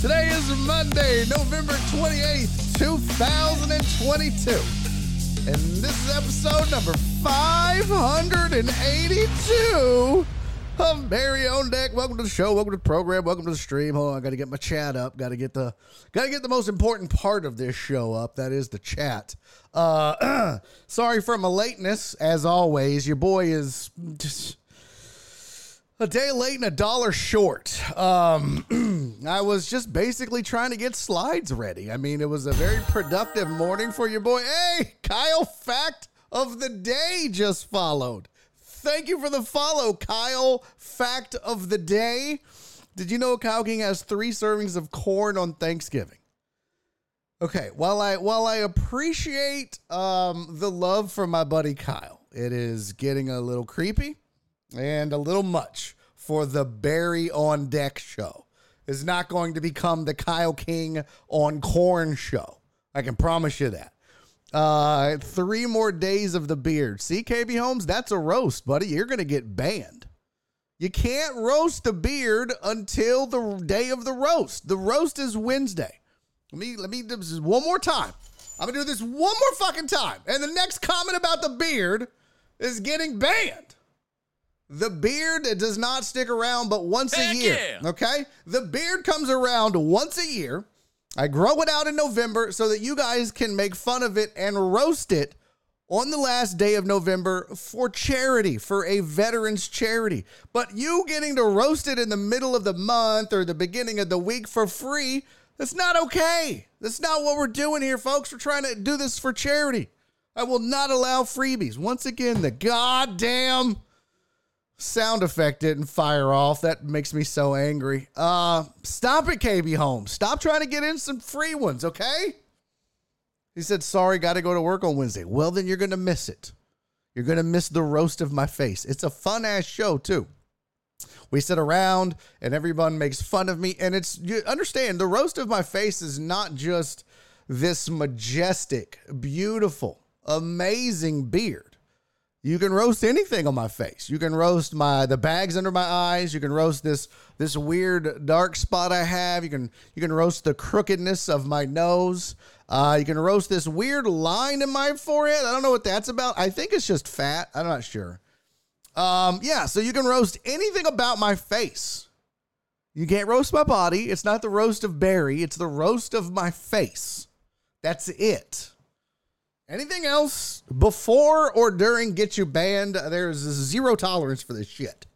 Today is Monday, November 28th, 2022. And this is episode number 582 of Barry on Deck. Welcome to the show. Welcome to the program. Welcome to the stream. On, I got to get my chat up. Got to get the got to get the most important part of this show up. That is the chat. Uh, sorry for my lateness. As always, your boy is just a day late and a dollar short. Um, I was just basically trying to get slides ready. I mean, it was a very productive morning for your boy. Hey, Kyle, fact of the day just followed. Thank you for the follow, Kyle. Fact of the day. Did you know Kyle King has three servings of corn on Thanksgiving? Okay, while I while I appreciate um, the love for my buddy Kyle, it is getting a little creepy and a little much for the Barry on Deck show. It's not going to become the Kyle King on Corn show. I can promise you that. Uh, three more days of the beard. See, KB Holmes, that's a roast, buddy. You're going to get banned. You can't roast the beard until the day of the roast. The roast is Wednesday. Let me let me do this one more time. I'm gonna do this one more fucking time. And the next comment about the beard is getting banned. The beard does not stick around but once a year. yeah. Okay? The beard comes around once a year. I grow it out in November so that you guys can make fun of it and roast it on the last day of November for charity, for a veterans charity. But you getting to roast it in the middle of the month or the beginning of the week for free, that's not okay. That's not what we're doing here, folks. We're trying to do this for charity. I will not allow freebies. Once again, the goddamn sound effect didn't fire off. That makes me so angry. Uh, stop it, KB Holmes. Stop trying to get in some free ones, okay? He said, sorry, got to go to work on Wednesday. Well, then you're going to miss it. You're going to miss the roast of my face. It's a fun ass show, too. We sit around and everyone makes fun of me. And it's, you understand, the roast of my face is not just this majestic, beautiful, amazing beard. You can roast anything on my face. You can roast my the bags under my eyes. You can roast this this weird dark spot I have. You can you can roast the crookedness of my nose. Uh, you can roast this weird line in my forehead. I don't know what that's about. I think it's just fat. I'm not sure. Um, yeah, so you can roast anything about my face. You can't roast my body. It's not the roast of Barry. It's the roast of my face. That's it. Anything else before or during gets you banned. There's zero tolerance for this shit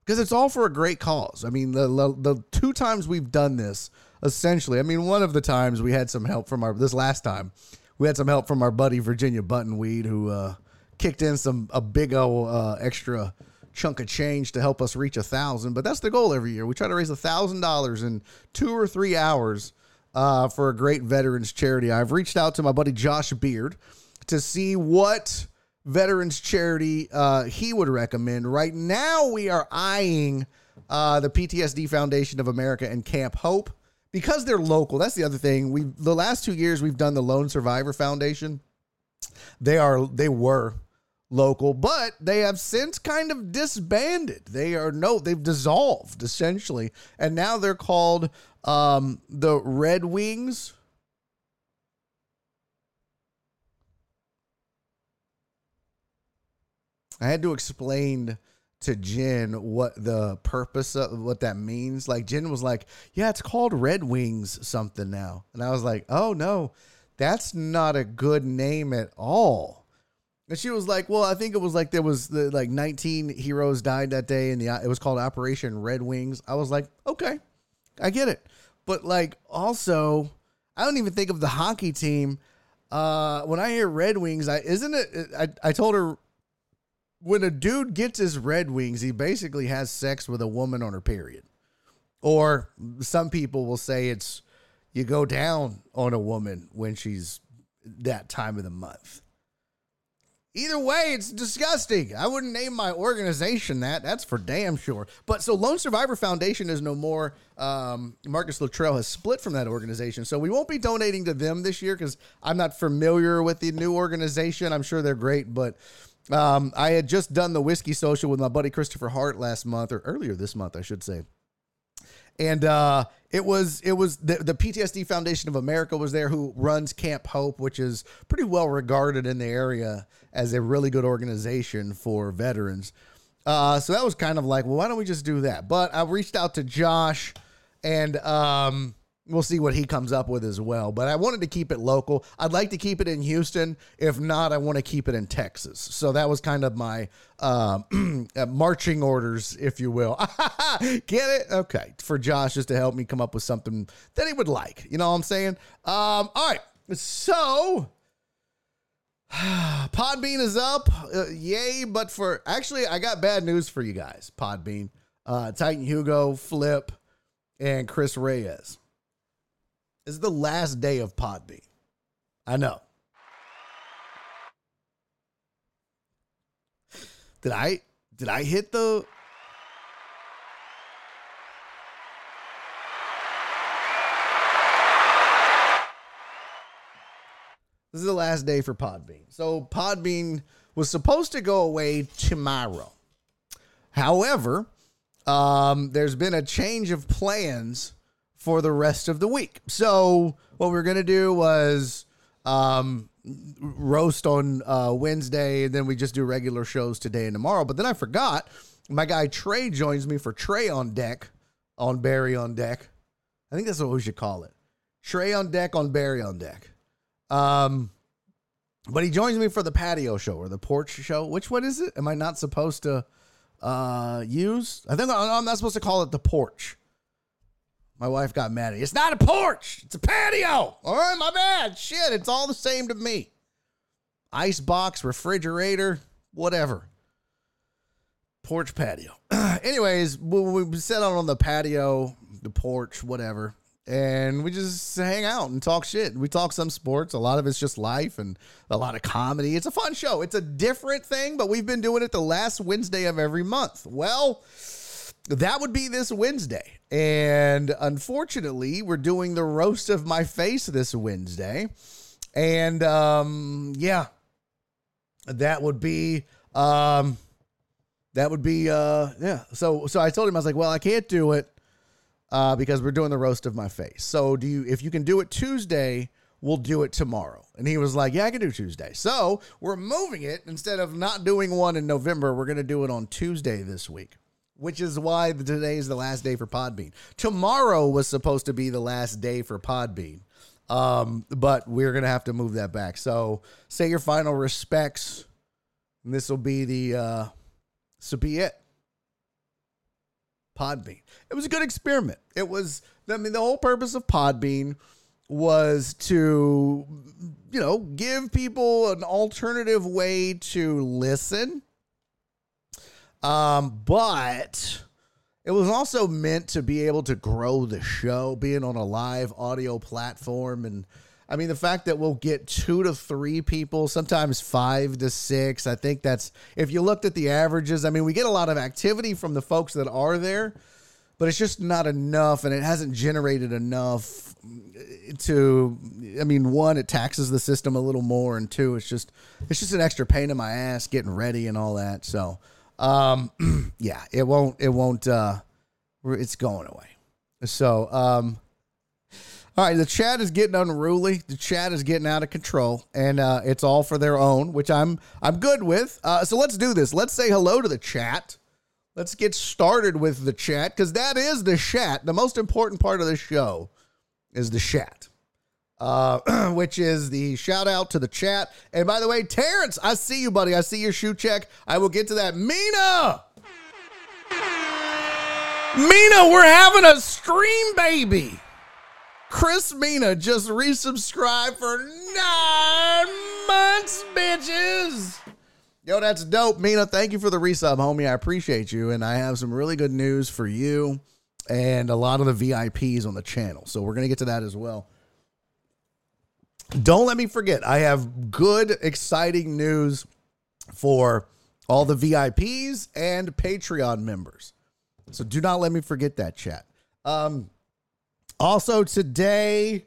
because it's all for a great cause. I mean, the, the two times we've done this, essentially. I mean, one of the times we had some help from our this last time, we had some help from our buddy Virginia Buttonweed who uh, kicked in some a big old uh, extra chunk of change to help us reach a thousand. But that's the goal every year. We try to raise a thousand dollars in two or three hours uh, for a great veterans charity. I've reached out to my buddy Josh Beard to see what veterans charity uh, he would recommend. Right now, we are eyeing uh, the PTSD Foundation of America and Camp Hope because they're local. That's the other thing. We the last two years we've done the Lone Survivor Foundation. They are they were local, but they have since kind of disbanded. They are no, they've dissolved essentially, and now they're called um, the Red Wings. I had to explain to Jen what the purpose of what that means. Like Jen was like, "Yeah, it's called Red Wings something now," and I was like, "Oh no." that's not a good name at all. And she was like, well, I think it was like there was the like 19 heroes died that day and the it was called Operation Red Wings. I was like, okay, I get it. But like also, I don't even think of the hockey team. Uh, when I hear Red Wings, I isn't it I, I told her when a dude gets his Red Wings, he basically has sex with a woman on her period. Or some people will say it's you go down on a woman when she's that time of the month. Either way, it's disgusting. I wouldn't name my organization that. That's for damn sure. But so Lone Survivor Foundation is no more. Um, Marcus Luttrell has split from that organization. So we won't be donating to them this year because I'm not familiar with the new organization. I'm sure they're great. But um, I had just done the whiskey social with my buddy Christopher Hart last month, or earlier this month, I should say and uh, it was it was the, the PTSD Foundation of America was there who runs Camp Hope, which is pretty well regarded in the area as a really good organization for veterans. Uh, so that was kind of like, well, why don't we just do that? But I reached out to Josh, and um, we'll see what he comes up with as well. But I wanted to keep it local. I'd like to keep it in Houston. If not, I want to keep it in Texas. So that was kind of my uh, marching orders, if you will. Get it? Okay. For Josh, just to help me come up with something that he would like. You know what I'm saying? Um, all right. So. Podbean is up. Uh, yay. But for actually, I got bad news for you guys. Podbean, uh, Titan Hugo, Flip, and Chris Reyes this is the last day of Podbean. I know. Did I did I hit the This is the last day for Podbean. So Podbean was supposed to go away tomorrow. However, um, there's been a change of plans for the rest of the week. So what we are gonna do was um, roast on uh, Wednesday, and then we just do regular shows today and tomorrow. But then I forgot my guy Trey joins me for Trey on deck on Barry on deck. I think that's what we should call it. Trey on deck on Barry on deck. Um, but he joins me for the patio show or the porch show. Which one is it? Am I not supposed to uh, use? I think I'm not supposed to call it the porch. My wife got mad at me. It's not a porch. It's a patio. All right, my bad. Shit, it's all the same to me. Ice box, refrigerator, whatever. Porch patio. Anyways, we, we sat out on the patio, the porch, whatever, and we just hang out and talk shit. We talk some sports. A lot of it's just life and a lot of comedy. It's a fun show. It's a different thing, but we've been doing it the last Wednesday of every month. Well, that would be this Wednesday. And unfortunately, we're doing the roast of my face this Wednesday. And um, yeah, that would be um, that would be uh, yeah. So so I told him I was like, well, I can't do it uh, because we're doing the roast of my face. So do you if you can do it Tuesday, we'll do it tomorrow. And he was like, yeah, I can do Tuesday. So we're moving it instead of not doing one in November. We're gonna do it on Tuesday this week which is why today is the last day for Podbean. Tomorrow was supposed to be the last day for Podbean, um, but we're gonna have to move that back. So say your final respects. And this will be the uh, this will be it. Podbean. It was a good experiment. It was. I mean, the whole purpose of Podbean was to, you know, give people an alternative way to listen um, but it was also meant to be able to grow the show, being on a live audio platform. And I mean, the fact that we'll get two to three people, sometimes five to six, I think that's, if you looked at the averages, I mean, we get a lot of activity from the folks that are there, but it's just not enough and it hasn't generated enough to i mean one it taxes the system a little more and two it's just it's just an extra pain in my ass getting ready and all that so um, yeah, it won't. It won't. Uh, it's going away. So, um, all right, the chat is getting unruly. The chat is getting out of control, and uh, it's all for their own, which I'm I'm good with. Uh, so let's do this. Let's say hello to the chat. Let's get started with the chat because that is the chat. The most important part of the show is the chat. uh, which is the shout out to the chat. And by the way, Terrence, I see you, buddy. I see your shoe check. I will get to that. Mina! Mina, we're having a stream, baby. Chris Mina just resubscribed for nine months, bitches. Yo, that's dope. Mina, thank you for the resub, homie. I appreciate you. And I have some really good news for you and a lot of the VIPs on the channel. So we're going to get to that as well. Don't let me forget, I have good, exciting news for all the VIPs and Patreon members. So do not let me forget that chat. Um, also today,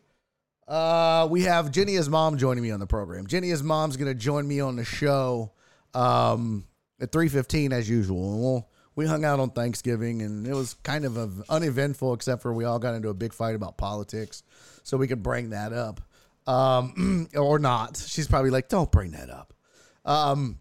uh, we have Jenny's mom joining me on the program. Jenny's mom's gonna join me on the show um, at three fifteen as usual. We'll, we hung out on Thanksgiving and it was kind of a, uneventful, except for we all got into a big fight about politics, so we could bring that up um, or not. She's probably like, "Don't bring that up." Um,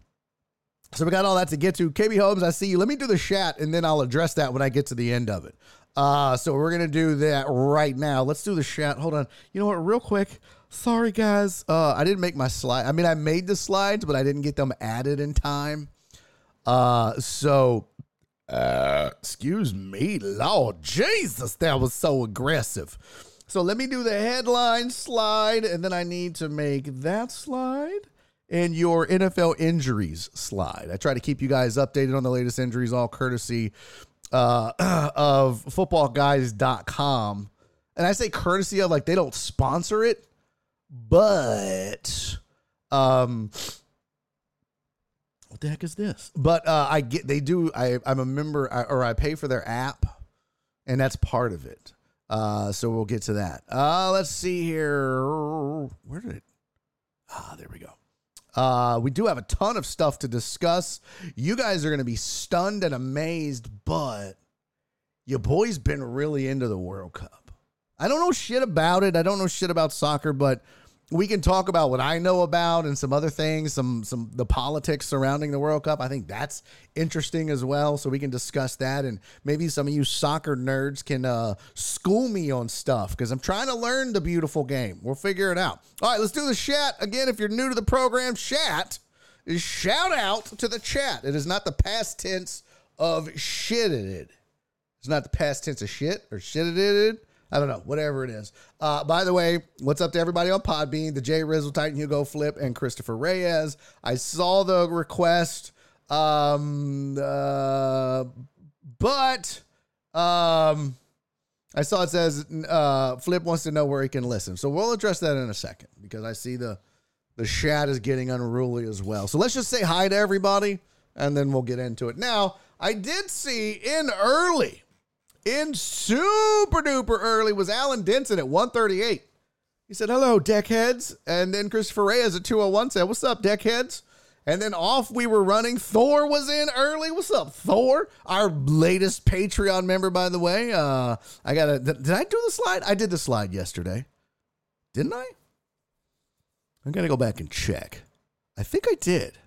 so we got all that to get to. KB Holmes, I see you. Let me do the chat and then I'll address that when I get to the end of it. Uh, so we're gonna do that right now. Let's do the chat. Hold on. You know what? Real quick. Sorry guys. Uh, I didn't make my slide. I mean, I made the slides, but I didn't get them added in time. Uh, so uh, excuse me, Lord Jesus, that was so aggressive. So let me do the headline slide, and then I need to make that slide and your NFL injuries slide. I try to keep you guys updated on the latest injuries, all courtesy uh, of footballguys.com. And I say courtesy of like they don't sponsor it, but um what the heck is this? But uh I get they do I I'm a member I, or I pay for their app and that's part of it. Uh so we'll get to that. Uh let's see here. Where did it Ah, there we go. Uh, we do have a ton of stuff to discuss. You guys are going to be stunned and amazed, but your boy's been really into the World Cup. I don't know shit about it. I don't know shit about soccer, but we can talk about what I know about and some other things, some some the politics surrounding the World Cup. I think that's interesting as well. So we can discuss that, and maybe some of you soccer nerds can uh, school me on stuff because I'm trying to learn the beautiful game. We'll figure it out. All right, let's do the chat again. If you're new to the program, chat is shout out to the chat. It is not the past tense of shitted. It's not the past tense of shit or shitted. I don't know, whatever it is. Uh, by the way, what's up to everybody on Podbean, the Jay Rizzle, Titan Hugo Flip, and Christopher Reyes. I saw the request, um, uh, but um, I saw it says uh, Flip wants to know where he can listen. So we'll address that in a second because I see the the chat is getting unruly as well. So let's just say hi to everybody and then we'll get into it. Now, I did see in early in super duper early was Alan Denson at 138. He said, hello, deckheads. And then Christopher Reyes at 201 said, what's up, deckheads? And then off we were running. Thor was in early. What's up, Thor? Our latest Patreon member, by the way. Uh, I got to, did I do the slide? I did the slide yesterday. Didn't I? I'm to go back and check. I think I did.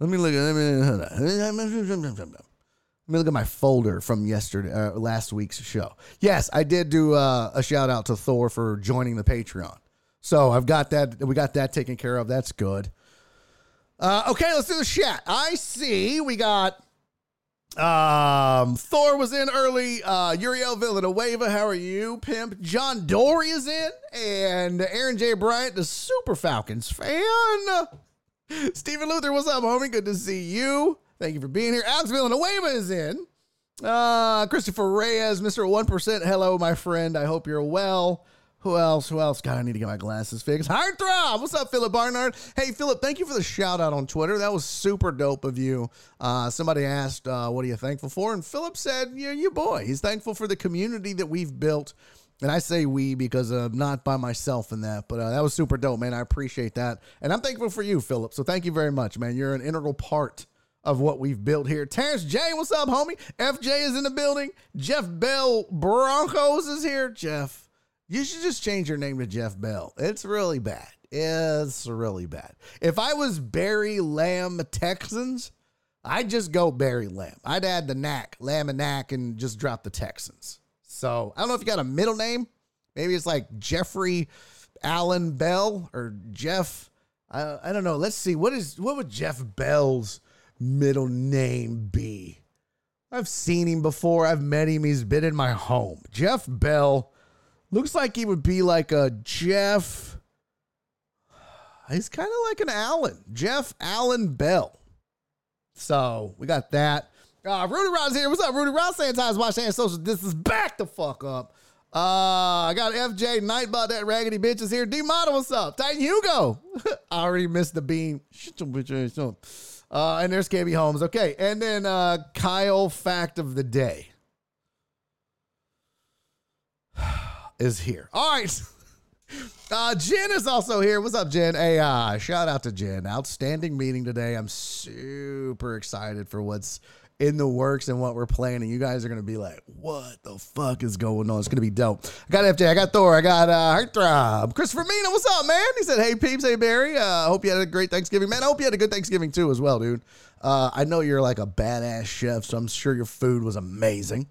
Let me look at, let me, let me look at my folder from yesterday, uh, last week's show. Yes, I did do uh, a shout out to Thor for joining the Patreon. So I've got that. We got that taken care of. That's good. Uh, okay, let's do the chat. I see we got um Thor was in early. Uh Uriel Villanueva, how are you, pimp? John Dory is in, and Aaron J. Bryant, the Super Falcons fan. Stephen Luther, what's up, homie? Good to see you. Thank you for being here. Alex Villanueva is in. Uh, Christopher Reyes, Mr. 1%. Hello, my friend. I hope you're well. Who else? Who else? God, I need to get my glasses fixed. Heartthrob. What's up, Philip Barnard? Hey, Philip, thank you for the shout out on Twitter. That was super dope of you. Uh, somebody asked, uh, what are you thankful for? And Philip said, yeah, you boy. He's thankful for the community that we've built. And I say we because I'm not by myself in that, but uh, that was super dope, man. I appreciate that. And I'm thankful for you, Philip. So thank you very much, man. You're an integral part of what we've built here. Terrence J, what's up, homie? FJ is in the building. Jeff Bell Broncos is here. Jeff, you should just change your name to Jeff Bell. It's really bad. It's really bad. If I was Barry Lamb Texans, I'd just go Barry Lamb. I'd add the knack, Lamb and knack, and just drop the Texans. So I don't know if you got a middle name. Maybe it's like Jeffrey Alan Bell or Jeff. I, I don't know. Let's see. What is what would Jeff Bell's middle name be? I've seen him before. I've met him. He's been in my home. Jeff Bell looks like he would be like a Jeff. He's kind of like an Allen. Jeff Allen Bell. So we got that. Uh, Rudy Ross here. What's up, Rudy Ross? Sanitize, wash hands, social distance. Back the fuck up. Uh, I got FJ Nightbot, that raggedy bitch is here. D Model, what's up? Titan Hugo. I already missed the beam. Shut your bitch ass up. Uh, and there's KB Holmes. Okay. And then uh, Kyle Fact of the Day is here. All right. Uh, Jen is also here. What's up, Jen? Hey, uh, shout out to Jen. Outstanding meeting today. I'm super excited for what's in the works and what we're planning. You guys are gonna be like, "What the fuck is going on?" It's gonna be dope. I got FJ, I got Thor, I got uh, Heartthrob, Christopher Mina. What's up, man? He said, "Hey peeps, hey Barry. Uh, hope you had a great Thanksgiving, man. I hope you had a good Thanksgiving too, as well, dude. Uh, I know you're like a badass chef, so I'm sure your food was amazing.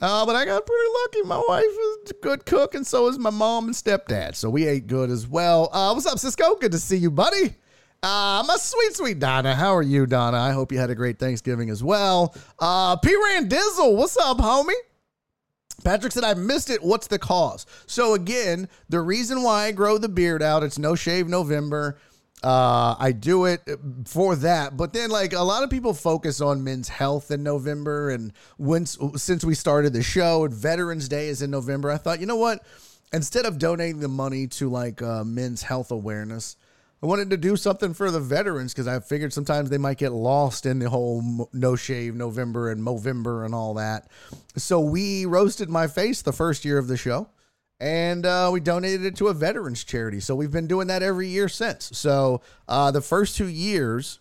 Uh, but I got pretty lucky. My wife is a good cook, and so is my mom and stepdad. So we ate good as well. Uh, what's up, Cisco? Good to see you, buddy. Uh, my sweet, sweet Donna. How are you, Donna? I hope you had a great Thanksgiving as well. Uh, P. Randizzle, what's up, homie? Patrick said, I missed it. What's the cause? So, again, the reason why I grow the beard out, it's no shave November. Uh, I do it for that, but then like a lot of people focus on men's health in November, and once since we started the show, Veterans Day is in November, I thought, you know what? Instead of donating the money to like uh, men's health awareness, I wanted to do something for the veterans because I figured sometimes they might get lost in the whole no shave November and Movember and all that. So we roasted my face the first year of the show and uh, we donated it to a veterans charity. So we've been doing that every year since. So uh, the first two years,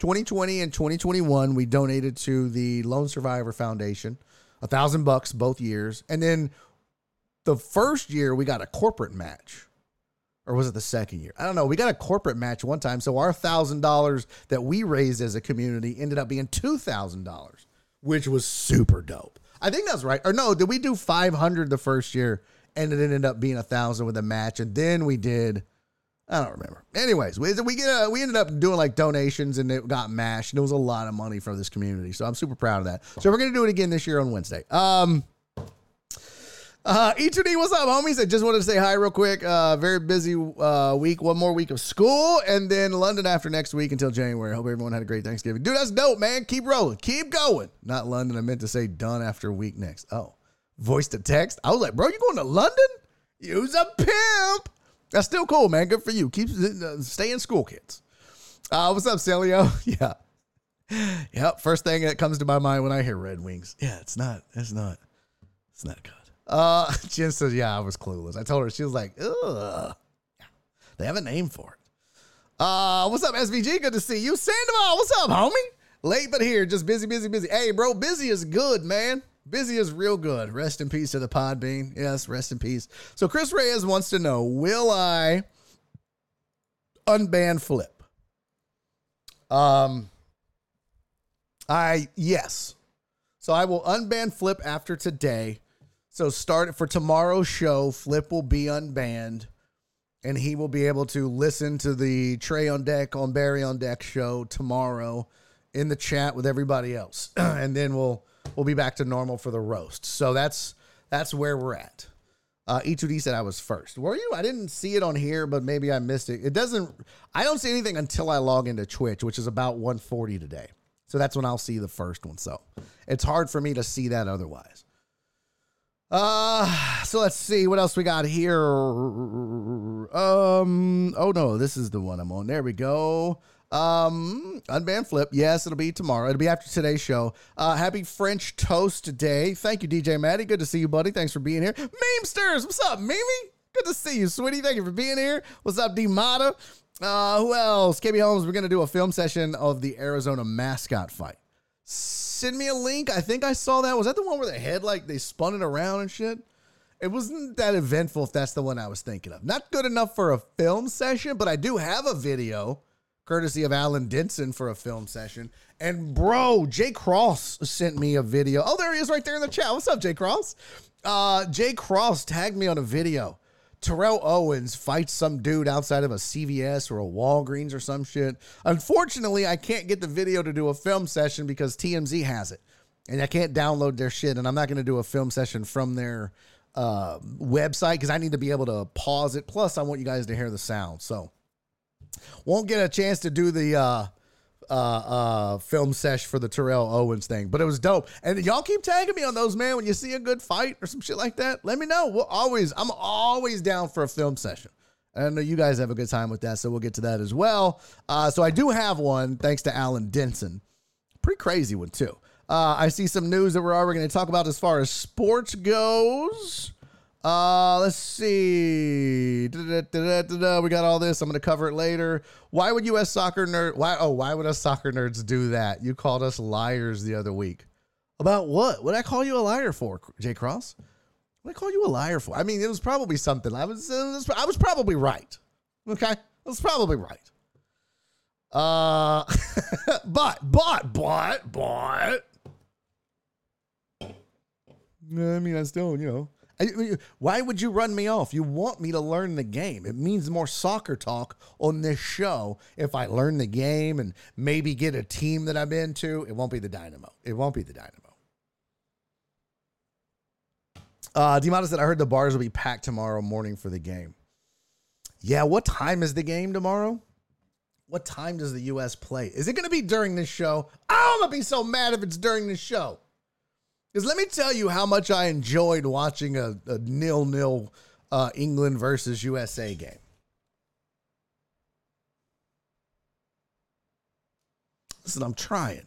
2020 and 2021, we donated to the Lone Survivor Foundation, a thousand bucks both years, and then the first year we got a corporate match. Or was it the second year? I don't know. We got a corporate match one time. So our thousand dollars that we raised as a community ended up being two thousand dollars, which was super dope. I think that's right. Or no, did we do five hundred the first year? and it ended up being a thousand with a match. And then we did, I don't remember. Anyways, we we get a, we ended up doing like donations and it got mashed. And it was a lot of money for this community, so I'm super proud of that. So we're gonna do it again this year on Wednesday. Um. Uh, E2D, what's up, homies? I just wanted to say hi real quick. Uh, very busy uh, week, one more week of school, and then London after next week until January. Hope everyone had a great Thanksgiving. Dude, that's dope, man. Keep rolling, keep going. Not London. I meant to say done after week next. Oh, voice to text. I was like, bro, you going to London? Use a pimp. That's still cool, man. Good for you. Keep uh, stay in school, kids. Uh, what's up, Celio? yeah. Yep. First thing that comes to my mind when I hear Red Wings. Yeah, it's not. It's not. It's not good. Uh, Jen says, yeah, I was clueless. I told her she was like, ugh. They have a name for it. Uh, what's up, SVG? Good to see you. Sandoval, what's up, homie? Late but here, just busy, busy, busy. Hey, bro, busy is good, man. Busy is real good. Rest in peace to the Podbean. Yes, rest in peace. So Chris Reyes wants to know: Will I unban Flip? Um, I yes. So I will unban Flip after today. So start for tomorrow's show. Flip will be unbanned, and he will be able to listen to the Trey on Deck on Barry on Deck show tomorrow in the chat with everybody else, and then we'll we'll be back to normal for the roast. So that's that's where we're at. Uh, E2D said I was first. Were you? I didn't see it on here, but maybe I missed it. It doesn't. I don't see anything until I log into Twitch, which is about 140 today. So that's when I'll see the first one. So it's hard for me to see that otherwise. Uh, so let's see what else we got here. Um, oh no, this is the one I'm on. There we go. Um, unbanned flip. Yes, it'll be tomorrow. It'll be after today's show. Uh, happy French Toast Day. Thank you, DJ Maddie. Good to see you, buddy. Thanks for being here. Memesters, what's up, Mimi? Good to see you, sweetie. Thank you for being here. What's up, D Mata? Uh, who else? KB Holmes. We're gonna do a film session of the Arizona mascot fight. Send me a link. I think I saw that. Was that the one where the head like they spun it around and shit? It wasn't that eventful if that's the one I was thinking of. Not good enough for a film session, but I do have a video courtesy of Alan Denson for a film session. And bro, Jay Cross sent me a video. Oh, there he is right there in the chat. What's up, Jay Cross? Uh, Jay Cross tagged me on a video Terrell Owens fights some dude outside of a CVS or a Walgreens or some shit. Unfortunately, I can't get the video to do a film session because TMZ has it. And I can't download their shit. And I'm not going to do a film session from their uh, website because I need to be able to pause it. Plus, I want you guys to hear the sound. So, won't get a chance to do the uh, uh, uh, film sesh for the Terrell Owens thing, but it was dope. And y'all keep tagging me on those, man. When you see a good fight or some shit like that, let me know. We'll always, I'm always down for a film session. I know you guys have a good time with that, so we'll get to that as well. Uh, so I do have one, thanks to Alan Denson. Pretty crazy one too. Uh, I see some news that we're already going to talk about as far as sports goes. Uh, let's see. Da-da-da-da-da. We got all this. I'm going to cover it later. Why would U.S. soccer nerd? Why? Oh, why would us soccer nerds do that? You called us liars the other week. About what? What I call you a liar for, Jay Cross? What I call you a liar for? I mean, it was probably something. I was. was I was probably right. Okay, I was probably right. Uh, but but but but. I mean, I still, you know, why would you run me off? You want me to learn the game. It means more soccer talk on this show. If I learn the game and maybe get a team that I'm into, it won't be the Dynamo. It won't be the Dynamo. Uh, Demata said, I heard the bars will be packed tomorrow morning for the game. Yeah, what time is the game tomorrow? What time does the U.S. play? Is it going to be during this show? I'm going to be so mad if it's during this show. Because let me tell you how much I enjoyed watching a, a nil nil uh, England versus USA game. Listen, I'm trying.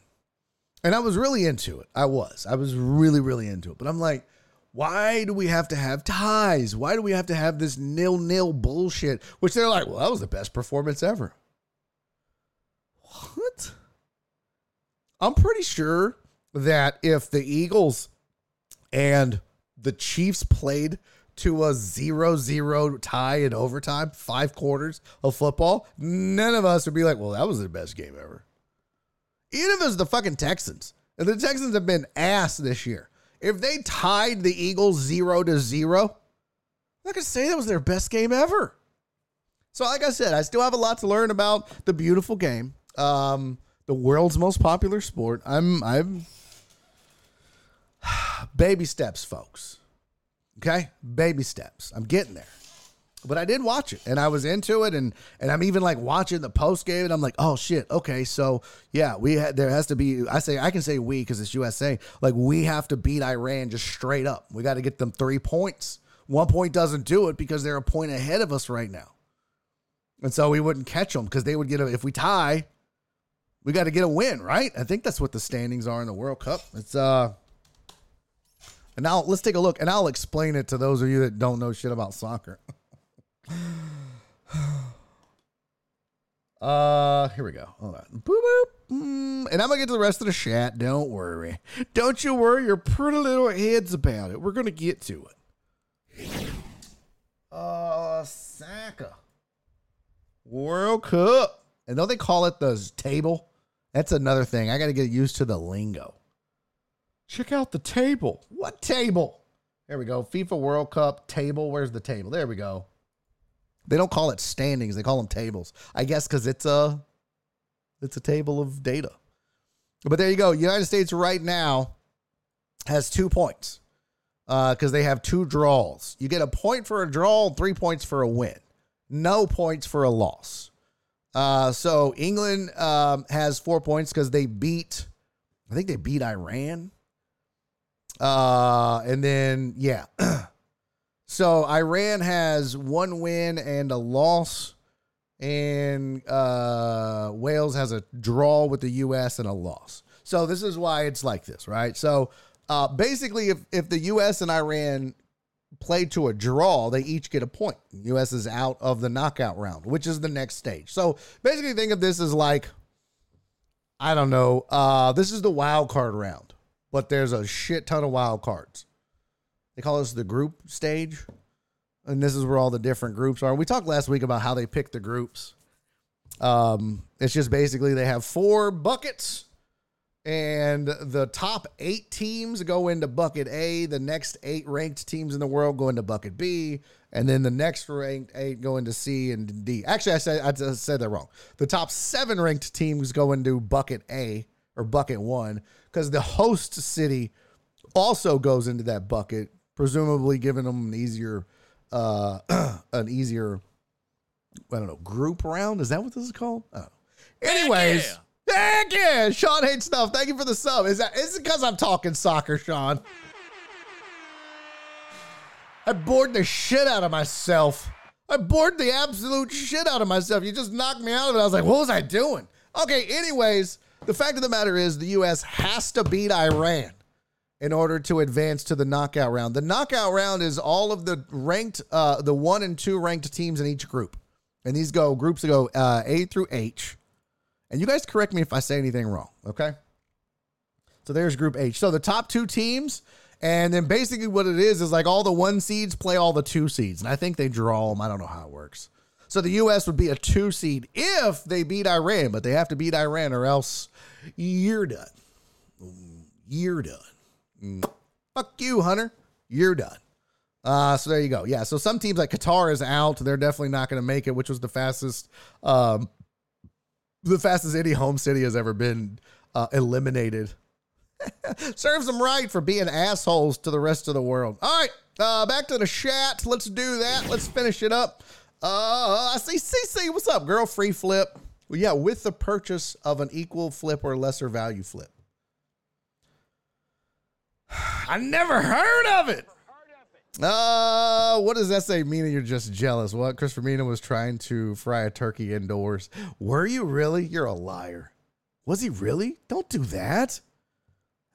And I was really into it. I was. I was really, really into it. But I'm like, why do we have to have ties? Why do we have to have this nil nil bullshit? Which they're like, well, that was the best performance ever. What? I'm pretty sure that if the Eagles and the Chiefs played to a 0-0 tie in overtime, five quarters of football, none of us would be like, "Well, that was the best game ever." Even if it was the fucking Texans, and the Texans have been ass this year. If they tied the Eagles zero to zero, not gonna say that was their best game ever. So, like I said, I still have a lot to learn about the beautiful game, um, the world's most popular sport. I'm I'm baby steps, folks. Okay? Baby steps. I'm getting there. But I did watch it and I was into it and and I'm even like watching the post game and I'm like, "Oh shit. Okay, so yeah, we had there has to be I say I can say we cuz it's USA. Like we have to beat Iran just straight up. We got to get them 3 points. One point doesn't do it because they're a point ahead of us right now. And so we wouldn't catch them because they would get a, if we tie, we got to get a win, right? I think that's what the standings are in the World Cup. It's uh and now let's take a look and I'll explain it to those of you that don't know shit about soccer. uh, here we go. Hold on. Boop, boop. Mm, and I'm to get to the rest of the chat. Don't worry. Don't you worry your pretty little heads about it. We're to get to it. Uh, Saka. World Cup. And don't they call it the table? That's another thing. I got to get used to the lingo. Check out the table. What table? There we go. FIFA World Cup table. Where's the table? There we go. They don't call it standings. They call them tables. I guess because it's a it's a table of data. But there you go. United States right now has two points because uh, they have two draws. You get a point for a draw, three points for a win, no points for a loss. Uh, so England um, has four points because they beat, I think they beat Iran. Uh, and then yeah. so Iran has one win and a loss, and uh, Wales has a draw with the U.S. and a loss. So this is why it's like this, right? So uh, basically, if if the U.S. and Iran play to a draw, they each get a point. U.S. is out of the knockout round, which is the next stage. So basically, think of this as like, I don't know, uh, this is the wild card round but there's a shit ton of wild cards. They call this the group stage. And this is where all the different groups are. We talked last week about how they pick the groups. Um, it's just basically they have four buckets and the top eight teams go into bucket A. The next eight ranked teams in the world go into bucket B, and then the next ranked eight go into C and D. Actually, I said I just said that wrong. The top seven ranked teams go into bucket A or bucket one because the host city also goes into that bucket, presumably giving them an easier, uh, an easier, I don't know, group round. Is that what this is called? I don't know. Anyways. yeah. Heck yeah, Sean hates stuff. Thank you for the sub. Is that is it because I'm talking soccer, Sean? I bored the shit out of myself. I bored the absolute shit out of myself. You just knocked me out of it. I was like, what was I doing? Okay, anyways, the fact of the matter is the US has to beat Iran in order to advance to the knockout round. The knockout round is all of the ranked, uh, the one and two ranked teams in each group. And these go groups go uh, A through H. And you guys correct me if I say anything wrong, okay? So there's Group H. So the top two teams, and then basically what it is is like all the one seeds play all the two seeds, and I think they draw them. I don't know how it works. So the U.S. would be a two seed if they beat Iran, but they have to beat Iran or else you're done. You're done. Mm. Fuck you, Hunter. You're done. Uh, so there you go. Yeah. So some teams like Qatar is out. They're definitely not going to make it, which was the fastest um, the fastest any home city has ever been uh, eliminated. Serves them right for being assholes to the rest of the world. All right, uh, back to the chat. Let's do that. Let's finish it up. Uh, I see CC. What's up, girl? Free flip. Well, yeah, with the purchase of an equal flip or lesser value flip. I never heard of it. Uh, what does that say? Mina, you're just jealous. What? Christopher Mina was trying to fry a turkey indoors. Were you really? You're a liar. Was he really? Don't do that.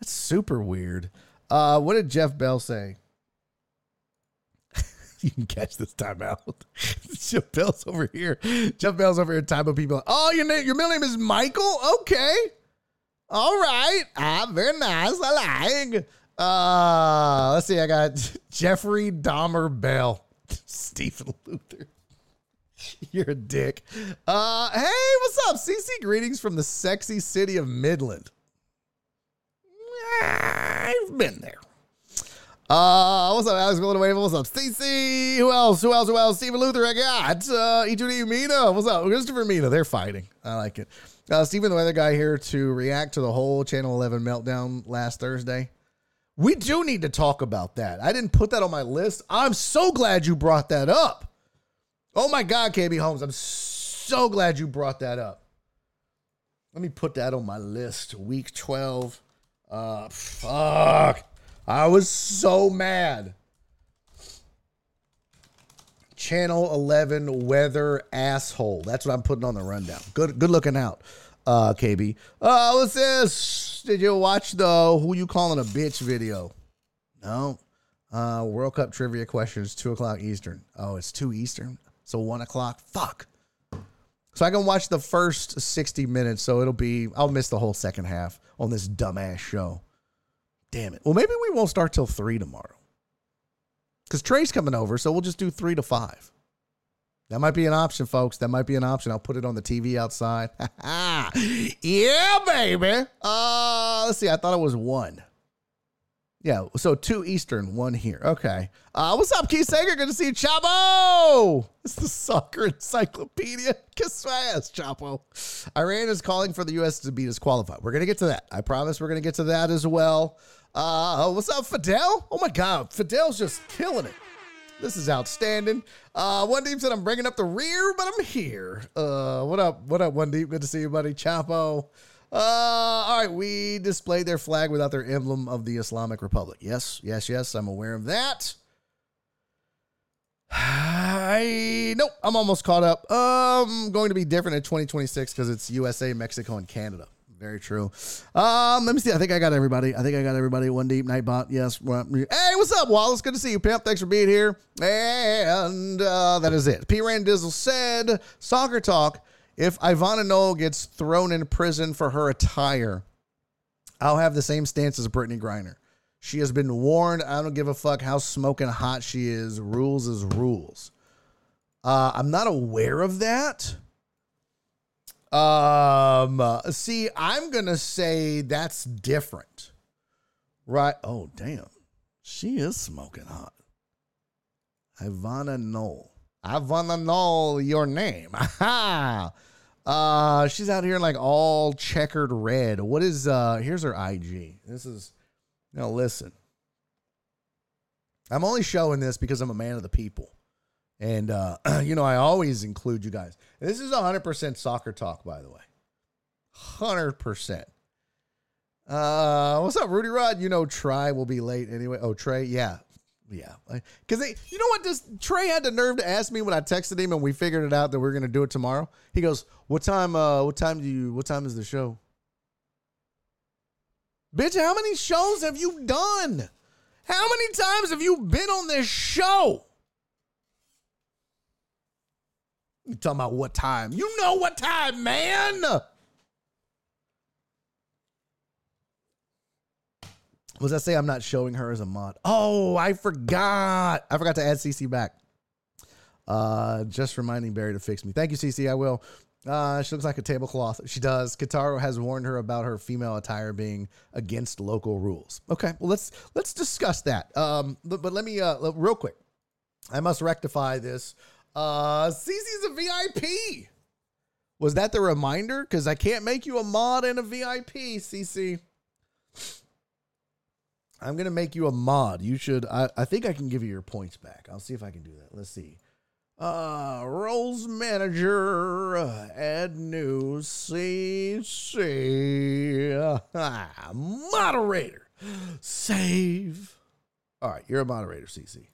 That's super weird. Uh, what did Jeff Bell say? You can catch this time out. Jeff Bell's over here. Jeff Bell's over here typing people. Oh, your name, your middle name is Michael? Okay. All right. Ah, very nice. I like. Uh, let's see. I got Jeffrey Dahmer Bell, Stephen Luther. You're a dick. Uh, hey, what's up? CC greetings from the sexy city of Midland. I've been there. Uh, what's up, Alex Villanueva? What's up, CC? Who else? Who else? Who else? Stephen Luther. I got uh, E2D Mina. What's up, Christopher Mina? They're fighting. I like it. Uh, Stephen, the weather guy here to react to the whole Channel 11 meltdown last Thursday. We do need to talk about that. I didn't put that on my list. I'm so glad you brought that up. Oh my God, KB Holmes. I'm so glad you brought that up. Let me put that on my list. Week 12. Uh, fuck. I was so mad. Channel 11 weather asshole. That's what I'm putting on the rundown. Good good looking out, uh, KB. Uh, what's this? Did you watch the who you calling a bitch video? No. Uh, World Cup trivia questions, two o'clock Eastern. Oh, it's two Eastern. So one o'clock. Fuck. So I can watch the first 60 minutes. So it'll be, I'll miss the whole second half on this dumbass show. Damn it. Well, maybe we won't start till three tomorrow. Because Trey's coming over. So we'll just do three to five. That might be an option, folks. That might be an option. I'll put it on the TV outside. yeah, baby. Uh, let's see. I thought it was one. Yeah, so two Eastern, one here. Okay. Uh, what's up, Keith Sager? Good to see you, Chapo. It's the soccer encyclopedia. Kiss my ass, Chapo. Iran is calling for the U.S. to be disqualified. We're going to get to that. I promise we're going to get to that as well. Uh, what's up, Fidel? Oh my God, Fidel's just killing it. This is outstanding. Uh, one deep said I'm bringing up the rear, but I'm here. Uh, what up? What up, one deep? Good to see you, buddy. Chapo. Uh, all right, we displayed their flag without their emblem of the Islamic Republic. Yes, yes, yes, I'm aware of that. I nope, I'm almost caught up. Um, going to be different in 2026 because it's USA, Mexico, and Canada. Very true. Um, let me see. I think I got everybody. I think I got everybody. One deep nightbot. Yes. Hey, what's up, Wallace? Good to see you, pimp. Thanks for being here. And uh, that is it. P. Randizzle said, "Soccer talk." If Ivana Knoll gets thrown in prison for her attire, I'll have the same stance as Brittney Griner. She has been warned. I don't give a fuck how smoking hot she is. Rules is rules. Uh, I'm not aware of that. Um, see, I'm gonna say that's different, right? Oh, damn, she is smoking hot. Ivana Knoll. I wanna know your name. Uh, she's out here like all checkered red. What is uh? Here's her IG. This is now listen. I'm only showing this because I'm a man of the people. And, uh, you know, I always include you guys. This is 100% soccer talk, by the way. 100%. Uh, what's up, Rudy Rod? You know, Try will be late anyway. Oh, Trey? Yeah. Yeah. Because you know what? This Trey had the nerve to ask me when I texted him and we figured it out that we are going to do it tomorrow. He goes, What time, uh, what time do you, what time is the show? Bitch, how many shows have you done? How many times have you been on this show? You talking about what time? You know what time, man. Was I say I'm not showing her as a mod? Oh, I forgot. I forgot to add CC back. Uh, just reminding Barry to fix me. Thank you, CC. I will. Uh, she looks like a tablecloth. She does. Kataro has warned her about her female attire being against local rules. Okay, well let's let's discuss that. Um, but, but let me uh real quick. I must rectify this. Uh, Cece's a VIP. Was that the reminder? Because I can't make you a mod and a VIP, CC. I'm gonna make you a mod. You should. I, I think I can give you your points back. I'll see if I can do that. Let's see. Uh, roles manager, uh, add new CC, uh, moderator, save. All right, you're a moderator, CC.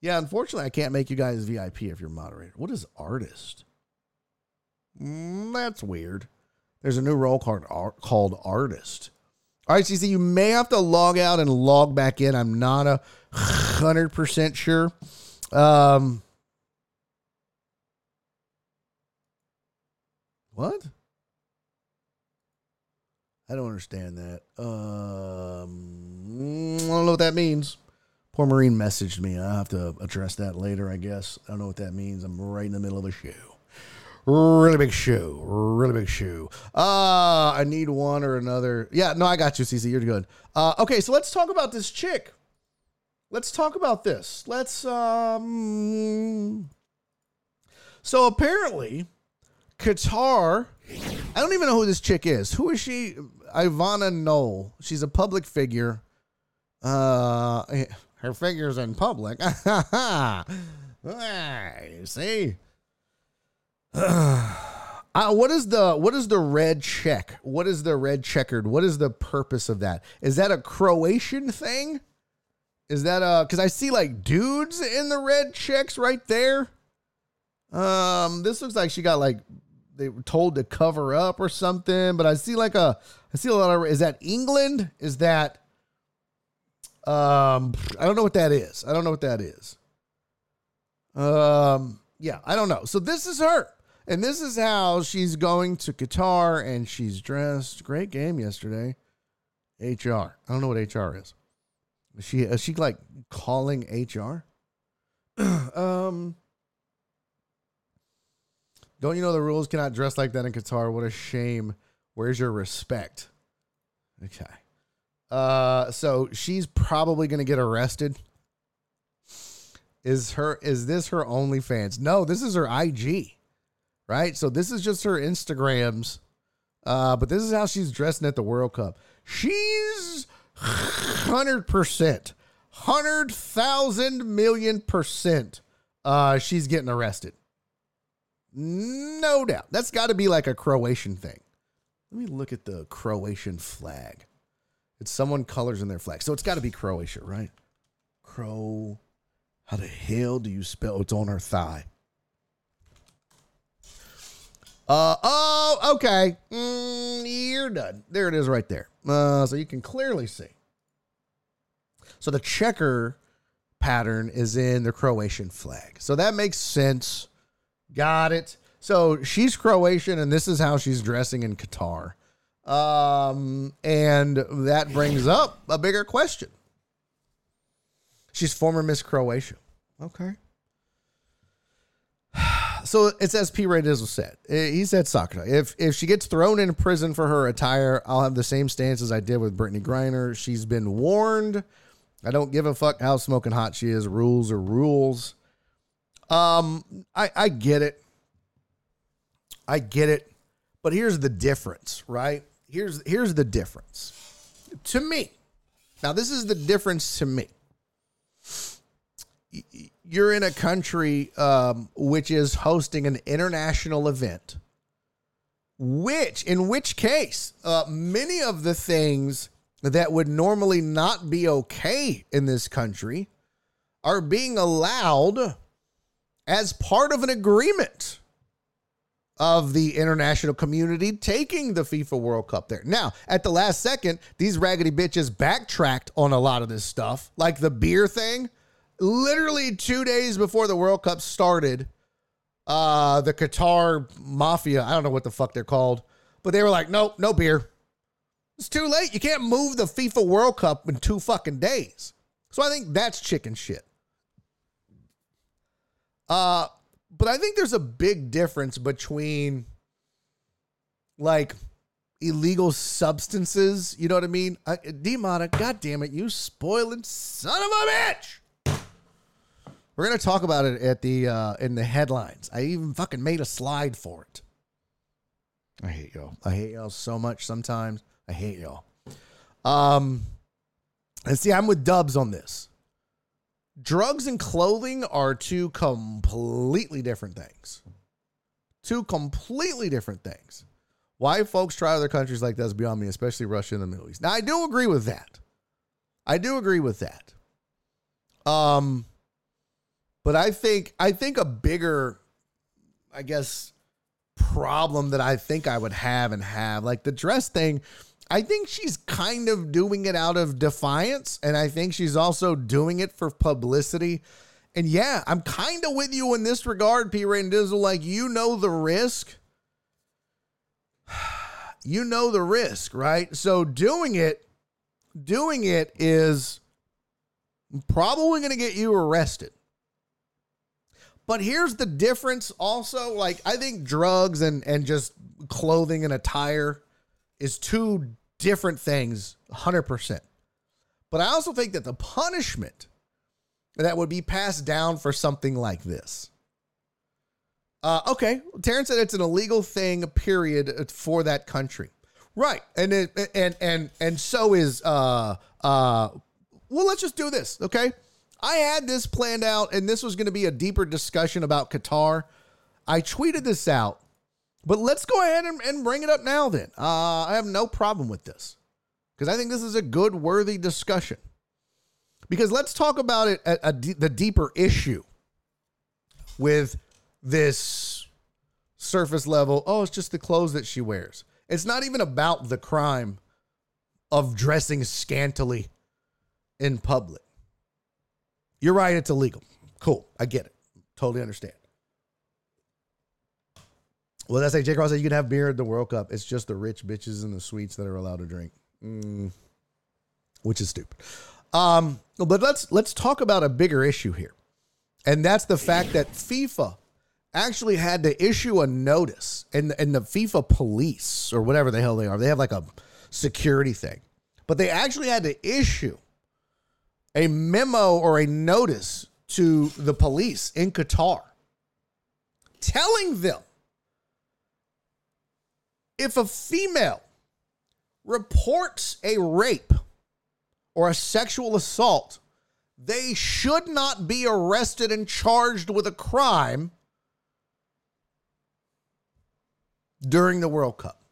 Yeah, unfortunately, I can't make you guys VIP if you're moderator. What is artist? Mm, that's weird. There's a new role called, called artist. All right, CC, you may have to log out and log back in. I'm not a hundred percent sure. Um, What? I don't understand that. Um, I don't know what that means. Poor Marine messaged me. I'll have to address that later, I guess. I don't know what that means. I'm right in the middle of a show. Really big shoe. Really big shoe. Uh, I need one or another. Yeah, no, I got you, CC. You're good. Uh, okay, so let's talk about this chick. Let's talk about this. Let's um So apparently, Qatar. I don't even know who this chick is. Who is she? Ivana Knoll. She's a public figure. Uh, her figure's in public. See. Uh, what is the what is the red check? What is the red checkered? What is the purpose of that? Is that a Croatian thing? Is that a because I see like dudes in the red checks right there? Um, this looks like she got like they were told to cover up or something. But I see like a I see a lot of is that England? Is that um I don't know what that is. I don't know what that is. Um yeah, I don't know. So this is her. And this is how she's going to Qatar and she's dressed. Great game yesterday. HR. I don't know what HR is. Is she is she like calling HR? um don't you know the rules cannot dress like that in Qatar? What a shame. Where's your respect? Okay. Uh so she's probably gonna get arrested. Is her is this her OnlyFans? No, this is her IG. Right? So this is just her Instagrams. Uh, but this is how she's dressing at the World Cup. She's hundred percent, hundred thousand million percent. Uh, she's getting arrested. No doubt. That's got to be like a Croatian thing. Let me look at the Croatian flag. It's someone colors in their flag. So it's got to be Croatia, right? Crow. How the hell do you spell it's on her thigh? Uh oh, okay. Mm, you're done. There it is right there. Uh, so you can clearly see. So the checker pattern is in the Croatian flag. So that makes sense Got it. So she's Croatian, and this is how she's dressing in Qatar. Um, and that brings up a bigger question. She's former Miss Croatia. Okay. So it's as P. Ray Dizzle said. Eh, He said, Sakura, if if she gets thrown in prison for her attire, I'll have the same stance as I did with Brittney Griner. She's been warned. I don't give a fuck how smoking hot she is. Rules are rules. Um, I I get it. I get it. But here's the difference, right? Here's here's the difference. To me. Now this is the difference to me. You're in a country um, which is hosting an international event, which, in which case, uh, many of the things that would normally not be okay in this country are being allowed as part of an agreement of the international community taking the FIFA World Cup there. Now, at the last second, these raggedy bitches backtracked on a lot of this stuff, like the beer thing. Literally two days before the World Cup started, uh, the Qatar Mafia, I don't know what the fuck they're called, but they were like, nope, no beer. It's too late. You can't move the FIFA World Cup in two fucking days. So I think that's chicken shit. Uh, but I think there's a big difference between like illegal substances. You know what I mean? I, Demona, God damn it, you spoiling son of a bitch. We're gonna talk about it at the uh, in the headlines. I even fucking made a slide for it. I hate y'all. I hate y'all so much sometimes. I hate y'all. Um, and see, I'm with Dubs on this. Drugs and clothing are two completely different things. Two completely different things. Why folks try other countries like that's beyond me, especially Russia and the Middle East. Now, I do agree with that. I do agree with that. Um, but I think I think a bigger, I guess, problem that I think I would have and have like the dress thing. I think she's kind of doing it out of defiance, and I think she's also doing it for publicity. And yeah, I'm kind of with you in this regard, P. Ray and Dizzle. Like, you know the risk. You know the risk, right? So doing it, doing it is probably going to get you arrested. But here's the difference also. Like, I think drugs and, and just clothing and attire is two different things, 100%. But I also think that the punishment that would be passed down for something like this. Uh, okay, Terrence said it's an illegal thing, period, for that country, right? And it, and and and so is uh uh. Well, let's just do this, okay? I had this planned out, and this was going to be a deeper discussion about Qatar. I tweeted this out, but let's go ahead and, and bring it up now. Then uh, I have no problem with this because I think this is a good, worthy discussion. Because let's talk about it at a d- the deeper issue with this surface level. Oh, it's just the clothes that she wears. It's not even about the crime of dressing scantily in public. You're right, it's illegal. Cool. I get it. Totally understand. Well, that's like Jake Ross said, you can have beer at the World Cup. It's just the rich bitches and the sweets that are allowed to drink. Mm, which is stupid. Um, but let's let's talk about a bigger issue here. And that's the fact that FIFA actually had to issue a notice and and the FIFA police or whatever the hell they are. They have like a security thing. But they actually had to issue a memo or a notice to the police in Qatar telling them if a female reports a rape or a sexual assault, they should not be arrested and charged with a crime during the World Cup.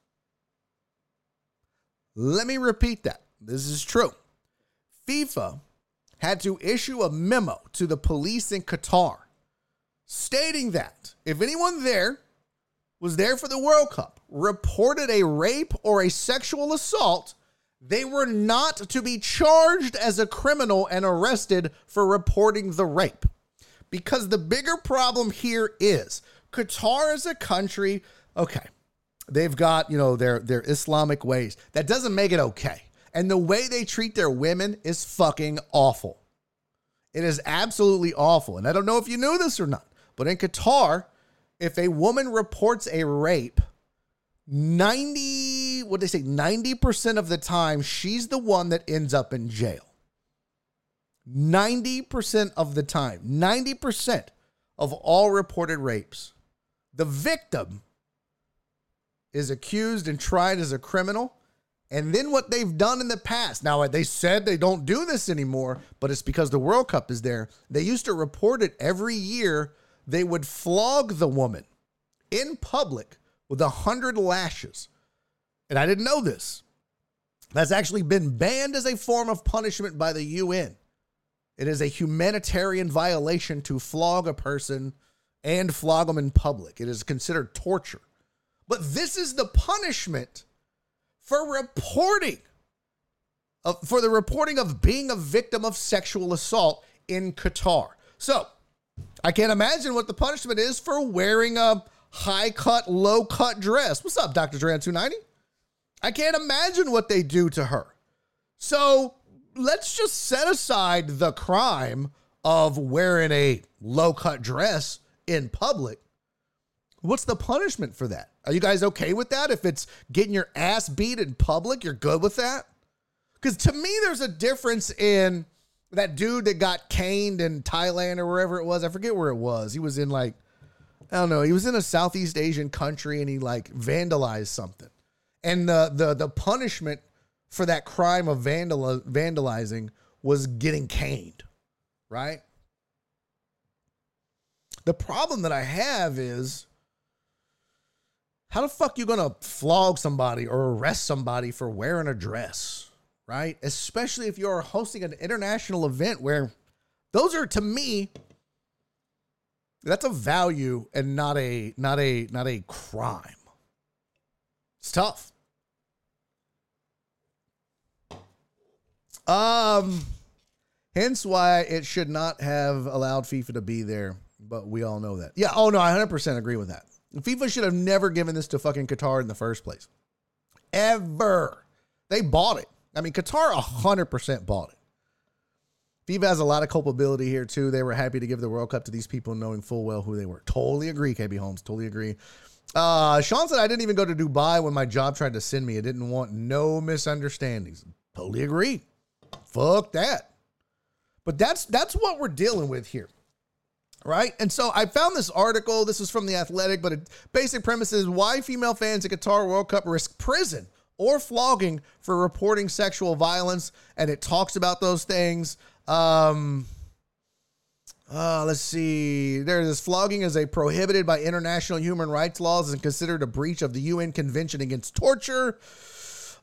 Let me repeat that. This is true. FIFA had to issue a memo to the police in Qatar stating that if anyone there was there for the World Cup reported a rape or a sexual assault, they were not to be charged as a criminal and arrested for reporting the rape. Because the bigger problem here is Qatar is a country, okay, they've got, you know, their their Islamic ways. That doesn't make it okay. And the way they treat their women is fucking awful. It is absolutely awful. And I don't know if you knew this or not, but in Qatar, if a woman reports a rape, 90, what they say, 90% of the time, she's the one that ends up in jail. 90% of the time, 90% of all reported rapes, the victim is accused and tried as a criminal. And then what they've done in the past. Now, they said they don't do this anymore, but it's because the World Cup is there. They used to report it every year. They would flog the woman in public with a hundred lashes. And I didn't know this. That's actually been banned as a form of punishment by the UN. It is a humanitarian violation to flog a person and flog them in public. It is considered torture. But this is the punishment for reporting of, for the reporting of being a victim of sexual assault in Qatar. So, I can't imagine what the punishment is for wearing a high cut, low cut dress. What's up, Dr. Duran 290? I can't imagine what they do to her. So, let's just set aside the crime of wearing a low cut dress in public. What's the punishment for that? Are you guys okay with that? If it's getting your ass beat in public, you're good with that? Because to me, there's a difference in that dude that got caned in Thailand or wherever it was. I forget where it was. He was in like, I don't know, he was in a Southeast Asian country and he like vandalized something. And the the the punishment for that crime of vandal vandalizing was getting caned, right? The problem that I have is how the fuck you gonna flog somebody or arrest somebody for wearing a dress, right? Especially if you're hosting an international event where those are to me that's a value and not a not a not a crime. It's tough. Um, hence why it should not have allowed FIFA to be there. But we all know that. Yeah. Oh no, I 100% agree with that. FIFA should have never given this to fucking Qatar in the first place. Ever. They bought it. I mean, Qatar 100% bought it. FIFA has a lot of culpability here too. They were happy to give the World Cup to these people, knowing full well who they were. Totally agree, KB Holmes. Totally agree. Uh, Sean said I didn't even go to Dubai when my job tried to send me. I didn't want no misunderstandings. Totally agree. Fuck that. But that's that's what we're dealing with here. Right? And so I found this article. This is from The Athletic, but it, basic premise is why female fans at Qatar World Cup risk prison or flogging for reporting sexual violence. And it talks about those things. Um, uh, let's see. There's flogging is a prohibited by international human rights laws and considered a breach of the UN Convention Against Torture.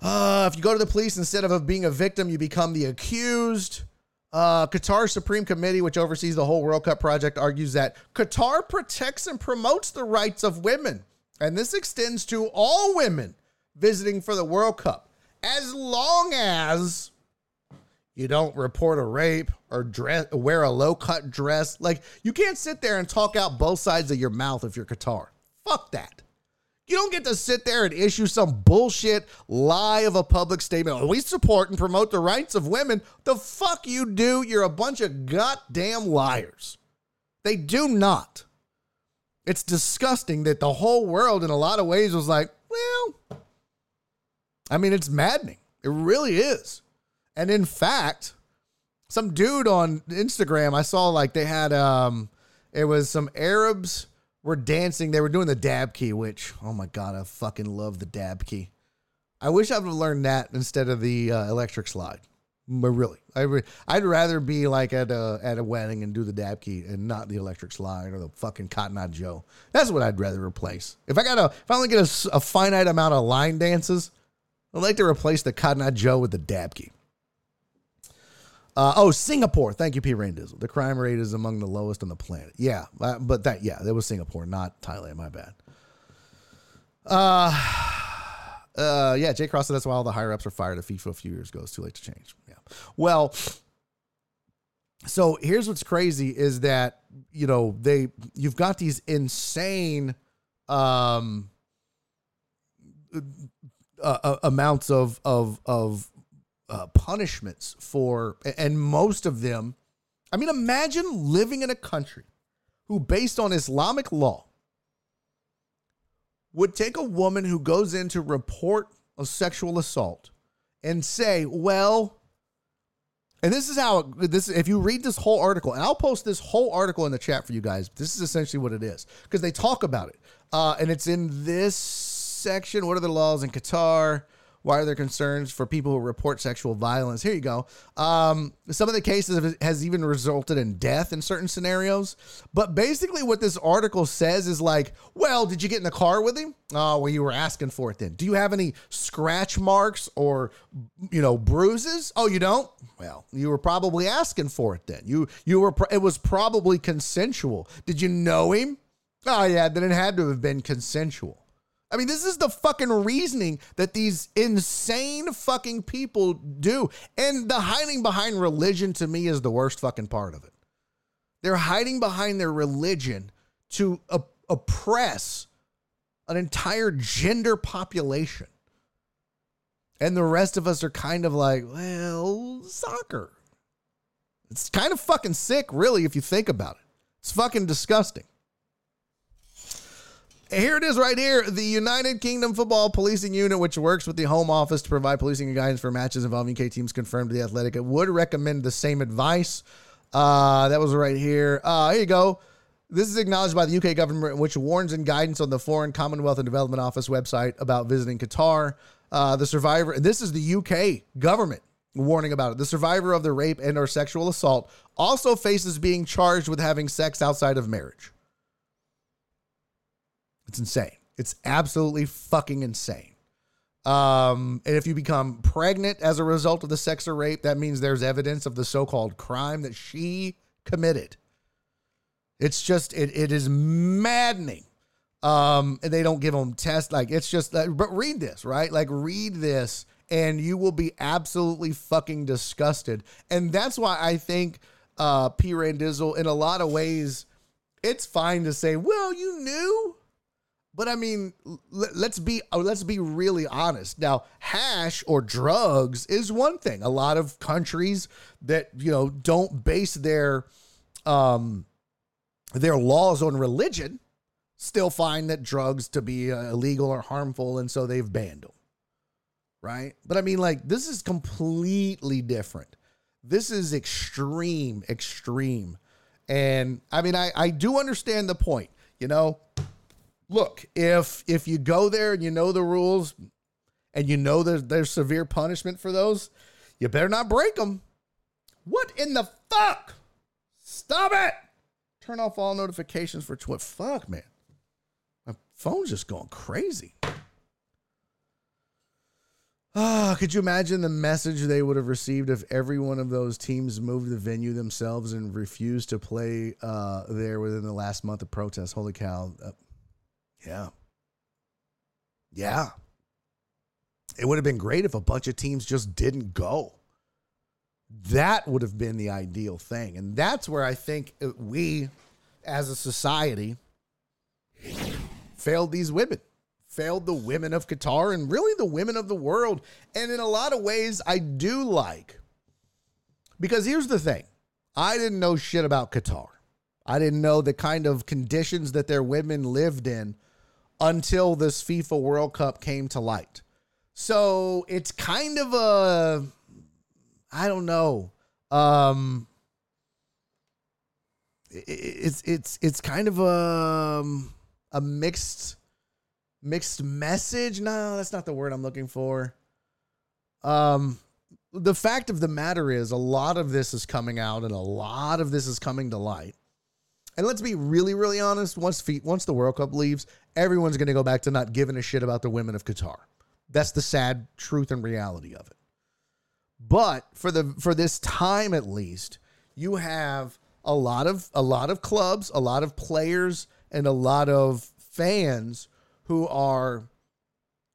Uh, if you go to the police instead of being a victim, you become the accused. Uh, Qatar Supreme Committee, which oversees the whole World Cup project, argues that Qatar protects and promotes the rights of women. And this extends to all women visiting for the World Cup, as long as you don't report a rape or dress, wear a low cut dress. Like, you can't sit there and talk out both sides of your mouth if you're Qatar. Fuck that. You don't get to sit there and issue some bullshit lie of a public statement. We support and promote the rights of women. The fuck you do? You're a bunch of goddamn liars. They do not. It's disgusting that the whole world, in a lot of ways, was like, well, I mean, it's maddening. It really is. And in fact, some dude on Instagram, I saw like they had, um, it was some Arabs were dancing. They were doing the dabke, which, oh my God, I fucking love the dabke. I wish I would have learned that instead of the uh, electric slide. But really, I re- I'd rather be like at a at a wedding and do the dabke and not the electric slide or the fucking Cotton Eye Joe. That's what I'd rather replace. If I got a if I only get a, a finite amount of line dances, I'd like to replace the Cotton Eye Joe with the dabke. Uh, oh, Singapore. Thank you, P. Raindizzle. The crime rate is among the lowest on the planet. Yeah, uh, but that yeah, that was Singapore, not Thailand. My bad. Uh, uh, yeah. Jay Cross said that's why all the higher ups are fired at FIFA a few years ago. It's too late to change. Yeah. Well, so here's what's crazy is that you know they you've got these insane um uh, amounts of of of uh, punishments for, and most of them, I mean, imagine living in a country who, based on Islamic law, would take a woman who goes in to report a sexual assault and say, well, and this is how this if you read this whole article, and I'll post this whole article in the chat for you guys. This is essentially what it is because they talk about it, uh, and it's in this section. What are the laws in Qatar? Why are there concerns for people who report sexual violence? Here you go. Um, some of the cases has even resulted in death in certain scenarios. But basically, what this article says is like, well, did you get in the car with him? Oh, well, you were asking for it then. Do you have any scratch marks or, you know, bruises? Oh, you don't? Well, you were probably asking for it then. You you were. It was probably consensual. Did you know him? Oh yeah, then it had to have been consensual. I mean, this is the fucking reasoning that these insane fucking people do. And the hiding behind religion to me is the worst fucking part of it. They're hiding behind their religion to op- oppress an entire gender population. And the rest of us are kind of like, well, soccer. It's kind of fucking sick, really, if you think about it. It's fucking disgusting. Here it is right here. The United Kingdom Football Policing Unit, which works with the Home Office to provide policing and guidance for matches involving UK teams confirmed to the Athletic, it would recommend the same advice. Uh, that was right here. Uh, here you go. This is acknowledged by the UK government, which warns and guidance on the Foreign Commonwealth and Development Office website about visiting Qatar. Uh, the survivor, this is the UK government warning about it. The survivor of the rape and or sexual assault also faces being charged with having sex outside of marriage. It's insane. It's absolutely fucking insane. Um, and if you become pregnant as a result of the sex or rape, that means there's evidence of the so-called crime that she committed. It's just it it is maddening. Um, and they don't give them tests. Like it's just but read this, right? Like read this and you will be absolutely fucking disgusted. And that's why I think uh P Randizzle in a lot of ways it's fine to say, well, you knew. But I mean, let's be uh, let's be really honest. Now, hash or drugs is one thing. A lot of countries that you know don't base their um their laws on religion still find that drugs to be uh, illegal or harmful, and so they've banned them. Right? But I mean, like this is completely different. This is extreme, extreme, and I mean, I I do understand the point. You know, look, if if you go there and you know the rules and you know there's there's severe punishment for those, you better not break them. What in the fuck? Stop it! Turn off all notifications for Twitter. Fuck, man. My phone's just going crazy. Ah, could you imagine the message they would have received if every one of those teams moved the venue themselves and refused to play uh, there within the last month of protests? Holy cow. Uh, yeah. Yeah. It would have been great if a bunch of teams just didn't go. That would have been the ideal thing. And that's where I think uh, we, as a society, failed these women, failed the women of Qatar and really the women of the world. And in a lot of ways, I do like. Because here's the thing I didn't know shit about Qatar. I didn't know the kind of conditions that their women lived in until this FIFA World Cup came to light. So it's kind of a I don't know. Um it's it's it's kind of a um, a mixed mixed message. No, that's not the word I'm looking for. Um the fact of the matter is a lot of this is coming out and a lot of this is coming to light. And let's be really, really honest. Once once the World Cup leaves, everyone's going to go back to not giving a shit about the women of Qatar. That's the sad truth and reality of it. But for the for this time at least, you have a lot of a lot of clubs, a lot of players, and a lot of fans who are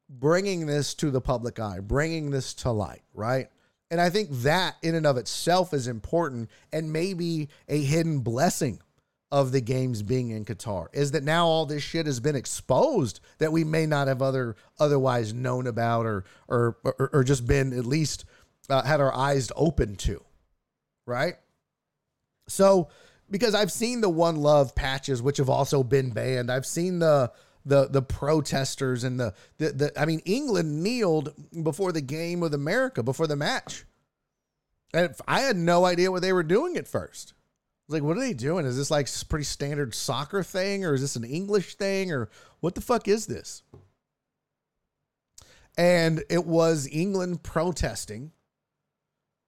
bringing this to the public eye, bringing this to light, right? And I think that in and of itself is important and maybe a hidden blessing of the games being in Qatar is that now all this shit has been exposed that we may not have other otherwise known about or or or, or just been at least uh, had our eyes open to, right? So because I've seen the One Love patches which have also been banned, I've seen the the the protesters and the, the the I mean England kneeled before the game with America before the match. And I had no idea what they were doing at first. Like, what are they doing? Is this like pretty standard soccer thing or is this an English thing or what the fuck is this? And it was England protesting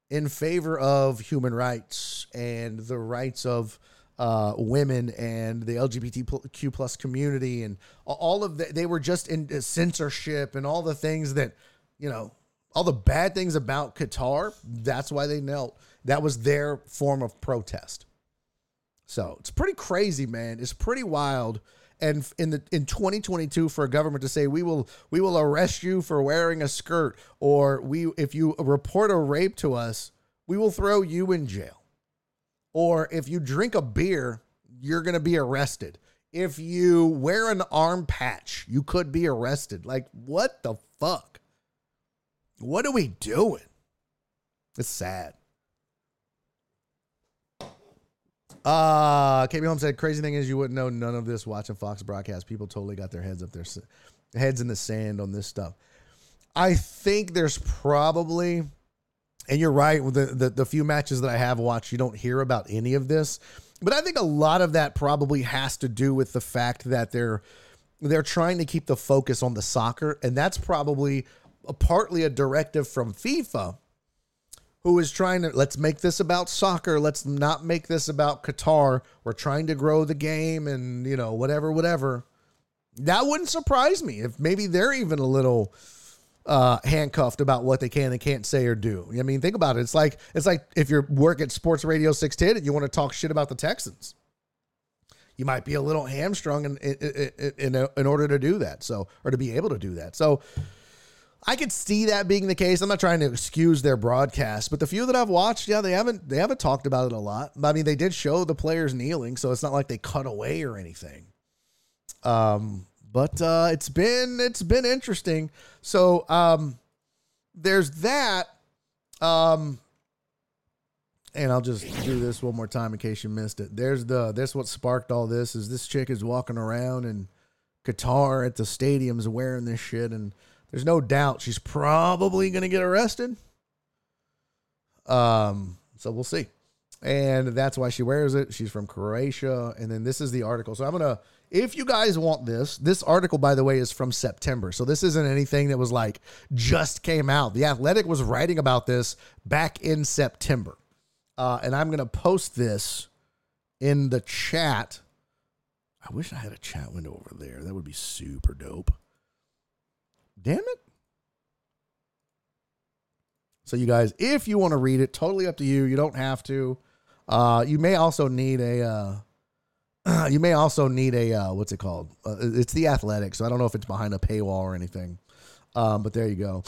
in favor of human rights and the rights of uh, women and the LGBTQ plus community and all of. They were just in uh, censorship and all the things that, you know, all the bad things about Qatar. That's why they knelt. That was their form of protest. So it's pretty crazy, man. It's pretty wild. And in the in 2022, for a government to say we will we will arrest you for wearing a skirt, or we if you report a rape to us, we will throw you in jail or if you drink a beer, you're to be arrested. If you wear an arm patch, you could be arrested. Like, what the fuck? What are we doing? It's sad. Uh, KB Holmes said, crazy thing is you wouldn't know none of this watching Fox broadcast. People totally got their heads up their heads in the sand on this stuff. I think there's probably and you're right. The, the, the few matches that I have watched, you don't hear about any of this. But I think a lot of that probably has to do with the fact that they're they're trying to keep the focus on the soccer, and that's probably a, partly a directive from FIFA, who is trying to let's make this about soccer. Let's not make this about Qatar. We're trying to grow the game, and you know whatever, whatever. That wouldn't surprise me if maybe they're even a little uh, handcuffed about what they can and can't say or do. I mean, think about it. It's like it's like if you work at Sports Radio 610 and you want to talk shit about the Texans. You might be a little hamstrung in, in, in, in order to do that. So, or to be able to do that. So, I could see that being the case. I'm not trying to excuse their broadcast, but the few that I've watched, yeah, they haven't they haven't talked about it a lot. I mean, they did show the players kneeling, so it's not like they cut away or anything. Um, but uh, it's been it's been interesting. So um, there's that. Um, and I'll just do this one more time in case you missed it. There's the that's what sparked all this is this chick is walking around in Qatar at the stadiums wearing this shit, and there's no doubt she's probably gonna get arrested. Um, so we'll see. And that's why she wears it. She's from Croatia. And then this is the article. So I'm gonna if you guys want this, this article, by the way, is from September. So this isn't anything that was like just came out. The Athletic was writing about this back in September. Uh, and I'm going to post this in the chat. I wish I had a chat window over there. That would be super dope. Damn it. So, you guys, if you want to read it, totally up to you. You don't have to. Uh, you may also need a. Uh, you may also need a uh, what's it called? Uh, it's the athletic, so I don't know if it's behind a paywall or anything. Um, but there you go.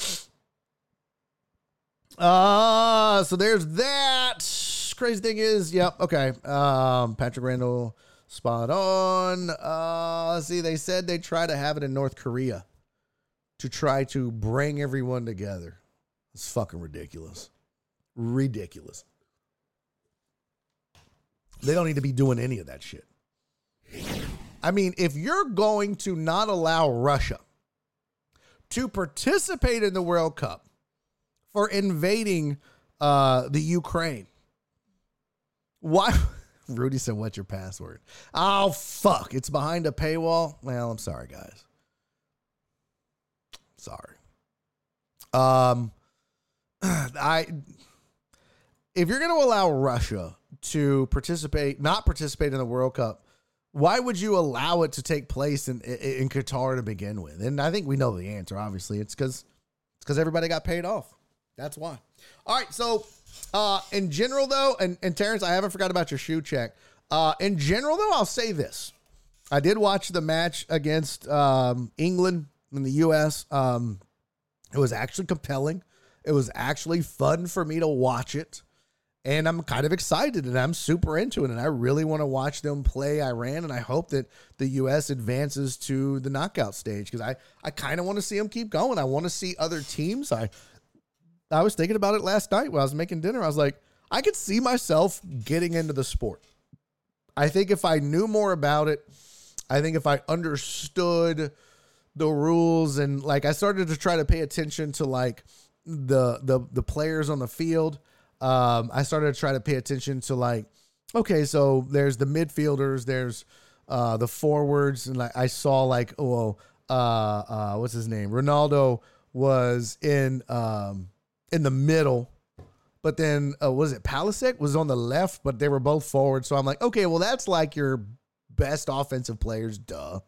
Uh, so there's that. Crazy thing is, yep, okay. Um, Patrick Randall, spot on. Uh, see, they said they try to have it in North Korea to try to bring everyone together. It's fucking ridiculous. Ridiculous. They don't need to be doing any of that shit. I mean, if you're going to not allow Russia to participate in the World Cup for invading uh, the Ukraine, why? Rudy said, What's your password? Oh, fuck. It's behind a paywall. Well, I'm sorry, guys. Sorry. Um, I, if you're going to allow Russia to participate, not participate in the World Cup why would you allow it to take place in in Qatar to begin with? And I think we know the answer. Obviously, it's because it's because everybody got paid off. That's why. All right. So, uh, in general, though, and, and Terrence, I haven't forgot about your shoe check. Uh, in general, though, I'll say this: I did watch the match against um, England in the U.S. Um, it was actually compelling. It was actually fun for me to watch it and I'm kind of excited and I'm super into it. And I really want to watch them play Iran. And I hope that the U.S. advances to the knockout stage because I, I kind of want to see them keep going. I want to see other teams. I, I was thinking about it last night when I was making dinner. I was like, I could see myself getting into the sport. I think if I knew more about it, I think if I understood the rules and like I started to try to pay attention to like the the the players on the field, um, I started to try to pay attention to like okay, so there's the midfielders, there's uh, the forwards, and like I saw like oh uh, uh, what's his name? Ronaldo was in um, in the middle, but then uh, was it Pulisic was on the left, but they were both forward. So I'm like, okay, well that's like your best offensive players, duh.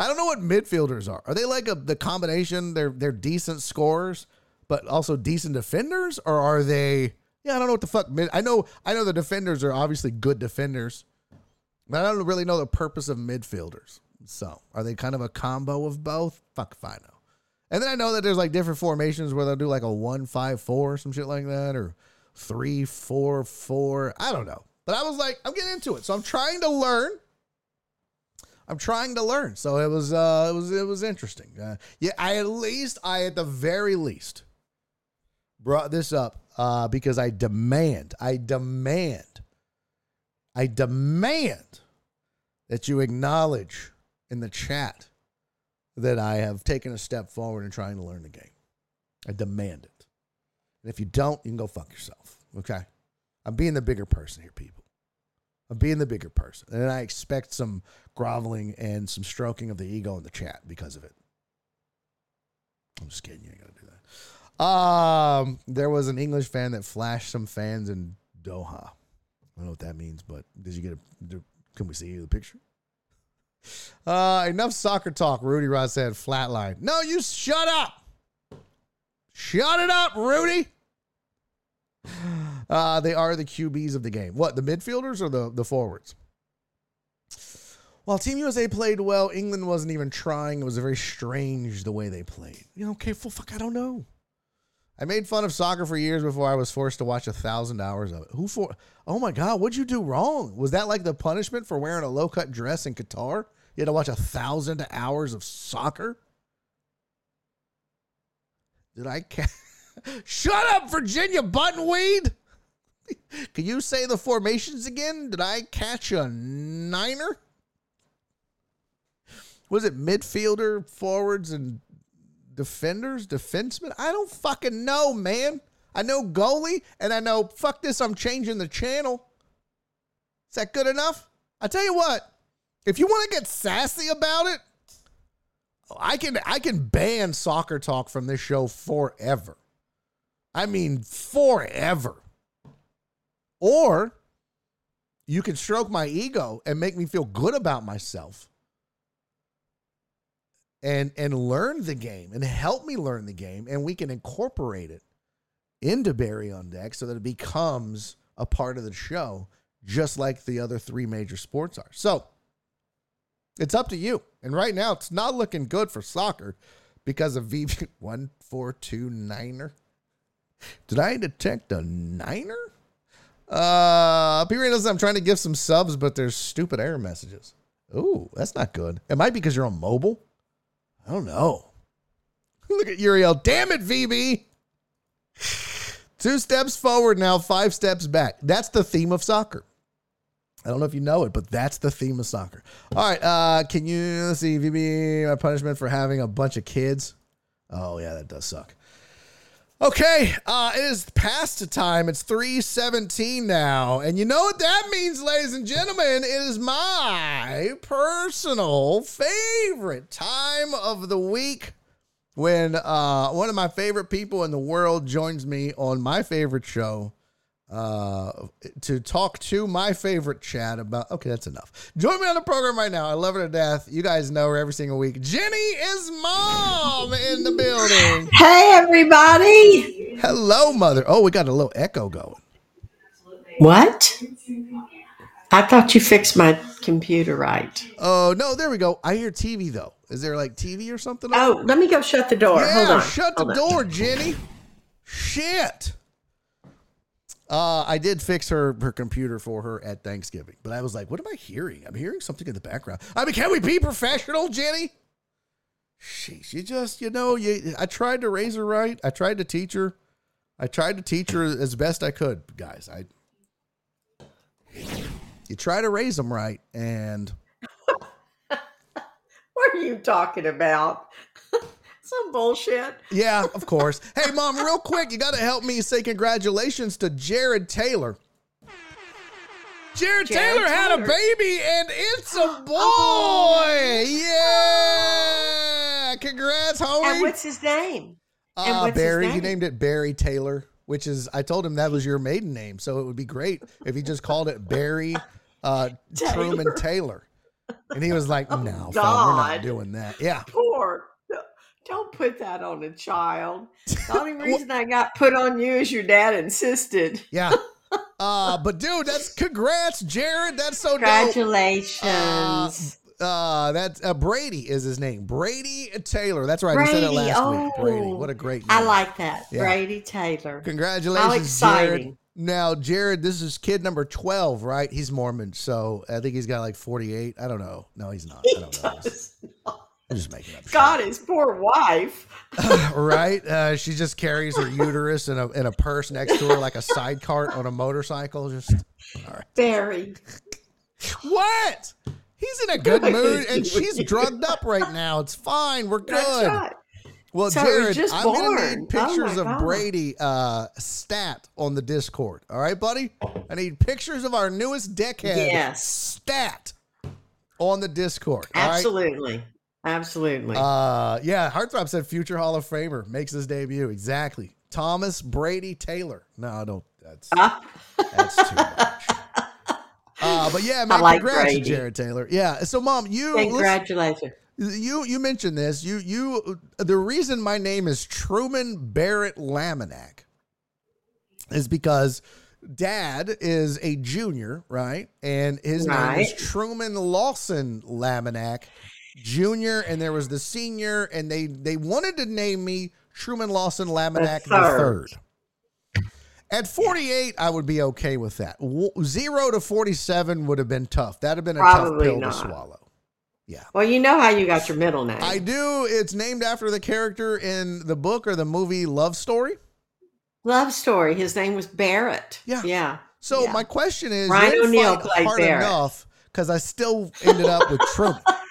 I don't know what midfielders are. Are they like a the combination? They're they're decent scorers, but also decent defenders, or are they? Yeah, I don't know what the fuck. Mid, I know I know the defenders are obviously good defenders, but I don't really know the purpose of midfielders. So are they kind of a combo of both? Fuck if I know. And then I know that there's like different formations where they'll do like a one five four or some shit like that, or three four four. I don't know. But I was like, I'm getting into it, so I'm trying to learn. I'm trying to learn. So it was uh it was it was interesting. Uh, yeah, I at least I at the very least brought this up uh because I demand, I demand, I demand that you acknowledge in the chat that I have taken a step forward in trying to learn the game. I demand it. And if you don't, you can go fuck yourself. Okay? I'm being the bigger person here, people. I'm being the bigger person. And I expect some groveling and some stroking of the ego in the chat because of it. I'm just kidding. You ain't got to do that. Um, there was an English fan that flashed some fans in Doha. I don't know what that means, but did you get a? Can we see the picture? Uh, enough soccer talk. Rudy Rod said flatline. No, you shut up. Shut it up, Rudy. Uh, they are the QBs of the game. What, the midfielders or the, the forwards? While Team USA played well, England wasn't even trying. It was very strange the way they played. You know, okay, full fuck, I don't know. I made fun of soccer for years before I was forced to watch a thousand hours of it. Who for? Oh my God, what'd you do wrong? Was that like the punishment for wearing a low cut dress in Qatar? You had to watch a thousand hours of soccer? Did I? Ca- Shut up, Virginia Buttonweed! Can you say the formations again? Did I catch a niner? Was it midfielder, forwards, and defenders, defensemen? I don't fucking know, man. I know goalie, and I know fuck this. I'm changing the channel. Is that good enough? I tell you what. If you want to get sassy about it, I can I can ban soccer talk from this show forever. I mean forever. Or you can stroke my ego and make me feel good about myself and and learn the game and help me learn the game and we can incorporate it into Barry on Deck so that it becomes a part of the show just like the other three major sports are. So it's up to you. And right now it's not looking good for soccer because of VB 1429er. Did I detect a niner? Uh, P Reynolds, I'm trying to give some subs, but there's stupid error messages. Ooh, that's not good. It might be because you're on mobile. I don't know. Look at Uriel. Damn it, VB. Two steps forward now, five steps back. That's the theme of soccer. I don't know if you know it, but that's the theme of soccer. All right. Uh, can you let's see VB my punishment for having a bunch of kids? Oh yeah, that does suck. Okay, uh, it is past the time. It's 317 now. And you know what that means, ladies and gentlemen? It is my personal favorite time of the week when uh, one of my favorite people in the world joins me on my favorite show uh, to talk to my favorite chat about. Okay, that's enough. Join me on the program right now. I love her to death. You guys know her every single week. Jenny is mom in the building. Hey, everybody. Hello, mother. Oh, we got a little echo going. What? I thought you fixed my computer right. Oh no, there we go. I hear TV though. Is there like TV or something? Oh, let me go shut the door. yeah, Hold on. shut the Hold on. door, Jenny. Shit. Uh, I did fix her her computer for her at Thanksgiving, but I was like, "What am I hearing? I'm hearing something in the background." I mean, can we be professional, Jenny? Sheesh, you just you know you. I tried to raise her right. I tried to teach her. I tried to teach her as best I could, guys. I you try to raise them right, and What are you talking about? Some bullshit. Yeah, of course. hey, mom, real quick, you got to help me say congratulations to Jared Taylor. Jared, Jared Taylor, had a baby, and it's a boy. Oh. Yeah, congrats, homie. And what's his name? and Uh, what's his Barry. He named it Barry Taylor, which is I told him that was your maiden name, so it would be great if he just called it Barry uh, Truman Taylor. And he was like, "No, fam, we're not Oh, doing that." Yeah, Poor. Don't put that on a child. The only reason I got put on you is your dad insisted. yeah. Uh, but dude, that's congrats, Jared. That's so dope. Congratulations. Uh, that's uh, Brady is his name. Brady Taylor. That's right. He said it Brady, last week. oh. Brady. What a great name. I like that. Yeah. Brady Taylor. Congratulations, exciting. Jared. Now, Jared, this is kid number 12, right? He's Mormon, so I think he's got like 48. I don't know. No, he's not. I don't know. I'm just making up shit. God, his poor wife. right? Uh, she just carries her uterus in a in a purse next to her like a side cart on a motorcycle. Just Barry. what? He's in a good mood, and she's drugged up right now. It's fine. We're good. Right. Well, So Jared, I'm gonna need Oh pictures my of God. Brady uh, stat on the Discord. All right, buddy. I need pictures of our newest deckhead Yes. stat on the Discord. all right? Absolutely. Uh, yeah, Heartthrob said future Hall of Famer makes his debut. Exactly. Thomas Brady Taylor. No, I don't. That's Ah, that's too much. Uh, but yeah, man, like congrats, to Brady. Jared Taylor. Yeah. So, mom, you congratulations. you you mentioned this. You you the reason my name is Truman Barrett Laminack is because dad is a junior, right? And his name is Truman Lawson Laminack Jr. And there was the senior, and they they wanted to name me Truman Lawson Laminack the third. At 48, I would be okay with that. Zero to 47 would have been tough. That'd have been a Probably tough pill not. to swallow. Yeah. Well, you know how you got your middle name. I do. It's named after the character in the book or the movie Love Story. Love story. His name was Barrett. Yeah. Yeah. So Yeah. my question is, Ryan you didn't fight played hard Barrett. enough because I still ended up with Truman.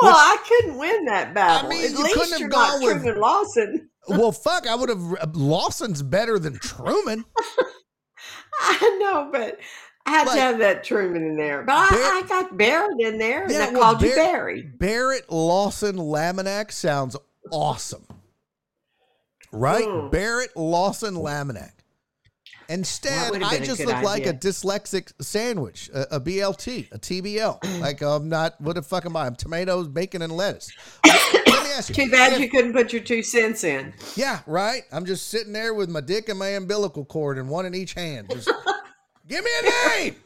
Well, I couldn't win that battle. I mean, At you least couldn't have you're gone not with- Truman Lawson. well, fuck, I would have. Lawson's better than Truman. I know, but I had Like- to have that Truman in there. But Bar- I, I got Barrett in there, and Yeah, I well, called you Bar- Barry. Barrett Lawson Laminack sounds awesome, right? Mm. Barrett Lawson Laminack. Instead, I just look like a dyslexic sandwich, a, a BLT, a TBL. like I'm not. What the fuck am I? I'm tomatoes, bacon, and lettuce. Let me ask you. Too bad if- you couldn't put your two cents in. Yeah, right. I'm just sitting there with my dick and my umbilical cord and one in each hand. Just give me a name.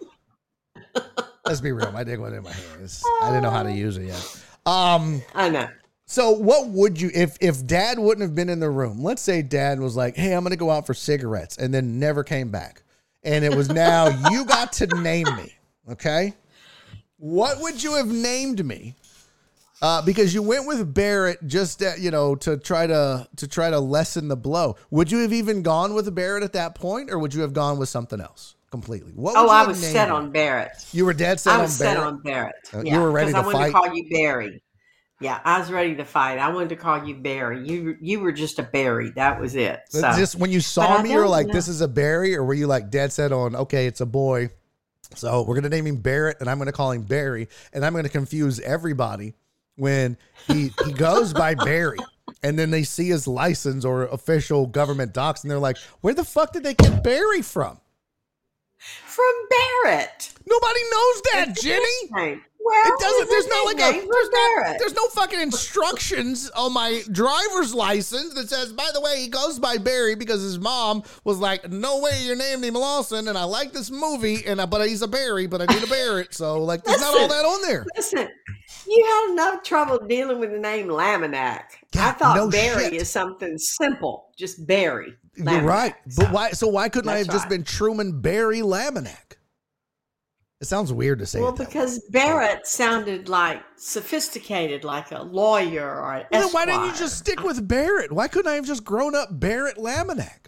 Let's be real. My dick wasn't in my hand. It's- I didn't know how to use it yet. Um. I know. So what would you if if dad wouldn't have been in the room? Let's say dad was like, "Hey, I'm going to go out for cigarettes," and then never came back. And it was now you got to name me, okay? What would you have named me? Uh, because you went with Barrett just uh, you know to try to to try to lessen the blow. Would you have even gone with Barrett at that point, or would you have gone with something else completely? What? would Oh, you I have was set me? on Barrett. You were dead set I on was set Barrett. on Barrett. Uh, you were ready 'cause to fight. I wanted fight? to call you Barry. Yeah, I was ready to fight. I wanted to call you Barry. You you were just a Barry. That was it. So Just when you saw me, you were like, know. "This is a Barry," or were you like dead set on, "Okay, it's a boy." So we're gonna name him Barrett, and I'm gonna call him Barry, and I'm gonna confuse everybody when he he goes by Barry, and then they see his license or official government docs, and they're like, "Where the fuck did they get Barry from?" from Barrett. Nobody knows that, Jenny. Name. Well, It doesn't. There's not like a. There's not. There's no fucking instructions on my driver's license that says, by the way, he goes by Barry because his mom was like, "No way, you're named him Lawson," and I like this movie, and I, but he's a Barry, but I need a Barrett, so like, there's not all that on there. Listen, you had enough trouble dealing with the name Laminack. Yeah, I thought no Barry shit. is something simple, just Barry. You're Laminack. right, but why? So why couldn't I have That's just been Truman Barry Laminack? It sounds weird to say Well, that way. because Barrett sounded like sophisticated, like a lawyer or an Well, then why didn't you just stick with Barrett? Why couldn't I have just grown up Barrett Laminack?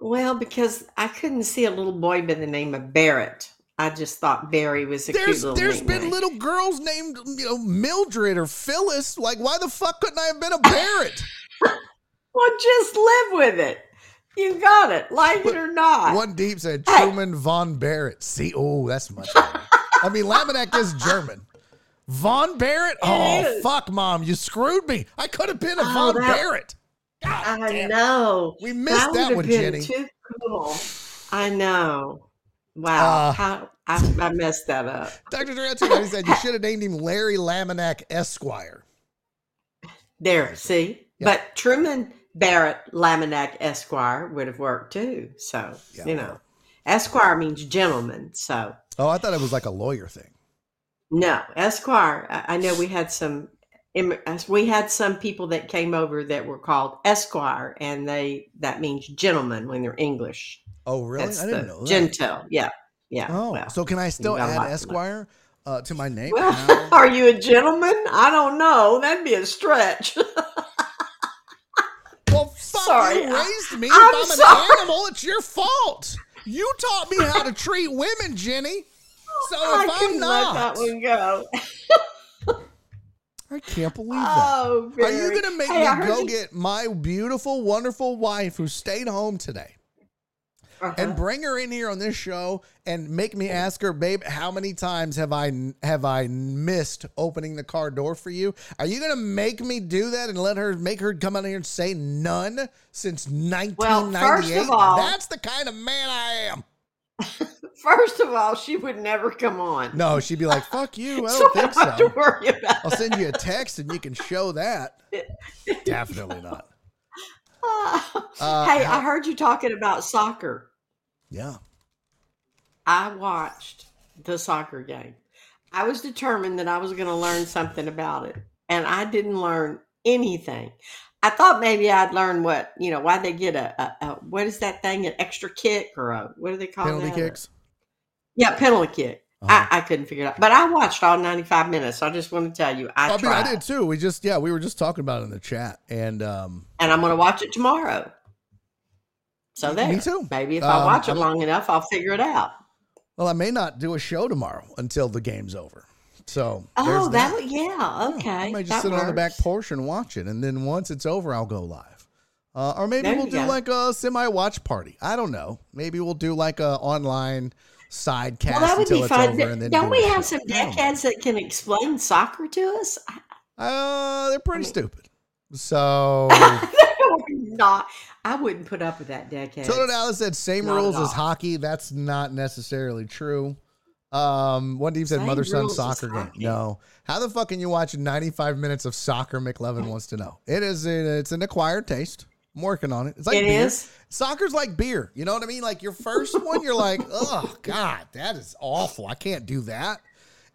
Well, because I couldn't see a little boy by the name of Barrett I just thought Barry was a There's cute little there's nickname. been little girls named you know Mildred or Phyllis. Like, why the fuck couldn't I have been a Barrett? Well, just live with it. You got it, like it or not. One deep said Hey. Truman von Barrett. See, oh, that's much. better. I mean, Laminack is German. Von Barrett? Oh, is. fuck, mom. You screwed me. I could have been a Oh, Von that- Barrett. God I it. know. We missed would that one, Jenny. Too cool. I know. Wow. Uh, How I, I messed that up. Dr. Durant said you should have named him Larry Laminack Esquire. There, see? But Truman Barrett Laminack Esquire would have worked too. So, Yeah. you know, Esquire means gentleman. So, Oh, I thought it was like a lawyer thing. no, Esquire. I, I know we had some. We had some people that came over that were called Esquire, and they that means gentleman when they're English. Oh, really? That's I didn't know that. Gentile. Yeah, yeah. Oh, well. so can I still add. Esquire uh, to my name? Well, are you a gentleman? I don't know. That'd be a stretch. Sorry, you I- raised me. I'm if I'm sorry. an animal, it's your fault. You taught me how to treat women, Jenny. So I if I'm couldn't let that one go. I can't believe that. Oh, Are you going to make Hey, me go you- get my beautiful, wonderful wife who stayed home today Uh-huh. and bring her in here on this show and make me ask her, babe, how many times have I have I missed opening the car door for you? Are you going to make me do that and let her make her come out here and say none since 1998? all- That's the kind of man I am. First of all, she would never come on. No, she'd be like, "Fuck you." I don't I think don't have to so. worry about I'll send you a text and you can show that. Definitely not. Uh, hey, I heard you talking about soccer. Yeah. I watched the soccer game. I was determined that I was going to learn something about it, and I didn't learn anything. I thought maybe I'd learn what you know why they get a, a, a what is that thing an extra kick or a what do they call it? Penalty that? kicks. Yeah, penalty kick. Uh-huh. I, I couldn't figure it out, but I watched all ninety five minutes. So I just want to tell you, I, I mean, I did too. We just, yeah, we were just talking about it in the chat, and um, and I'm going to watch it tomorrow. So Me too. maybe if Um, I watch it long enough, I'll figure it out. well, I may not do a show tomorrow until the game's over. So Oh, that, that. yeah, okay. I might just that sit on the back works. porch and watch it, and then once it's over, I'll go live. Uh, or maybe There we'll do go. like a semi-watch party. I don't know. Maybe we'll do like a online side cast Well, that would until be it's fun. over, Don't do we have show. some I deckheads that can explain soccer to us? Uh, they're pretty mean- stupid. So not. I wouldn't put up with that deckhead. Toto Dallas said same Not rules as hockey. That's not necessarily true. Um, one team said Same mother son soccer game. hockey. No, how the fuck can you watch 95 minutes of soccer? McLovin wants to know. It is. A, it's an acquired taste. I'm working on it. It's like It beer. is? Soccer's like beer. You know what I mean? Like your first one, you're like, oh god, that is awful. I can't do that.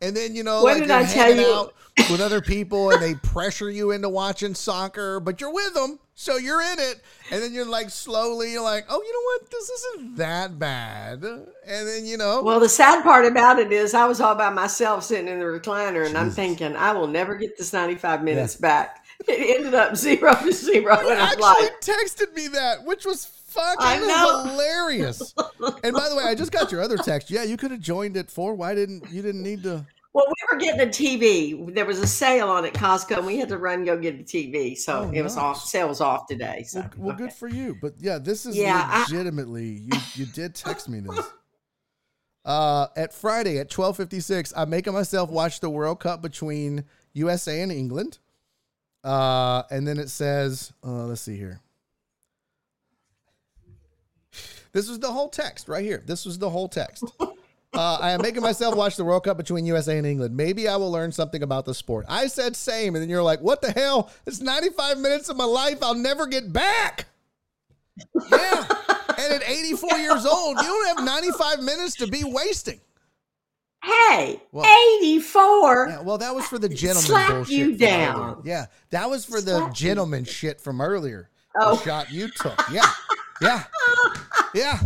And then you know, What like you're hanging you? out with other people, and they pressure you into watching soccer, but you're with them, so you're in it. And then you're like slowly, you're like, oh, you know what? This isn't that bad. And then you know, Well, the sad part about it is I was all by myself sitting in the recliner, and I'm thinking I will never get this 95 minutes back. It ended up zero to zero, you and I'm actually like, texted me that, which was I fucking know. hilarious. and by the way, I just got your other text. Yeah, you could have joined at four. Why didn't you? Didn't need to. Well, we were getting a TV. There was a sale on at Costco, and we had to run go get a TV. So Oh, it was nice. off. Sale was off today. So Well, well okay. good for you. But yeah, this is Yeah, I- legitimately you. You did text me this. Uh, at Friday at twelve fifty six, I'm making myself watch the World Cup between USA and England. Uh, and then it says, uh, let's see here. This was the whole text right here. This was the whole text. Uh, I am making myself watch the World Cup between USA and England. Maybe I will learn something about the sport. I said same, and then you're like, "What the hell? It's 95 minutes of my life I'll never get back." Yeah, and at 84 years old, you don't have 95 minutes to be wasting. Hey, Well- 84. Yeah, well, that was for the gentleman Slap bullshit. you down. Yeah, that was for the Slap you gentleman shit from earlier. Oh. The shot you took. Yeah, yeah, yeah.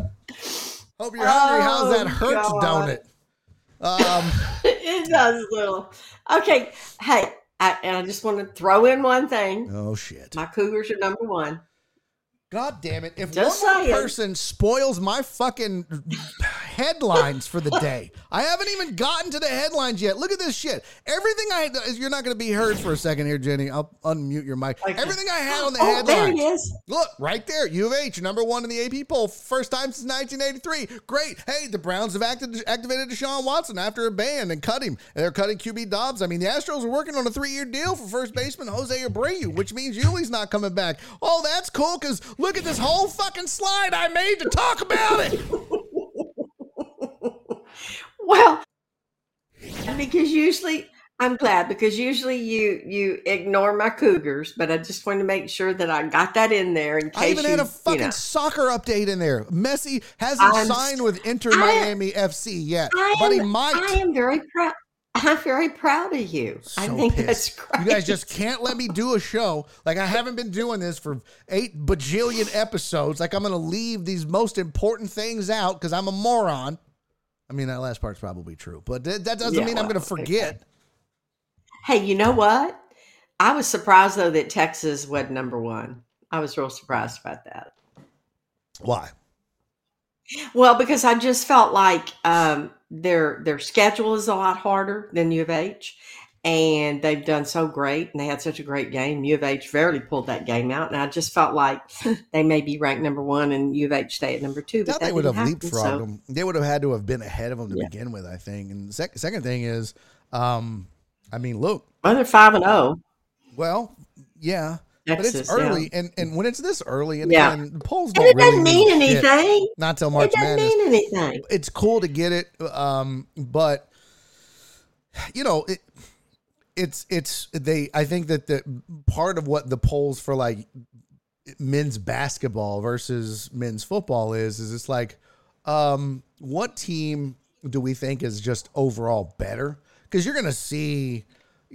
Hope you're hungry. How's that Oh, Hurts God. donut? Um. it does a little. Okay. Hey, I, and I just want to throw in one thing. Oh shit. My Cougars are number one. God damn it. If Just one saying. person spoils my fucking headlines for the day. I haven't even gotten to the headlines yet. Look at this shit. Everything I you're not going to be heard for a second here, Jenny. I'll unmute your mic. Everything I had on the headline. Oh, there headlines. it is. Look, right there. U of H, number one in the AP poll, first time since 1983. Great. Hey, the Browns have acted, activated Deshaun Watson after a ban and cut him. And they're cutting QB Dobbs. I mean, the Astros are working on a three year deal for first baseman Jose Abreu, which means Yuli's not coming back. Oh, that's cool because look at this whole fucking slide I made to talk about it. Well, because usually I'm glad because usually you you ignore my Cougars, but I just wanted to make sure that I got that in there in case I even you, had a you fucking know. soccer update in there. Messi hasn't I'm- signed with Inter Miami FC yet, I but he might. I am very proud. I'm very proud of you. I think pissed. that's great. You guys just can't let me do a show. Like I haven't been doing this for eight bajillion episodes. Like I'm gonna leave these most important things out because I'm a moron. I mean that last part's probably true, but that, that doesn't Yeah, mean I'm gonna well, forget. Hey, you know what? I was surprised though that Texas was number one. I was real surprised about that. Why? Well, because I just felt like um, their their schedule is a lot harder than U of H, and they've done so great, and they had such a great game. U of H barely pulled that game out, and I just felt like they may be ranked number one, and U of H stay at number two. But they would have happen, leapfrogged so- them. They would have had to have been ahead of them to Yeah. begin with. I think. And the sec- second thing is, um, I mean, look, Well, they're five and zero. well, yeah. But it's early, yeah. and, and when it's this early, and Yeah. the polls and don't it really doesn't mean shit. anything. Not till March It doesn't Madness. mean anything. it's cool to get it um but you know it it's it's they i think that the part of what the polls for like men's basketball versus men's football is is it's like um what team do we think is just overall better? Because you're gonna see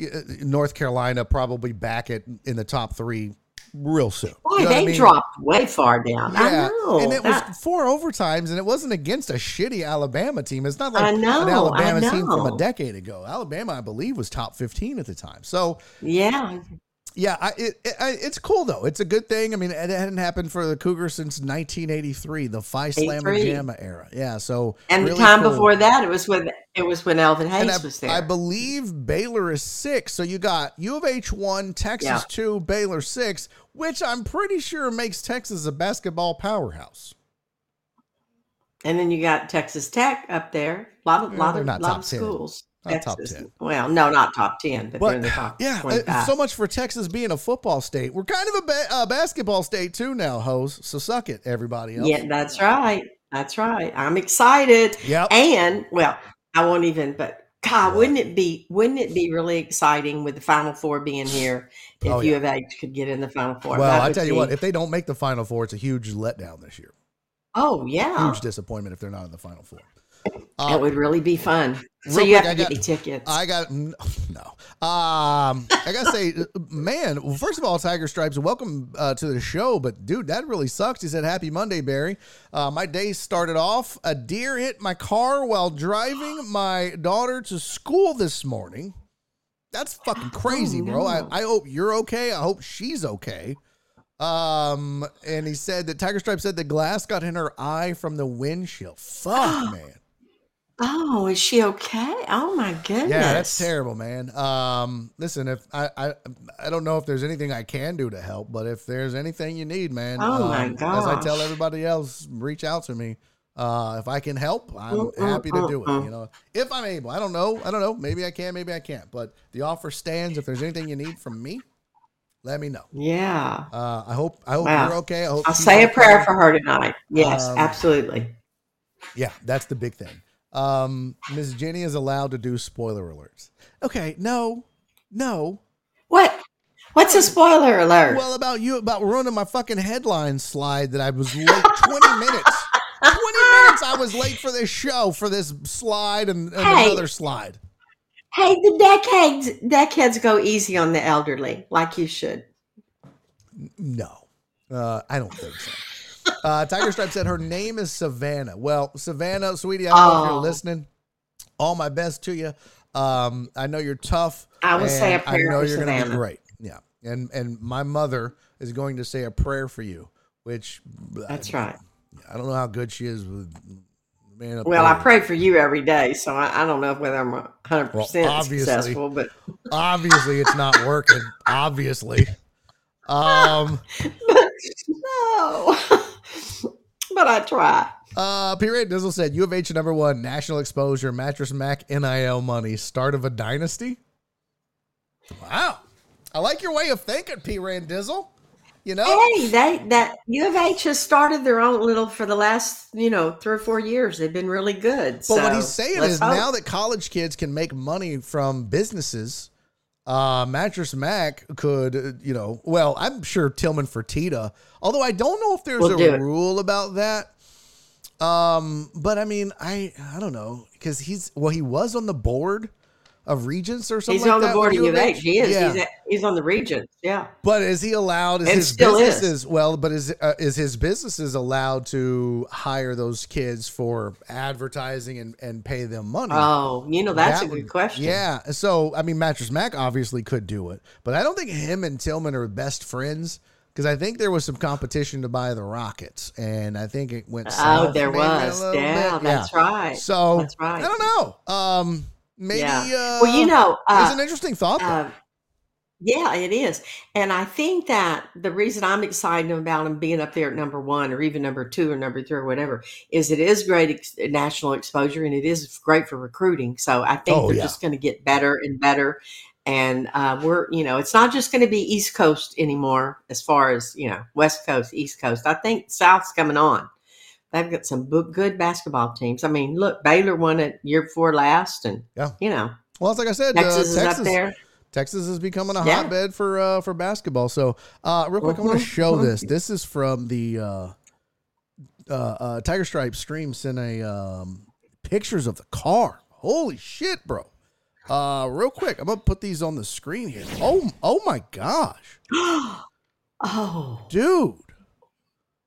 uh, north carolina probably back at in the top three real soon Boy, You know what I they mean? dropped way far down. I know. And it That- was four overtimes, and it wasn't against a shitty Alabama team. It's not like know, an Alabama team from a decade ago. Alabama, I believe, was top 15 at the time. So, yeah. Yeah, I, it, it's cool, though. It's a good thing. I mean, it hadn't happened for the Cougars since 1983, the Phi Slamma 83. Jamma era. Yeah, so. And really the time cool. before that, it was when it was when Elvin And Hayes I, was there. I believe Baylor is six. So you got U of H one, Texas Yeah. two, Baylor six, which I'm pretty sure makes Texas a basketball powerhouse. And then you got Texas Tech up there. A lot of Yeah, lot of lot top of 10. schools. Not top 10. Well, no, not top ten, but, they're in the top yeah, uh, 25. so much for Texas being a football state. We're kind of a ba- uh, basketball state too now, hoes. So suck it, everybody else. yeah, that's right. That's right. I'm excited. Yep. And well, I won't even. But God, wouldn't it be? Wouldn't it be really exciting with the Final Four being here? If Oh, U of H could get in the Final Four. well, I tell you be- what, if they don't make the Final Four, it's a huge letdown this year. oh yeah, Huge disappointment if they're not in the Final Four. that would really be fun. So you quick, have to I get got- me tickets. I got no. Um, I gotta say, man. Well, first of all, Tiger Stripes, welcome uh, to the show. But dude, that really sucks. He said, "Happy Monday, Barry." Uh, my day started off. A deer hit my car while driving my daughter to school this morning. That's fucking crazy, Oh, bro. I. I hope you're okay. I hope she's okay. Um, and he said that Tiger Stripe said the glass got in her eye from the windshield. Fuck, man. Oh, is she okay? Oh my goodness. Yeah, that's terrible, man. Um, listen, if I, I I don't know if there's anything I can do to help, but if there's anything you need, man, Oh, my um, as I tell everybody else, reach out to me. Uh, if I can help, I'm Mm, happy to mm, do it. mm, You know, if I'm able, I don't know, I don't know. Maybe I can, maybe I can't. But the offer stands. If there's anything you need from me, let me know. Yeah. Uh, I hope I hope Wow. you're okay. I hope I'll say a okay. prayer for her tonight. Yes, Um, absolutely. Yeah, that's the big thing. Um, Miss Jenny is allowed to do spoiler alerts. Okay, no, no. What? What's a spoiler alert? Well, about you, about ruining my fucking headline slide that I was late 20 minutes. 20 minutes I was late for this show, for this slide and, and Hey. another slide. hey, the decades decades go easy on the elderly, like you should. No, uh, I don't think so. Uh, Tiger Stripe said her name is Savannah. Well, Savannah, sweetie, I don't know if Oh. you're listening. All my best to you. Um, I know you're tough. I will say a prayer I know for you're gonna be Savannah. great. Yeah, and and my mother is going to say a prayer for you, which That's right. I don't know how good she is with man. Well, I pray for you every day, so I, I don't know whether I'm 100% Well, obviously. successful, but Obviously, it's not working. Obviously. Um. no. but I try. Uh, P. Ray Dizzle said, "U of H number one national exposure mattress Mac NIL money start of a dynasty." Wow, I like your way of thinking, P. Ray Dizzle. You know, Hey, they that U of H has started their own little for the last you know three or four years. They've been really good. But so what he's saying is hope. now that college kids can make money from businesses, uh, Mattress Mac could, you know, well, I'm sure Tillman Fertitta, although I don't know if there's Will a rule about that. Um, but I mean, I I don't know because he's well, he was on the board of Regents or something. he's like on the board of U of U H. He is. Yeah. He's, at, he's on the Regents. Yeah. But is he allowed? Is And his still is. businesses well? But is uh, is his businesses allowed to hire those kids for advertising and, and pay them money? Oh, you know that's That a good would- question. Yeah. So I mean, Mattress Mac obviously could do it, but I don't think him and Tillman are best friends because I think there was some competition to buy the Rockets, and I think it went. Oh, there was. Yeah, bit. that's right. So That's right. I don't know. Um, maybe. Yeah. Uh, well, you know, it's uh, an interesting thought. uh, yeah, it is, and I think that the reason I'm excited about him being up there at number one, or even number two, or number three, or whatever, is it is great ex- national exposure, and it is great for recruiting. So I think Oh, they're yeah. just going to get better and better. And uh, we're, you know, it's not just going to be East Coast anymore, as far as you know, West Coast, East Coast. I think South's coming on. They've got some good basketball teams. I mean, look, Baylor won it year before last, and Yeah. you know, well, it's like I said, Texas uh, is up there. Texas is becoming a Yeah. hotbed for uh, for basketball. So, uh, real quick, I want to Mhm. show this. This is from the uh, uh, uh, Tiger Stripe stream. Sent a um, pictures of the car. Holy shit, bro! Uh, real quick, I'm gonna put these on the screen here. Oh, oh my gosh, oh, dude,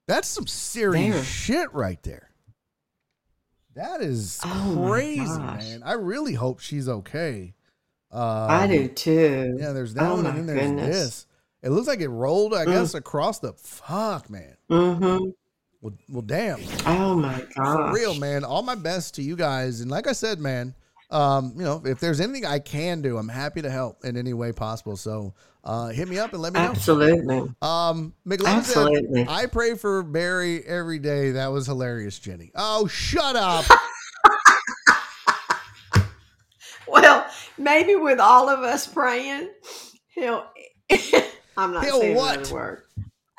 that's some serious There. shit right there. That is Oh crazy, man. I really hope she's okay. Um, I do too. Yeah, there's that Oh one, and then there's goodness. this. It looks like it rolled, I Mm. guess, across the fuck, man. Mm-hmm. Well, well, damn, Oh my for god. real, man. All my best to you guys, and like I said, man, um, you know, if there's anything I can do, I'm happy to help in any way possible. So, uh, hit me up and let me know. Absolutely. Um, McLovin said, Absolutely. I pray for Barry every day. That was hilarious, Jenny. Oh, shut up. Well, maybe with all of us praying, he'll. I'm not He'll saying what? another word.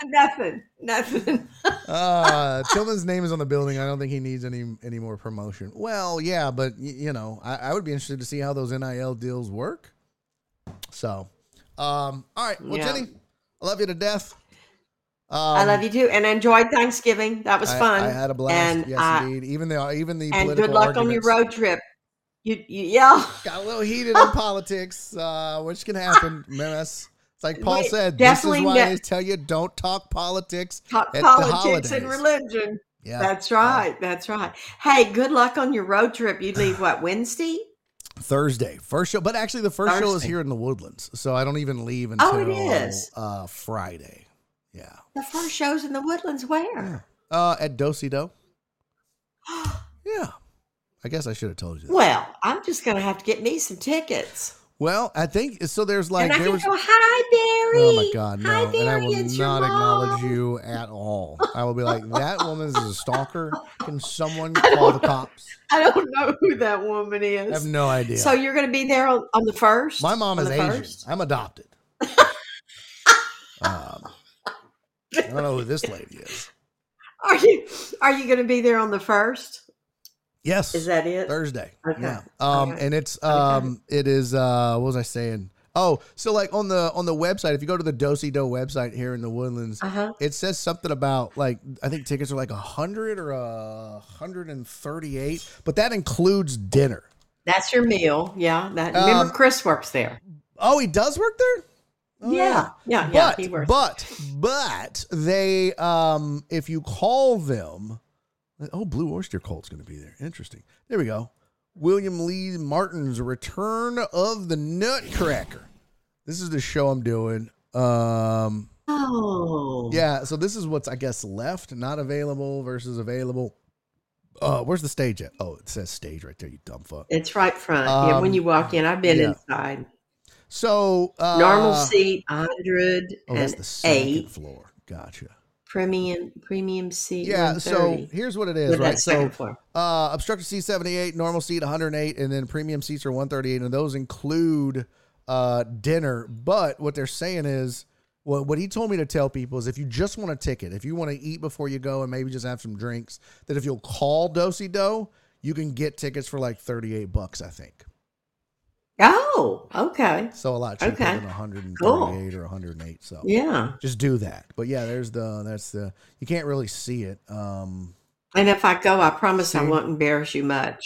Nothing. Nothing. uh Tillman's name is on the building. I don't think he needs any any more promotion. Well, yeah, but y- you know, I, I would be interested to see how those NIL deals work. So, um, all right. Well, Yeah. Jenny, I love you to death. Um, I love you too, and enjoyed Thanksgiving. That was I- fun. I, had a blast. And yes, I- indeed. Even the even the and good luck on your road trip. You, you yeah. got a little heated in politics, uh, which can happen. Mess. It's like Paul Wait, said. This is why ne- I tell you don't talk politics. Talk At the politics and religion. Yeah, That's right. That's right. Hey, good luck on your road trip. You leave what Wednesday? Thursday, first show, but actually the first show is here in the Woodlands, so I don't even leave until Oh, it is. uh Friday. Yeah, The first show's in the Woodlands. Where? uh at. Yeah, I guess I should have told you. That. Well, I'm just gonna have to get me some tickets. Well, I think so. There's like and I there can was. go, hi, Barry. Oh my God, no! Hi, Barry. and I will not acknowledge you at all. I will be like, that woman is a stalker. Can someone call the cops? I don't know who that woman is. I have no idea. So you're going to be there on, on the first? My mom On is Asian. first? I'm adopted. um, I don't know who this lady is. Are you Are you going to be there on the first? Yes, Is that it? Thursday. Okay. Yeah. Um, Okay. and it's um, it is uh, what was I saying? Oh, so like on the on the website, if you go to the Dosey Doe website here in the Woodlands, Uh huh. it says something about like I think tickets are like a hundred or a hundred and thirty eight, but that includes dinner. That's your meal. Yeah. That. Um, remember, Chris works there. Oh, he does work there. Oh, yeah. Yeah. Yeah. But he works. but but they um if you call them oh Blue Oyster Cult's going to be there. Interesting. There we go. William Lee Martin's Return of the Nutcracker. This is the show I'm doing. Um oh. yeah, so this is what's I guess left, not available versus available. Uh, where's the stage at? Oh, it says stage right there. You dumb fuck. It's right front. yeah, when Um, you walk in, I've been yeah. inside. So uh, Normal seat, hundred Oh, that's the second floor. Gotcha. Premium premium seat. Yeah. So here's what it is, right? So. Uh, obstructed seat 78, normal seat 108, and then premium seats are 138, and those include uh, dinner. But what they're saying is, what, what he told me to tell people is if you just want a ticket, if you want to eat before you go and maybe just have some drinks, that if you'll call Dosey Doe, you can get tickets for like 38 bucks, I think. Oh, okay. So a lot cheaper Okay. than 138 Cool. or 108. So Yeah. just do that. But yeah, there's the, that's the, you can't really see it. Um, And if I go, I promise I won't embarrass you much.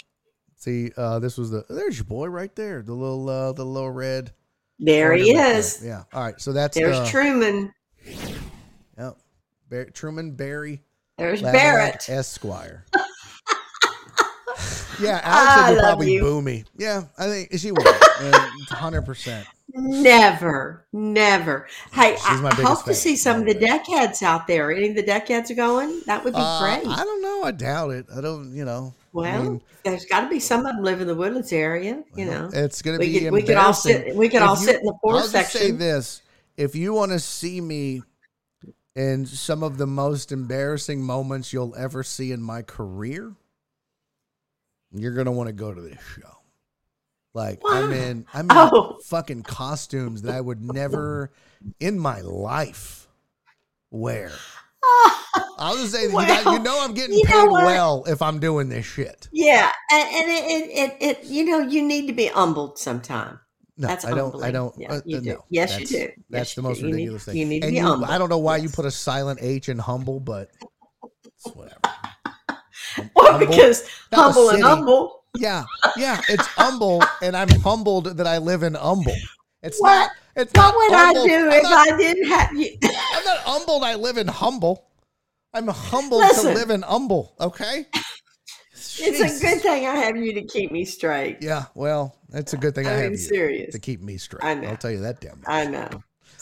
see, uh, this was the, there's your boy right there, the little, uh, the little red. There he is. there. Yeah. All right. So that's There's the, Truman. Yep. Bar- Truman Barry There's Barrett. Esquire. yeah, Alex I would probably you. boo me. Yeah, I think she would. Hundred percent. Never, never. Hey, She's I I hope to see some of the deckheads out there. Any of the deckheads are going? That would be Uh, great. I don't know. I doubt it. I don't. You know. well, mean- there's got to be some of them live in the Woodlands area. You know, it's gonna be. could we could all sit we could If all you- sit in the forest section. I'll fourth just say this: if you want to see me in some of the most embarrassing moments you'll ever see in my career, you're gonna want to go to this show. Like I'm in, I'm in Oh. fucking costumes that I would never in my life wear. I'll just say that you, guys, you know I'm getting you know paid what? well if I'm doing this shit. Yeah, and, and it, it, it, it, you know, you need to be humbled sometime. No, That's I don't. I don't. Yeah, uh, you uh, do. no, Yes, you that's, do. Yes, That's the most do. You need- ridiculous thing. you need to be you, humble. I don't know why you put a silent H in humble, but it's whatever. Well, Humble. because humble and humble. Yeah, yeah, it's humble, and I'm humbled that I live in humble. It's What- not. It's What not would I do I'm if not, I didn't have you? I'm not humbled. I live in humble. I'm humbled Listen. to live in humble. Okay. It's a good thing I have you to keep me straight. Yeah. Well, it's a good thing I I'm have you serious. to keep me straight. I know. I'll tell you that damn I know.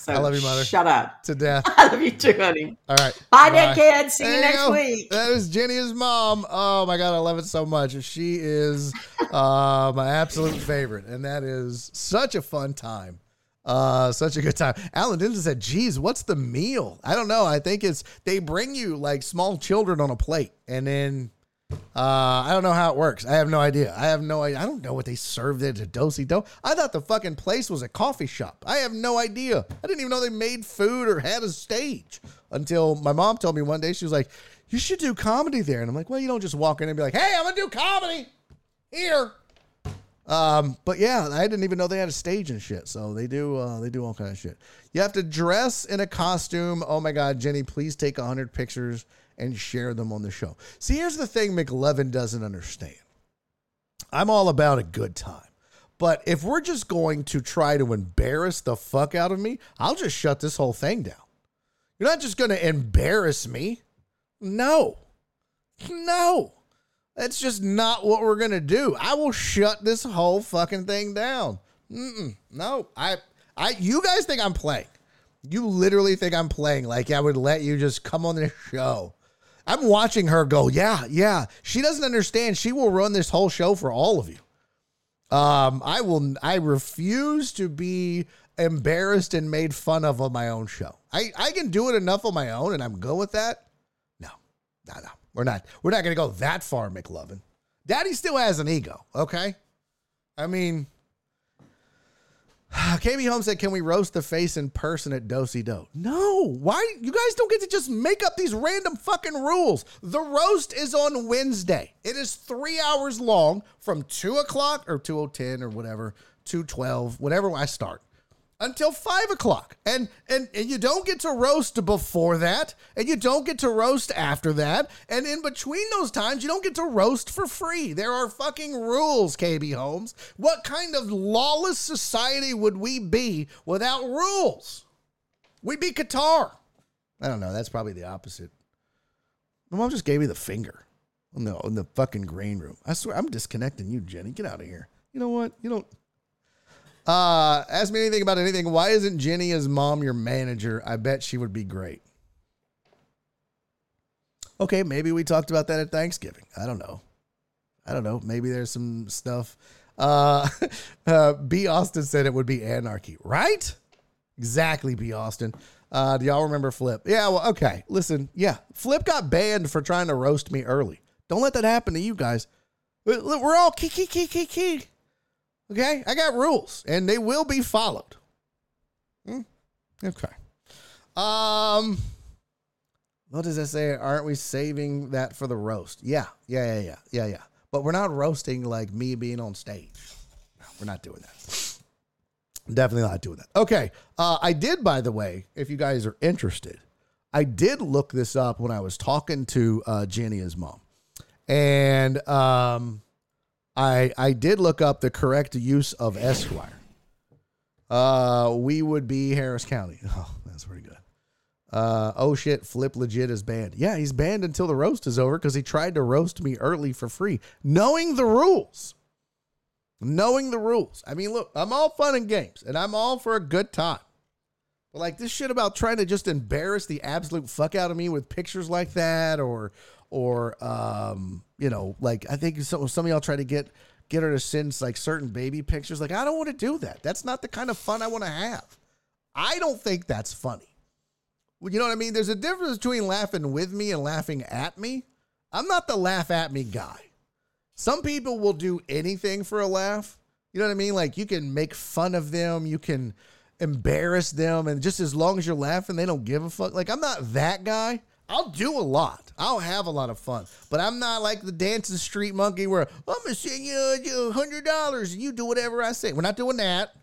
So I love you, mother. Shut up. to death. I love you too, honey. All right. Bye, Bye. dickhead. See you next go. week. That is Jenny's mom. Oh my god, I love it so much. She is uh, my absolute favorite, and that is such a fun time. Uh, such a good time. Alan Denton said, "Geez, what's the meal?" I don't know. I think it's they bring you like small children on a plate, and then uh, I don't know how it works. I have no idea. I have no idea. I don't know what they served at a Dosey Doe. I thought the fucking place was a coffee shop. I have no idea. I didn't even know they made food or had a stage until my mom told me one day. She was like, "You should do comedy there," and I'm like, "Well, you don't just walk in and be like, hey, I'm gonna do comedy here." Um, but yeah, I didn't even know they had a stage and shit. So they do, uh, they do all kind of shit. You have to dress in a costume. Oh my God, Jenny, please take hundred pictures and share them on the show. See, here's the thing McLovin doesn't understand. I'm all about a good time. But if we're just going to try to embarrass the fuck out of me, I'll just shut this whole thing down. You're not just going to embarrass me. No. No. That's just not what we're gonna do. I will shut this whole fucking thing down. Mm-mm. No, I, I, you guys think I'm playing. You literally think I'm playing. Like I would let you just come on this show. I'm watching her go. Yeah, yeah. She doesn't understand. She will run this whole show for all of you. Um, I will. I refuse to be embarrassed and made fun of on my own show. I, I can do it enough on my own, and I'm good with that. No, no, no. We're not. We're not going to go that far, McLovin. Daddy still has an ego. Okay. I mean, KB Holmes said, "Can we roast the face in person at Dosey Doe?" No. Why? You guys don't get to just make up these random fucking rules. The roast is on Wednesday. It is three hours long, from two o'clock or two o ten or whatever, two twelve, whatever I start until five o'clock. And, and and you don't get to roast before that, and you don't get to roast after that, and in between those times, you don't get to roast for free. There are fucking rules, KB Holmes. What kind of lawless society would we be without rules? We'd be Qatar. I don't know. That's probably the opposite. My mom just gave me the finger. in the in the fucking green room. I swear, I'm disconnecting you, Jenny. Get out of here. You know what? You don't. Uh, ask me anything about anything. Why isn't Jenny as mom your manager? I bet she would be great. Okay, maybe we talked about that at Thanksgiving. I don't know. I don't know. Maybe there's some stuff. Uh, uh, B. Austin said it would be anarchy, right? Exactly, B. Austin. Uh, do y'all remember Flip? Yeah, well, okay. Listen, yeah, Flip got banned for trying to roast me early. Don't let that happen to you guys. We're all key, key, key, key, key. Okay, I got rules, and they will be followed. Hmm? Okay. Um, what does that say? Aren't we saving that for the roast? Yeah, yeah, yeah, yeah, yeah, yeah. But we're not roasting like me being on stage. No, we're not doing that. Definitely not doing that. Okay. Uh, I did, by the way, if you guys are interested, I did look this up when I was talking to uh, mom, and um, I I did look up the correct use of Esquire. Uh, we would be Harris County. Oh, that's pretty good. Uh, oh shit, Flip legit is banned. Yeah, he's banned until the roast is over because he tried to roast me early for free, knowing the rules. Knowing the rules. I mean, look, I'm all fun and games, and I'm all for a good time. But like this shit about trying to just embarrass the absolute fuck out of me with pictures like that, or or um, you know, like I think some some of y'all try to get get her to send like certain baby pictures. Like I don't want to do that. That's not the kind of fun I want to have. I don't think that's funny. You know what I mean? There's a difference between laughing with me and laughing at me. I'm not the laugh at me guy. Some people will do anything for a laugh. You know what I mean? Like you can make fun of them, you can embarrass them, and just as long as you're laughing, they don't give a fuck. Like I'm not that guy. I'll do a lot. I'll have a lot of fun, but I'm not like the dancing street monkey where I'm gonna send you a hundred dollars and you do whatever I say. We're not doing that,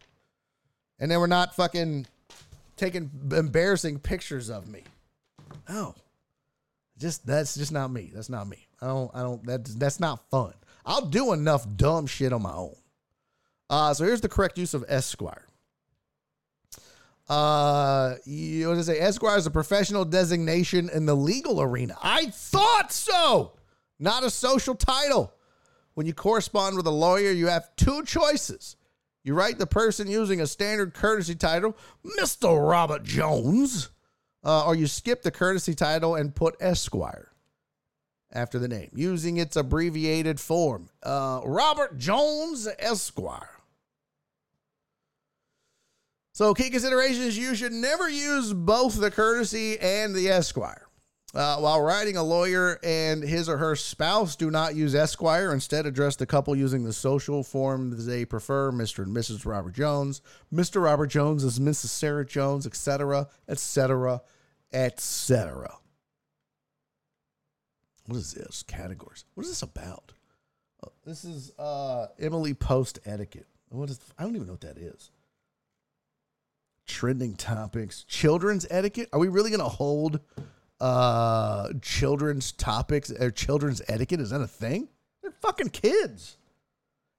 and then we're not fucking taking embarrassing pictures of me. Oh, just that's just not me. That's not me. I don't. I don't. That's that's not fun. I'll do enough dumb shit on my own. Uh, so here's the correct use of Esquire. Uh, you want to say Esquire is a professional designation in the legal arena. I thought so. Not a social title. When you correspond with a lawyer, you have two choices. You write the person using a standard courtesy title, Mr. Robert Jones, uh, or you skip the courtesy title and put Esquire after the name, using its abbreviated form, uh, Robert Jones Esquire. So, key considerations you should never use both the courtesy and the Esquire. Uh, while writing, a lawyer and his or her spouse do not use Esquire. Instead, address the couple using the social form they prefer Mr. and Mrs. Robert Jones. Mr. Robert Jones is Mrs. Sarah Jones, etc., etc., etc. What is this? Categories. What is this about? Oh, this is uh, Emily Post etiquette. What is? I don't even know what that is. Trending topics. Children's etiquette. Are we really going to hold uh, children's topics or children's etiquette? Is that a thing? They're fucking kids.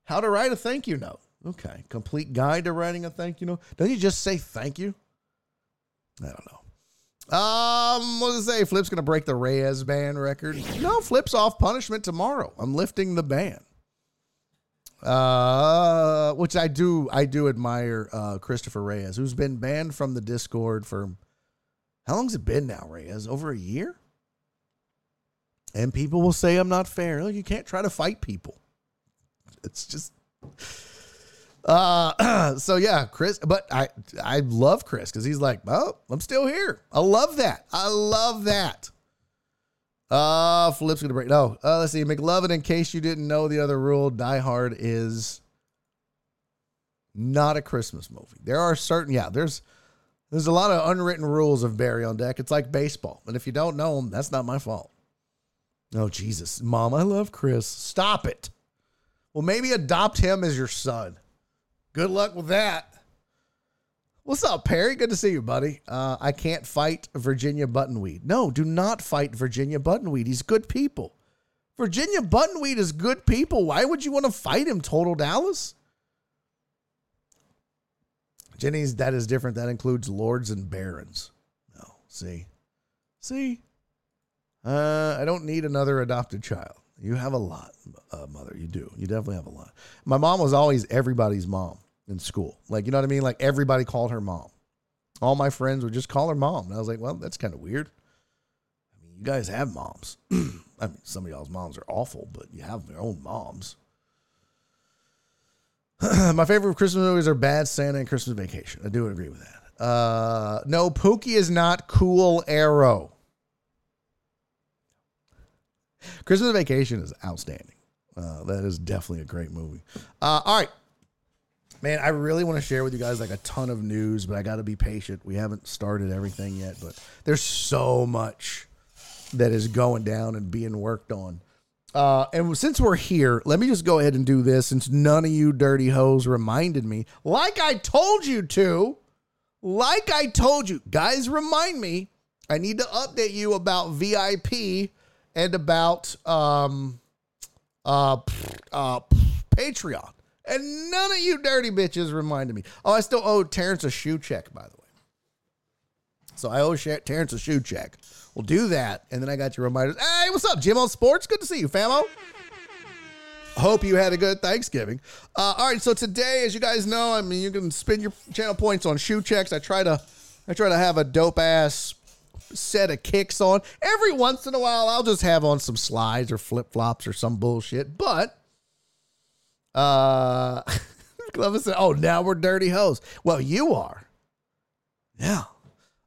How to write a thank you note. Okay. Complete guide to writing a thank you note. Don't you just say thank you? I don't know. Um, what does it say? Flip's gonna break the Reyes ban record. No, Flip's off punishment tomorrow. I'm lifting the ban. Uh, which I do, I do admire uh, Christopher Reyes, who's been banned from the Discord for how long's it been now, Reyes? Over a year? And people will say I'm not fair. You can't try to fight people. It's just uh so yeah, Chris, but I I love Chris cuz he's like, "Oh, I'm still here." I love that. I love that. Uh Flip's to break. No. Uh, let's see. McLovin in case you didn't know the other rule, Die Hard is not a Christmas movie. There are certain yeah, there's there's a lot of unwritten rules of Barry on deck. It's like baseball. And if you don't know them, that's not my fault. Oh, Jesus. Mom, I love Chris. Stop it. Well, maybe adopt him as your son. Good luck with that. What's up, Perry? Good to see you, buddy. Uh, I can't fight Virginia Buttonweed. No, do not fight Virginia Buttonweed. He's good people. Virginia Buttonweed is good people. Why would you want to fight him, Total Dallas? Jenny's that is different. That includes lords and barons. No, see, see, uh, I don't need another adopted child. You have a lot, uh, mother. You do. You definitely have a lot. My mom was always everybody's mom in school. Like you know what I mean. Like everybody called her mom. All my friends would just call her mom, and I was like, well, that's kind of weird. I mean, you guys have moms. I mean, some of y'all's moms are awful, but you have your own moms. My favorite Christmas movies are Bad Santa and Christmas Vacation. I do agree with that. Uh, no, Pookie is not cool. Arrow. Christmas Vacation is outstanding. Uh, that is definitely a great movie. Uh, all right, man. I really want to share with you guys like a ton of news, but I got to be patient. We haven't started everything yet, but there's so much that is going down and being worked on. Uh, and since we're here, let me just go ahead and do this since none of you dirty hoes reminded me, like I told you to, like I told you, guys, remind me. I need to update you about VIP and about um, uh, uh, Patreon. And none of you dirty bitches reminded me. Oh, I still owe Terrence a shoe check, by the way. So I owe Terrence a shoe check. We'll do that. And then I got your reminders. Hey, what's up, Jim on Sports? Good to see you, famo. Hope you had a good Thanksgiving. Uh, all right, so today, as you guys know, I mean, you can spend your channel points on shoe checks. I try to, I try to have a dope ass set of kicks on. Every once in a while, I'll just have on some slides or flip flops or some bullshit. But, uh, Clevis said, "Oh, now we're dirty hoes." Well, you are. Yeah.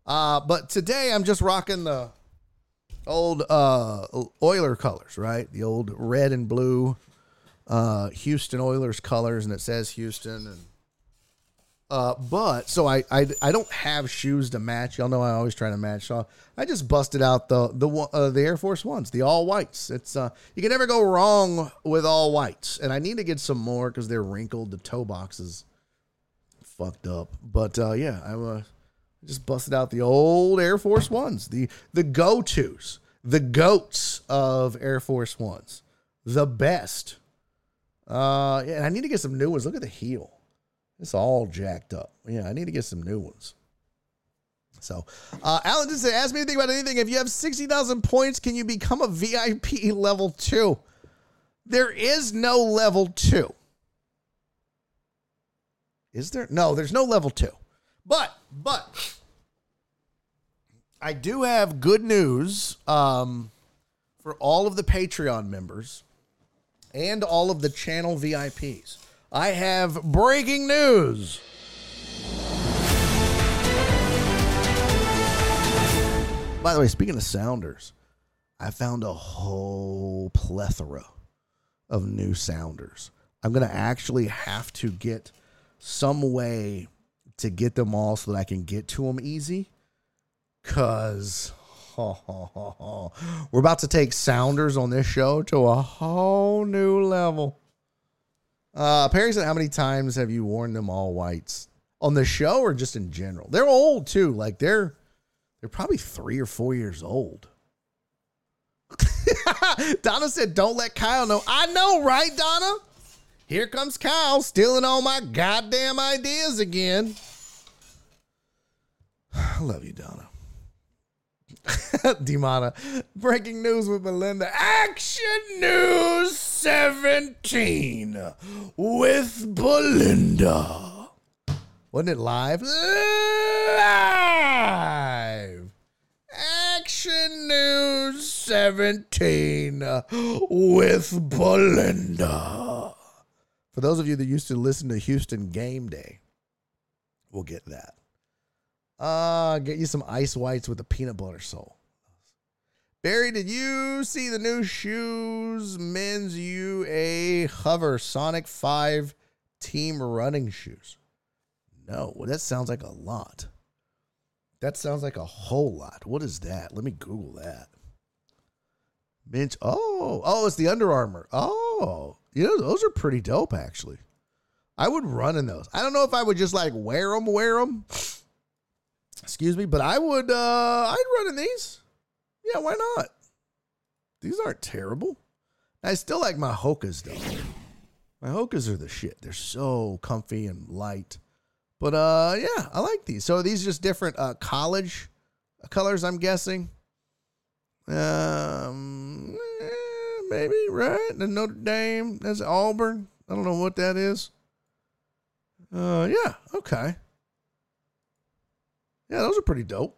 Uh, but today I'm just rocking the old uh, Oiler colors, right? The old red and blue uh, Houston Oilers colors, and it says Houston. And uh, but so I, I I don't have shoes to match. Y'all know I always try to match. So I just busted out the the uh, the Air Force Ones, the all whites. It's uh you can never go wrong with all whites, and I need to get some more because they're wrinkled. The toe boxes fucked up. But uh, yeah, I uh, just busted out the old Air Force Ones, the the go tos the goats of Air Force Ones, the best. Uh, yeah, I need to get some new ones. Look at the heel; it's all jacked up. Yeah, I need to get some new ones. So, uh, Alan just said, ask me anything about anything. If you have 60,000 points, can you become a VIP level two? There is no level two. Is there? No, there's no level two. But, but, I do have good news um, for all of the Patreon members and all of the channel VIPs. I have breaking news. By the way, speaking of sounders, I found a whole plethora of new sounders. I'm going to actually have to get some way to get them all so that I can get to them easy Cause we're about to take sounders on this show to a whole new level. Uh, Perry said, "How many times have you worn them all whites on the show or just in general? They're old too. Like they're they're probably three or four years old." Donna said, "Don't let Kyle know." I know, right, Donna? Here comes Kyle stealing all my goddamn ideas again. I love you, Donna. Dimana. Breaking news with Melinda. Action News 17 with Belinda. Wasn't it live? Live. Action News 17 with Belinda. For those of you that used to listen to Houston Game Day, we'll get that. Uh, get you some ice whites with a peanut butter sole. Barry, did you see the new shoes? Men's UA Hover Sonic 5 team running shoes. No, well, that sounds like a lot. That sounds like a whole lot. What is that? Let me Google that. Bench. Oh, oh, it's the Under Armour. Oh, you know, those are pretty dope, actually. I would run in those. I don't know if I would just like wear them, wear them. Excuse me, but I would uh I'd run in these. Yeah, why not? These aren't terrible. I still like my Hokas though. My Hokas are the shit. They're so comfy and light. But uh yeah, I like these. So these are just different uh college colors, I'm guessing. Um eh, maybe, right? The Notre Dame, that's Auburn. I don't know what that is. Uh yeah, okay. Yeah, those are pretty dope.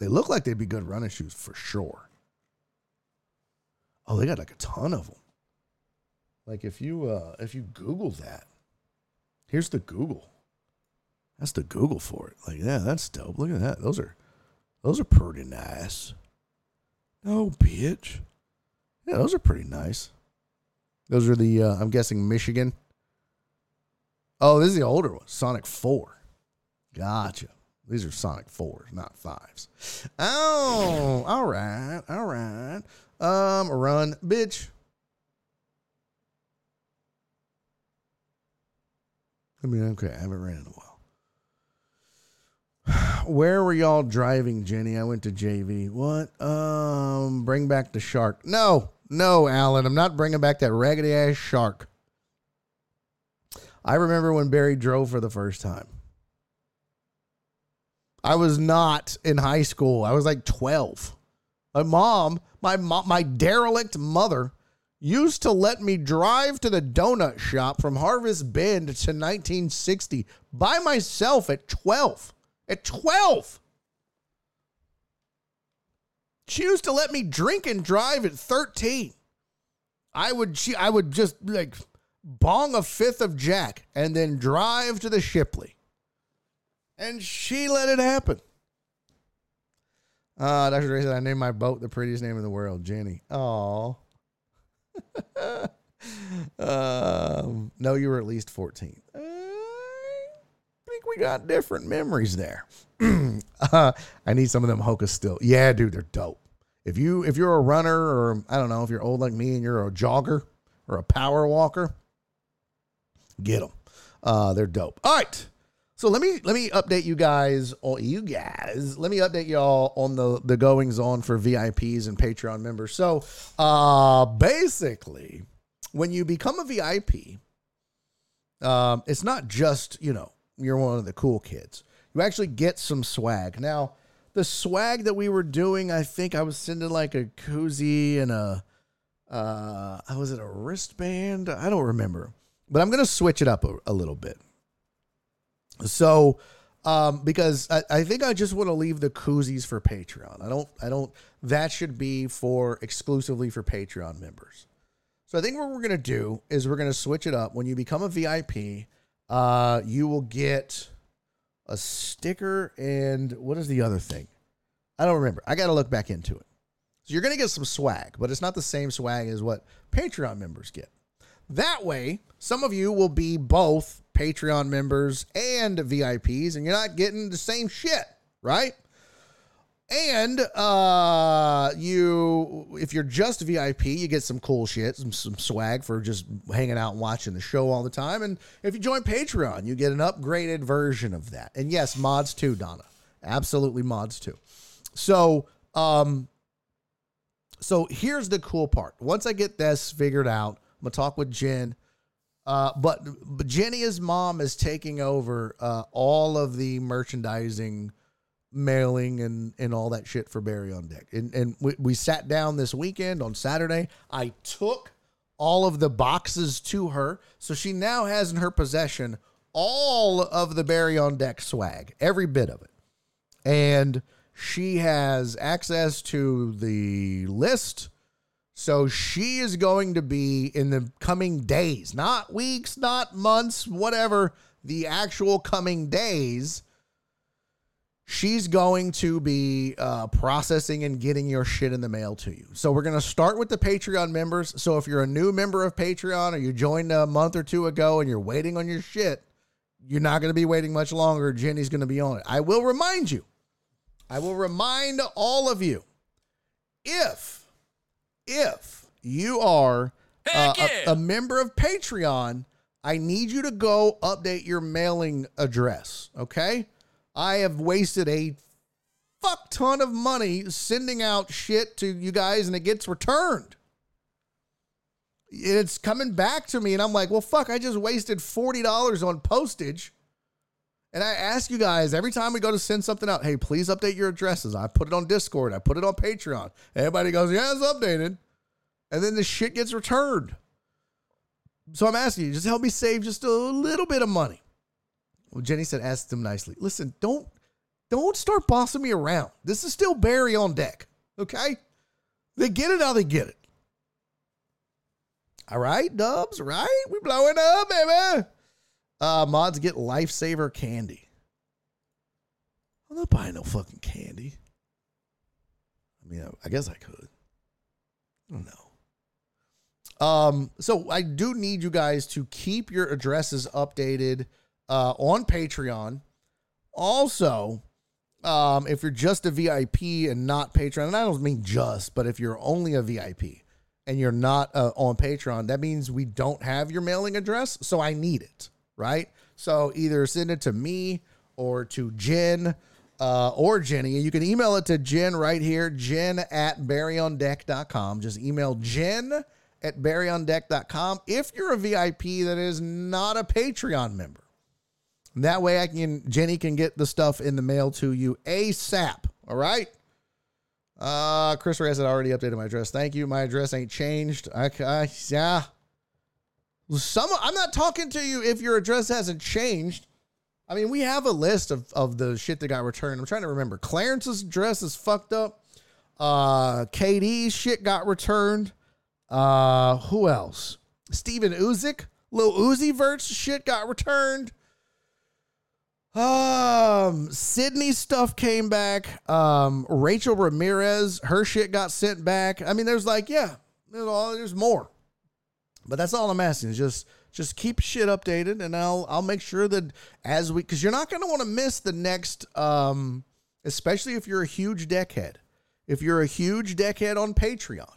They look like they'd be good running shoes for sure. Oh, they got like a ton of them. Like if you uh if you Google that, here's the Google. That's the Google for it. Like, yeah, that's dope. Look at that. Those are those are pretty nice. No, bitch. Yeah, those are pretty nice. Those are the uh, I'm guessing Michigan. Oh, this is the older one, Sonic 4. Gotcha. These are Sonic 4s, not 5s. Oh, all right. All right. Um, run, bitch. I mean, okay, I haven't ran in a while. Where were y'all driving, Jenny? I went to JV. What? Um, bring back the shark. No, no, Alan, I'm not bringing back that raggedy ass shark. I remember when Barry drove for the first time. I was not in high school. I was like 12. My mom, my mom, my derelict mother used to let me drive to the donut shop from Harvest Bend to 1960 by myself at 12. At 12. She used to let me drink and drive at 13. I would I would just like bong a fifth of Jack and then drive to the Shipley. And she let it happen. Uh, Dr. Dre said, I named my boat the prettiest name in the world, Jenny. Oh. um, no, you were at least 14. I think we got different memories there. uh, I need some of them Hokas still. Yeah, dude, they're dope. If you if you're a runner or I don't know if you're old like me and you're a jogger or a power walker, get them. Uh, they're dope. All right. So let me let me update you guys, or you guys, let me update y'all on the the goings on for VIPs and Patreon members. So, uh, basically, when you become a VIP, um, it's not just you know you're one of the cool kids. You actually get some swag. Now, the swag that we were doing, I think I was sending like a koozie and a uh, was it a wristband? I don't remember, but I'm gonna switch it up a, a little bit. So, um, because I, I think I just want to leave the koozies for Patreon. I don't, I don't, that should be for exclusively for Patreon members. So I think what we're to do is we're to switch it up. When you become a VIP, uh, you will get a sticker and what is the other thing? I don't remember. I got to look back into it. So you're going to get some swag, but it's not the same swag as what Patreon members get. That way, some of you will be both Patreon members and VIPs, and you're not getting the same shit, right? And uh, you, if you're just VIP, you get some cool shit, some, some swag for just hanging out and watching the show all the time. And if you join Patreon, you get an upgraded version of that. And yes, mods too, Donna. Absolutely mods too. So, um, so here's the cool part. Once I get this figured out, I'm gonna talk with Jen. Uh, but but Jenny's mom is taking over uh, all of the merchandising, mailing, and and all that shit for Barry on Deck. And and we, we sat down this weekend on Saturday. I took all of the boxes to her, so she now has in her possession all of the Barry on Deck swag, every bit of it, and she has access to the list so she is going to be in the coming days, not weeks, not months, whatever, the actual coming days. She's going to be uh, processing and getting your shit in the mail to you. So we're going to start with the Patreon members. So if you're a new member of Patreon or you joined a month or two ago and you're waiting on your shit, you're not going to be waiting much longer. Jenny's going to be on it. I will remind you, I will remind all of you if if you are uh, yeah. a, a member of Patreon, I need you to go update your mailing address. Okay. I have wasted a fuck ton of money sending out shit to you guys and it gets returned. It's coming back to me and I'm like, well, fuck, I just wasted $40 on postage. And I ask you guys every time we go to send something out, hey, please update your addresses. I put it on Discord, I put it on Patreon. Everybody goes, yeah, it's updated. And then the shit gets returned. So I'm asking you, just help me save just a little bit of money. Well, Jenny said, ask them nicely. Listen, don't don't start bossing me around. This is still Barry on deck. Okay? They get it how they get it. All right, dubs, right? We blowing up, baby. Uh, mods get lifesaver candy. I'm not buying no fucking candy. I mean, I, I guess I could. I don't know. Um, so I do need you guys to keep your addresses updated uh, on Patreon. Also, um, if you're just a VIP and not Patreon, and I don't mean just, but if you're only a VIP and you're not uh, on Patreon, that means we don't have your mailing address. So I need it, right? So either send it to me or to Jen uh, or Jenny. You can email it to Jen right here, jen at barryondeck.com. Just email jen at barryondeck.com if you're a VIP that is not a Patreon member. That way I can Jenny can get the stuff in the mail to you ASAP. All right. Uh Chris Reyes had already updated my address. Thank you. My address ain't changed. Okay. Yeah. Some I'm not talking to you if your address hasn't changed. I mean, we have a list of, of the shit that got returned. I'm trying to remember. Clarence's address is fucked up. Uh KD's shit got returned. Uh who else? Steven Uzik, Lil Uzi Vert's shit got returned. Um, Sydney stuff came back. Um, Rachel Ramirez, her shit got sent back. I mean, there's like, yeah, there's all there's more. But that's all I'm asking is just just keep shit updated and I'll I'll make sure that as we cuz you're not going to want to miss the next um especially if you're a huge deckhead. If you're a huge deckhead on Patreon.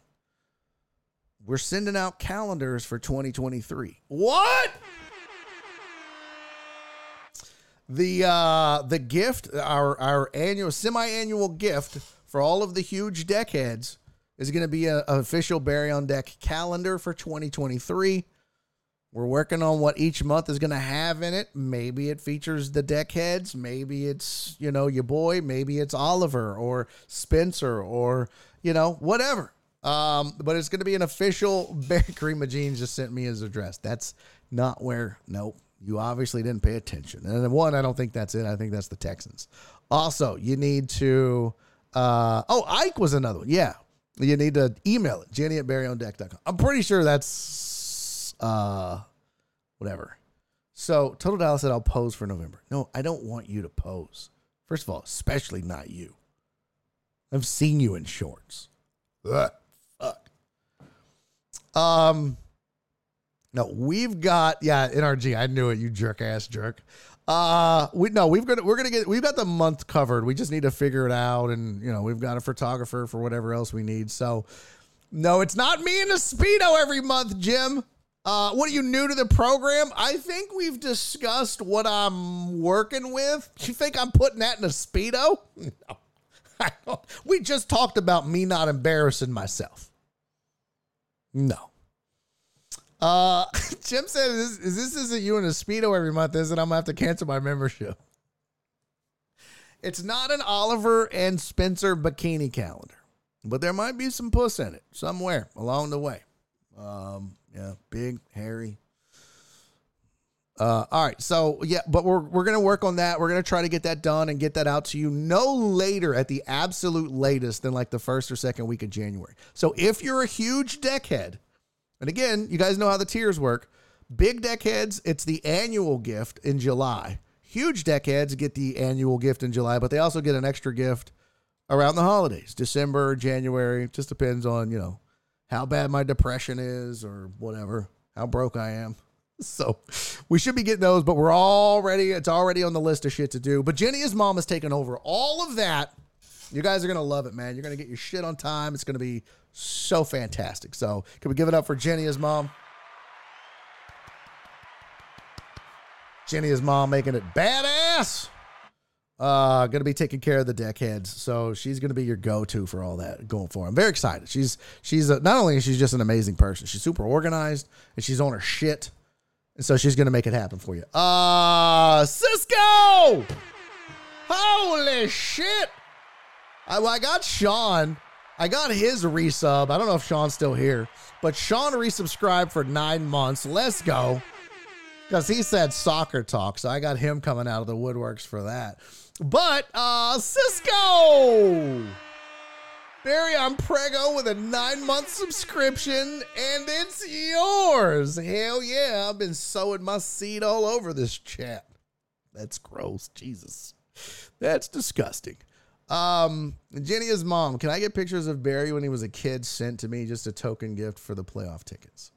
We're sending out calendars for 2023. What? The uh the gift our our annual semi-annual gift for all of the huge deckheads is going to be a, a official Barry on Deck calendar for 2023. We're working on what each month is going to have in it. Maybe it features the deckheads. Maybe it's, you know, your boy. Maybe it's Oliver or Spencer or, you know, whatever. Um, but it's going to be an official Barry Kareem Jeans just sent me his address. That's not where, nope. You obviously didn't pay attention. And one, I don't think that's it. I think that's the Texans. Also, you need to, uh, oh, Ike was another one. Yeah. You need to email it, Jenny at barryondeck.com. I'm pretty sure that's uh whatever. So Total Dallas said I'll pose for November. No, I don't want you to pose. First of all, especially not you. I've seen you in shorts. Ugh, fuck. Um no, we've got yeah, NRG. I knew it, you jerk ass jerk. Uh we no, we've got we're gonna get we've got the month covered. We just need to figure it out, and you know, we've got a photographer for whatever else we need. So no, it's not me in a speedo every month, Jim. Uh, what are you new to the program? I think we've discussed what I'm working with. You think I'm putting that in a speedo? No, We just talked about me not embarrassing myself. No. Uh, Jim said, "Is this, is this isn't you in a speedo every month? Is it? I'm gonna have to cancel my membership." It's not an Oliver and Spencer bikini calendar, but there might be some puss in it somewhere along the way. Um, yeah, big, hairy. Uh, all right, so yeah, but we're we're gonna work on that. We're gonna try to get that done and get that out to you no later at the absolute latest than like the first or second week of January. So if you're a huge deckhead and again, you guys know how the tiers work. Big deckheads, it's the annual gift in July. Huge deckheads get the annual gift in July, but they also get an extra gift around the holidays, December, January. Just depends on, you know, how bad my depression is or whatever, how broke I am. So we should be getting those, but we're already, it's already on the list of shit to do. But Jenny's mom has taken over all of that. You guys are going to love it, man. You're going to get your shit on time. It's going to be so fantastic. So, can we give it up for Jenny, his mom? Jenny, his mom, making it badass. Uh, gonna be taking care of the deckheads, so she's gonna be your go-to for all that going for. I'm very excited. She's she's a, not only she's just an amazing person, she's super organized and she's on her shit, and so she's gonna make it happen for you. Uh, Cisco, holy shit! I, I got Sean I got his resub. I don't know if Sean's still here, but Sean resubscribed for nine months. Let's go. Because he said soccer talk. So I got him coming out of the woodworks for that. But uh Cisco. Barry, I'm Prego with a nine month subscription, and it's yours. Hell yeah, I've been sowing my seed all over this chat. That's gross. Jesus. That's disgusting. Um, Jenny's mom, can I get pictures of Barry when he was a kid sent to me just a token gift for the playoff tickets?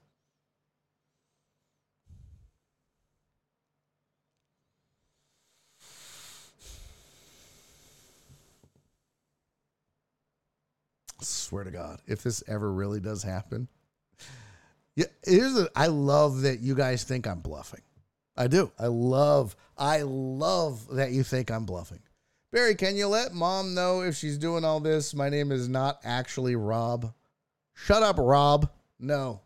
I Swear to God, if this ever really does happen, yeah, here's the. I love that you guys think I'm bluffing. I do. I love. I love that you think I'm bluffing. Barry, can you let mom know if she's doing all this? My name is not actually Rob. Shut up, Rob. No.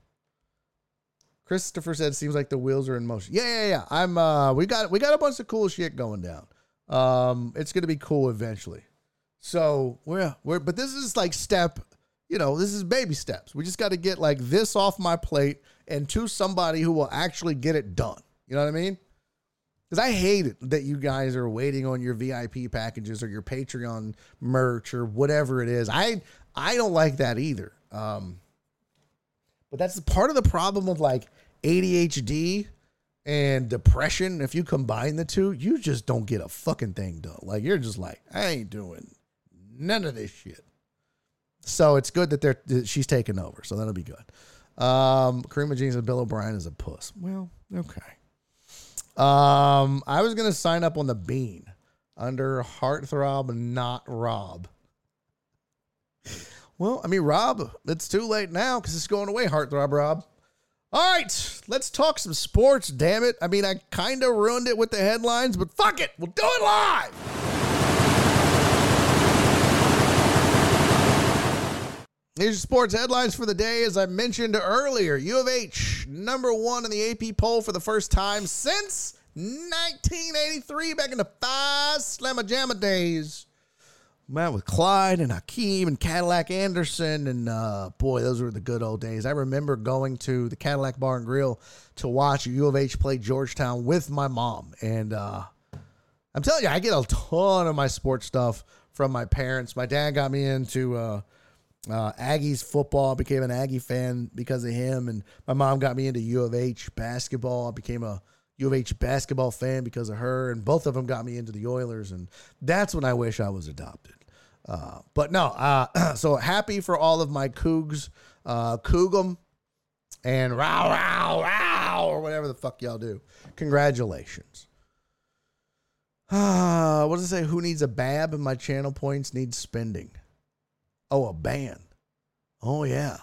Christopher said, "Seems like the wheels are in motion." Yeah, yeah, yeah. I'm. Uh, we got we got a bunch of cool shit going down. Um, it's gonna be cool eventually. So we're we're but this is like step, you know, this is baby steps. We just got to get like this off my plate and to somebody who will actually get it done. You know what I mean? Because I hate it that you guys are waiting on your VIP packages or your Patreon merch or whatever it is. I I don't like that either. Um, but that's part of the problem with like ADHD and depression. If you combine the two, you just don't get a fucking thing done. Like you're just like, I ain't doing none of this shit. So it's good that they're she's taking over. So that'll be good. Um, Kareem Jeans and Bill O'Brien is a puss. Well, okay. Um, I was gonna sign up on the Bean under Heartthrob, not Rob. Well, I mean, Rob, it's too late now because it's going away, Heartthrob Rob. All right, let's talk some sports, damn it. I mean, I kind of ruined it with the headlines, but fuck it, we'll do it live. Here's your sports headlines for the day. As I mentioned earlier, U of H, number one in the AP poll for the first time since 1983, back in the Phi Slama Jama days. Man, with Clyde and Hakeem and Cadillac Anderson. And uh, boy, those were the good old days. I remember going to the Cadillac Bar and Grill to watch U of H play Georgetown with my mom. And uh, I'm telling you, I get a ton of my sports stuff from my parents. My dad got me into. Uh, uh, Aggies football. I became an Aggie fan because of him, and my mom got me into U of H basketball. I became a U of H basketball fan because of her, and both of them got me into the Oilers, and that's when I wish I was adopted. Uh, but no, uh, so happy for all of my Cougs, uh, and row row row or whatever the fuck y'all do. Congratulations. Uh, what does it say? Who needs a bab? My channel points need spending. Oh, a ban. Oh, yeah.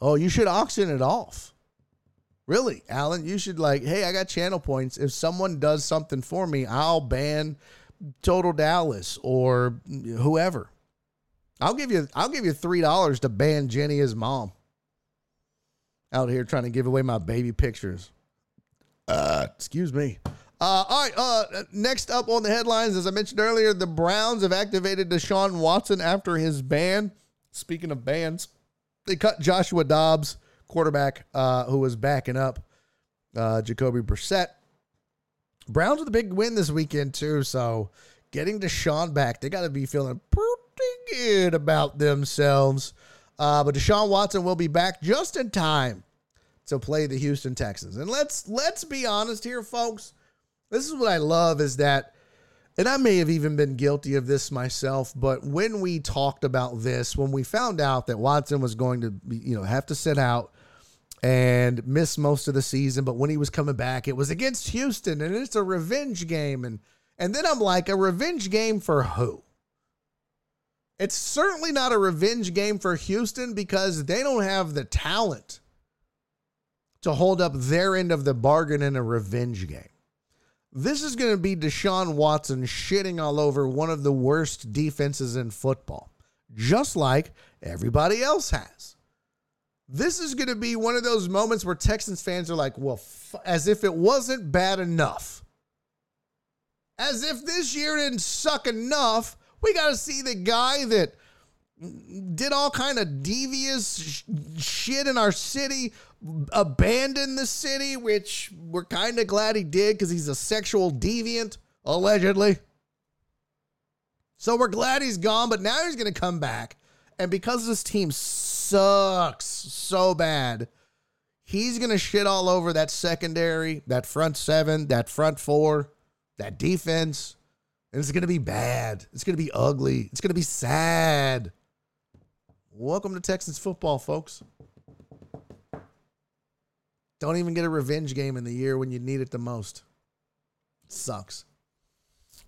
Oh, you should auction it off. Really, Alan, you should like, hey, I got channel points. If someone does something for me, I'll ban Total Dallas or whoever. I'll give you I'll give you three dollars to ban Jenny as mom. Out here trying to give away my baby pictures. Uh, excuse me. Uh, all right. Uh, next up on the headlines, as I mentioned earlier, the Browns have activated Deshaun Watson after his ban. Speaking of bans, they cut Joshua Dobbs, quarterback, uh, who was backing up uh, Jacoby Brissett. Browns with a big win this weekend too, so getting Deshaun back, they got to be feeling pretty good about themselves. Uh, but Deshaun Watson will be back just in time to play the Houston Texans. And let's let's be honest here, folks. This is what I love is that, and I may have even been guilty of this myself, but when we talked about this, when we found out that Watson was going to be, you know, have to sit out and miss most of the season, but when he was coming back, it was against Houston and it's a revenge game. And and then I'm like, a revenge game for who? It's certainly not a revenge game for Houston because they don't have the talent to hold up their end of the bargain in a revenge game. This is going to be Deshaun Watson shitting all over one of the worst defenses in football, just like everybody else has. This is going to be one of those moments where Texans fans are like, well, f-, as if it wasn't bad enough. As if this year didn't suck enough, we got to see the guy that did all kind of devious sh- shit in our city, abandoned the city, which we're kind of glad he did because he's a sexual deviant, allegedly. So we're glad he's gone, but now he's going to come back And because this team sucks so bad, he's going to shit all over that secondary, that front seven, that front four, that defense. And it's going to be bad. It's going to be ugly. It's going to be sad. Welcome to Texans football, folks. Don't even get a revenge game in the year when you need it the most. It sucks.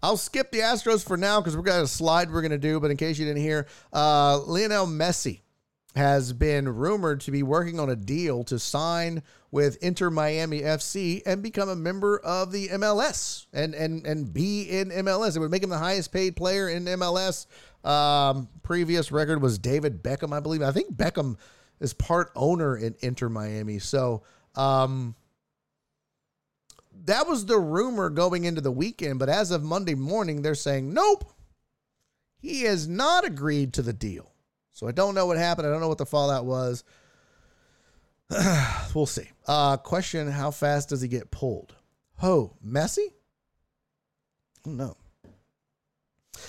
I'll skip the Astros for now because we've got a slide we're going to do. But in case you didn't hear, uh, Lionel Messi has been rumored to be working on a deal to sign with Inter Miami FC and become a member of the MLS and and and be in MLS. It would make him the highest paid player in MLS. Um, previous record was David Beckham, I believe. I think Beckham is part owner in Inter Miami. So um, that was the rumor going into the weekend, but as of Monday morning, they're saying nope. He has not agreed to the deal. So I don't know what happened. I don't know what the fallout was. we'll see. Uh, question How fast does he get pulled? Oh, Messi? No.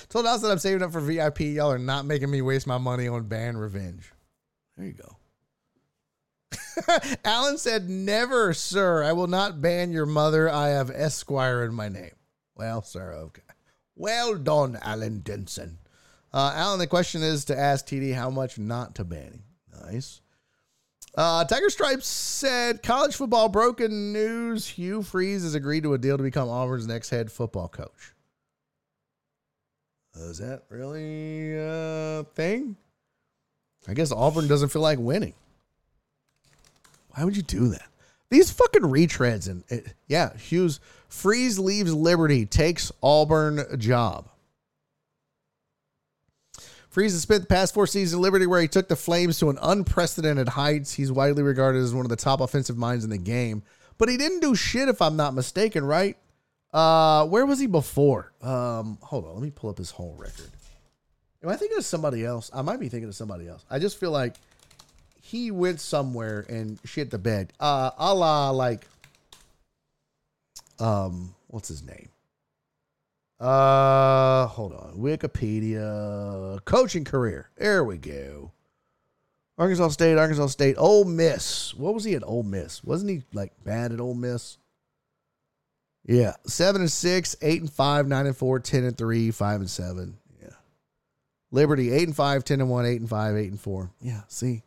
Told us that I'm saving up for VIP. Y'all are not making me waste my money on band revenge. There you go. Alan said, Never, sir. I will not ban your mother. I have Esquire in my name. Well, sir, okay. Well done, Alan Denson. Uh, Alan, the question is to ask TD how much not to ban him. Nice. Uh, Tiger Stripes said college football broken news. Hugh Freeze has agreed to a deal to become Auburn's next head football coach. Is that really a thing? I guess Auburn doesn't feel like winning. Why would you do that? These fucking retreads and it, yeah, Hughes Freeze leaves Liberty, takes Auburn job. Freeze has spent the past four seasons at Liberty where he took the Flames to an unprecedented heights. He's widely regarded as one of the top offensive minds in the game. But he didn't do shit if I'm not mistaken, right? Uh, where was he before? Um, hold on, let me pull up his whole record. Am I thinking of somebody else? I might be thinking of somebody else. I just feel like he went somewhere and shit the bed. Uh, a la like, um, what's his name? Uh, hold on. Wikipedia coaching career. There we go. Arkansas State, Arkansas State, Ole Miss. What was he at Ole Miss? Wasn't he like bad at Ole Miss? Yeah, seven and six, eight and five, nine and four, ten and three, five and seven. Yeah, Liberty eight and five, ten and one, eight and five, eight and four. Yeah, see,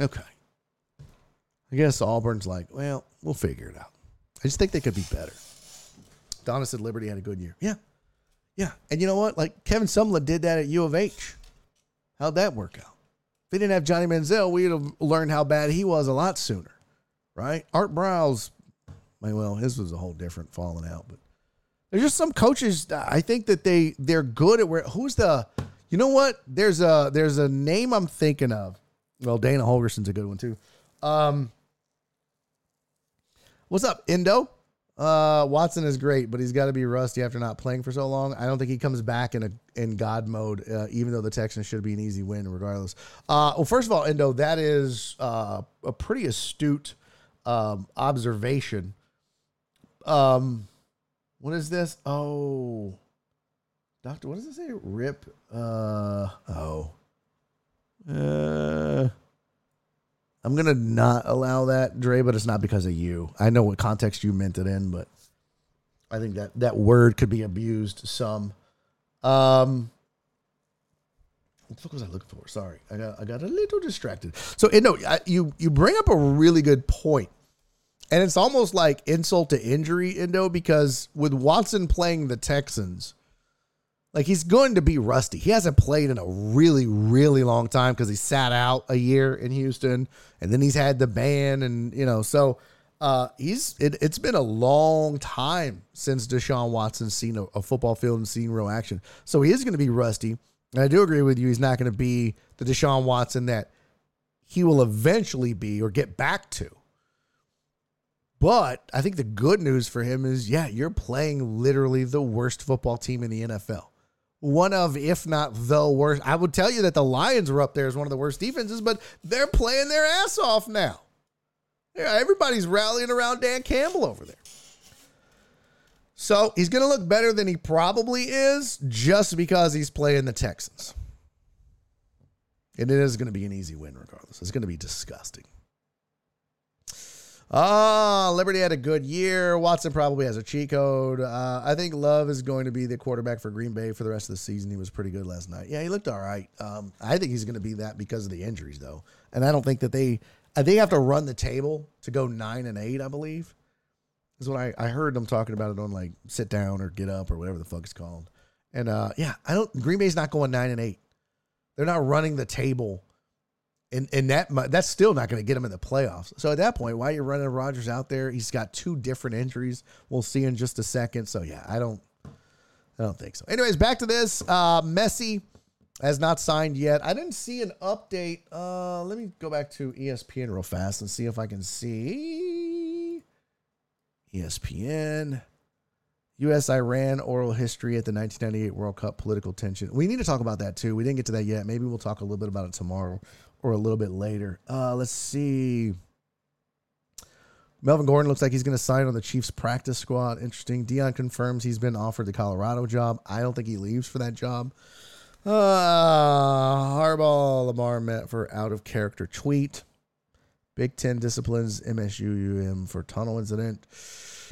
okay. I guess Auburn's like, well, we'll figure it out. I just think they could be better. Donna said Liberty had a good year. Yeah. Yeah. And you know what? Like Kevin Sumlin did that at U of H. How'd that work out? If they didn't have Johnny Manziel, we'd have learned how bad he was a lot sooner. Right? Art Briles, well, his was a whole different falling out, but there's just some coaches I think that they they're good at where who's the you know what? There's a there's a name I'm thinking of. Well, Dana Holgorsen's a good one too. Um What's up, Indo? Uh, Watson is great, but he's got to be rusty after not playing for so long. I don't think he comes back in a in God mode, uh, even though the Texans should be an easy win regardless. Uh, well, first of all, Endo, that is uh, a pretty astute um, observation. Um, what is this? Oh, doctor, what does it say? Rip. Uh, oh. Uh. I'm gonna not allow that, Dre, but it's not because of you. I know what context you meant it in, but I think that that word could be abused some. Um, what the fuck was I looking for? Sorry, I got I got a little distracted. So you know, you you bring up a really good point, and it's almost like insult to injury, Indo, because with Watson playing the Texans like he's going to be rusty. He hasn't played in a really, really long time because he sat out a year in Houston, and then he's had the ban, and you know, so uh, he's it, has been a long time since Deshaun Watson's seen a, a, football field and seen real action. So he is going to be rusty. And I do agree with you. He's not going to be the Deshaun Watson that he will eventually be or get back to. But I think the good news for him is, yeah, you're playing literally the worst football team in the NFL one of, if not the worst. I would tell you that the Lions were up there as one of the worst defenses, but they're playing their ass off now. Yeah, everybody's rallying around Dan Campbell over there. So he's going to look better than he probably is just because he's playing the Texans. And it is going to be an easy win regardless. It's going to be disgusting. Ah, Liberty had a good year. Watson probably has a cheat code. Uh, I think Love is going to be the quarterback for Green Bay for the rest of the season. He was pretty good last night. Yeah, he looked all right. Um, I think he's going to be that because of the injuries, though. And I don't think that they, think have to run the table to go nine and eight. I believe is what I, I heard them talking about it on like sit down or get up or whatever the fuck it's called. And uh, yeah, I don't. Green Bay's not going nine and eight. They're not running the table and and that that's still not going to get him in the playoffs. So at that point, why are you running Rodgers out there? He's got two different injuries. We'll see in just a second. So yeah, I don't I don't think so. Anyways, back to this. Uh Messi has not signed yet. I didn't see an update. Uh let me go back to ESPN real fast and see if I can see ESPN. U.S. Iran oral history at the 1998 World Cup political tension. We need to talk about that too. We didn't get to that yet. Maybe we'll talk a little bit about it tomorrow or a little bit later. Uh, let's see. Melvin Gordon looks like he's going to sign on the Chiefs practice squad. Interesting. Deion confirms he's been offered the Colorado job. I don't think he leaves for that job. Uh, Harbaugh, Lamar met for out of character tweet. Big Ten disciplines MSU UM for tunnel incident.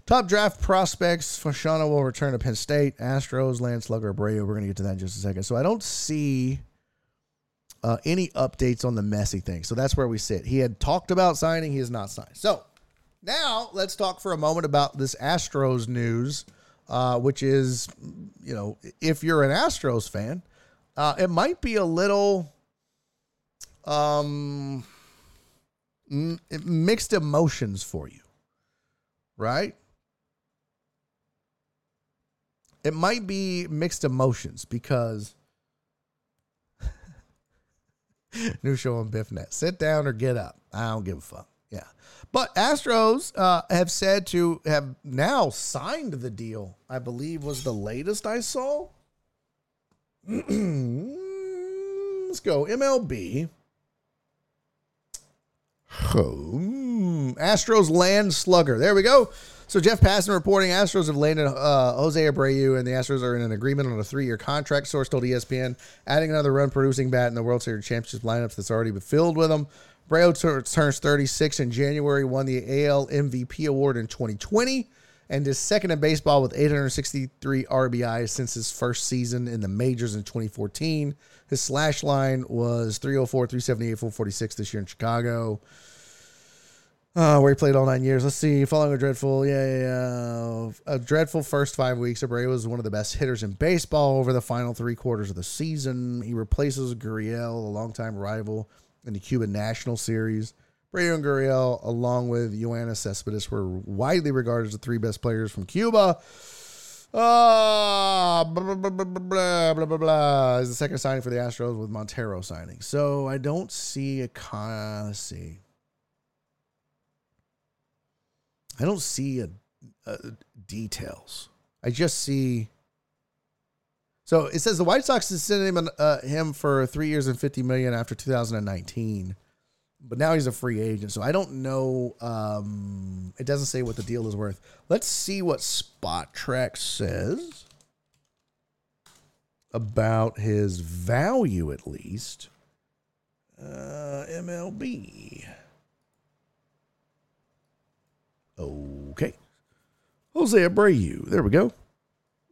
Top draft prospects. Fashanu will return to Penn State. Astros, Landslugger, Abreu. We're going to get to that in just a second. So I don't see uh, any updates on the Messi thing. So that's where we sit. He had talked about signing, he has not signed. So now let's talk for a moment about this Astros news, uh, which is, you know, if you're an Astros fan, uh, it might be a little um, mixed emotions for you, right? It might be mixed emotions because New show on BiffNet. Sit down or get up. I don't give a fuck. Yeah. But Astros uh, have said to have now signed the deal, I believe was the latest I saw. Let's go. MLB. Home. Astros land slugger. There we go. So Jeff Passan reporting Astros have landed uh, Jose Abreu, and the Astros are in an agreement on a three-year contract. Source told ESPN, adding another run-producing bat in the World Series championship lineup that's already been filled with him. Abreu turns 36 in January, won the AL MVP award in 2020, and is second in baseball with 863 RBIs since his first season in the majors in 2014. His slash line was 304, 378, 446 this year in Chicago uh, where he played all nine years. Let's see. Following a dreadful, yeah, yeah, yeah, a dreadful first five weeks, Abreu was one of the best hitters in baseball over the final three quarters of the season. He replaces Gurriel, a longtime rival, in the Cuban National Series. Abreu and Gurriel, along with Joanna Cespedes, were widely regarded as the three best players from Cuba. Ah, blah, blah, blah, blah, blah, blah, blah, is the second signing for the Astros with Montero signing. So I don't see a con. Let's see. I don't see a, a details. I just see. So it says the White Sox sending him uh, him for three years and fifty million after 2019, but now he's a free agent. So I don't know. Um, it doesn't say what the deal is worth. Let's see what Spotrac says about his value, at least. Uh, MLB. Okay. Jose Abreu. There we go.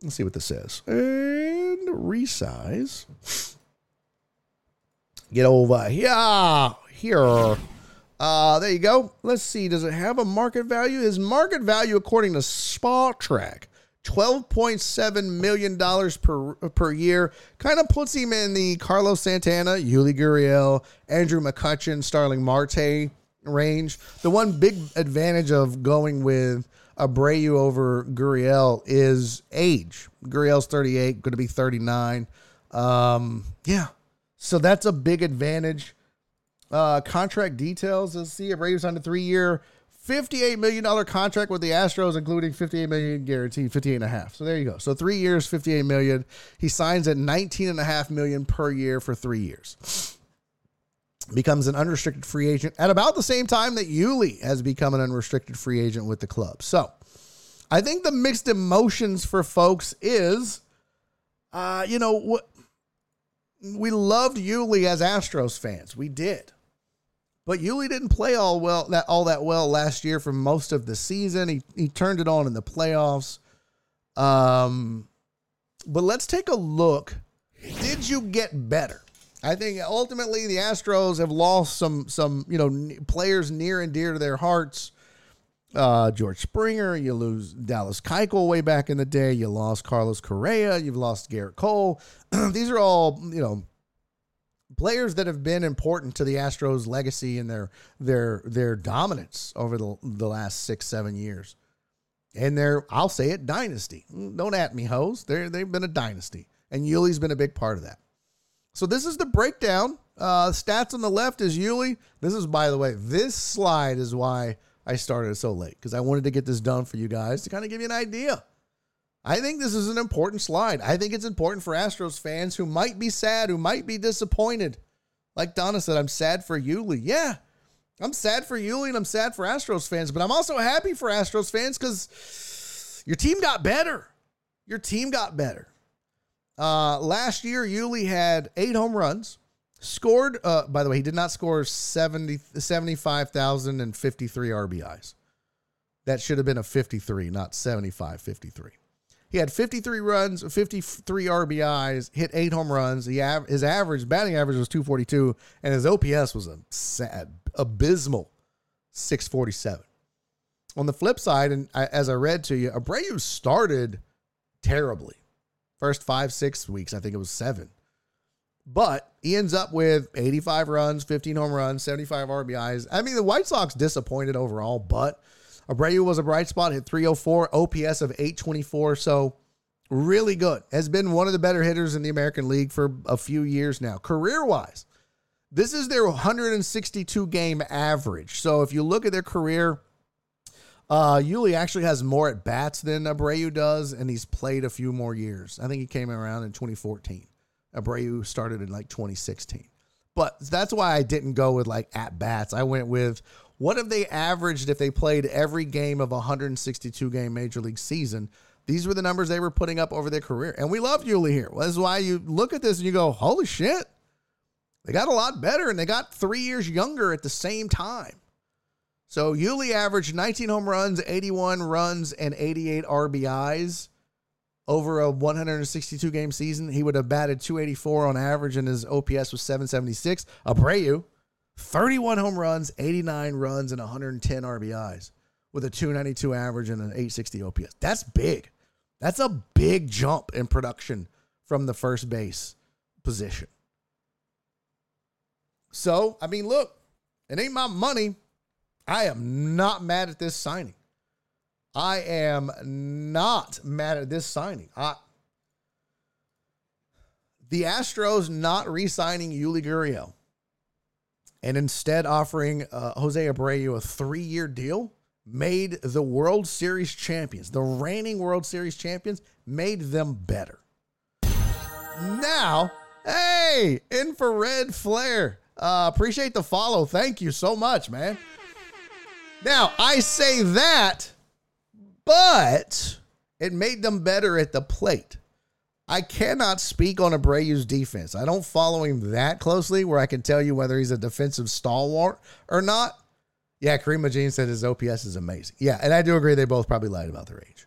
Let's see what this says. And resize. Get over here. Here. Uh, there you go. Let's see. Does it have a market value? His market value, according to Spotrac, $12.7 million per, per year. Kind of puts him in the Carlos Santana, Yuli Gurriel, Andrew McCutchen, Starling Marte range. The one big advantage of going with Abreu over Gurriel is age. Gurriel's 38, going to be 39. Um, yeah. So that's a big advantage. Uh, contract details. Let's see. Abreu on a three year, $58 million contract with the Astros, including 58 million guaranteed, 58 and a half. So there you go. So three years, 58 million. He signs at $19 and a half million per year for three years becomes an unrestricted free agent at about the same time that Yuli has become an unrestricted free agent with the club. So I think the mixed emotions for folks is, uh, you know, what we loved Yuli as Astros fans. We did. But Yuli didn't play all well that all that well last year for most of the season. He he turned it on in the playoffs. Um but let's take a look. Did you get better? I think ultimately the Astros have lost some some, you know, players near and dear to their hearts. Uh, George Springer, you lose Dallas Keuchel way back in the day. You lost Carlos Correa. You've lost Gerrit Cole. These are all you know players that have been important to the Astros' legacy and their their their dominance over the the last six seven years. And they're I'll say it dynasty. Don't at me, hoes. They they've been a dynasty, and Yuli's been a big part of that. So this is the breakdown. Uh, stats on the left is Yuli. This is by the way, this slide is why I started so late because I wanted to get this done for you guys to kind of give you an idea. I think this is an important slide. I think it's important for Astros fans who might be sad, who might be disappointed. Like Donna said, I'm sad for Yuli. Yeah, I'm sad for Yuli and I'm sad for Astros fans, but I'm also happy for Astros fans because your team got better. Your team got better. Uh, last year, Yuli had eight home runs, Scored, uh, by the way, he did not score 70, 75,053 RBIs. That should have been a 53, not 75, 53. He had 53 runs, 53 RBIs, hit eight home runs. He av- his average batting average was 242, and his OPS was a sad, abysmal 647. On the flip side, and I, as I read to you, Abreu started terribly. First five, six weeks, I think it was seven. But he ends up with 85 runs, 15 home runs, 75 RBIs. I mean, the White Sox disappointed overall, but Abreu was a bright spot, hit 304, OPS of 824. So really good. Has been one of the better hitters in the American League for a few years now. Career wise, this is their 162 game average. So if you look at their career, uh, Yuli actually has more at bats than Abreu does, and he's played a few more years. I think he came around in 2014. Abreu started in like 2016. But that's why I didn't go with like at bats. I went with what have they averaged if they played every game of a 162 game major league season? These were the numbers they were putting up over their career. And we love Yuli here. Well, that's why you look at this and you go, holy shit. They got a lot better and they got three years younger at the same time. So Yuli averaged 19 home runs, 81 runs, and 88 RBIs over a 162 game season, he would have batted 284 on average, and his OPS was 776. Abreu, 31 home runs, 89 runs, and 110 RBIs with a 292 average and an 860 OPS. That's big. That's a big jump in production from the first base position. So, I mean, look, it ain't my money. I am not mad at this signing. I am not mad at this signing. I, the Astros not re signing Yuli Gurriel and instead offering uh, Jose Abreu a three year deal made the World Series champions, the reigning World Series champions, made them better. Now, hey, infrared flare. Uh, appreciate the follow. Thank you so much, man. Now, I say that but it made them better at the plate. I cannot speak on Abreu's defense. I don't follow him that closely where I can tell you whether he's a defensive stalwart or not. Yeah, Kareem Majin said his OPS is amazing. Yeah, and I do agree they both probably lied about their age.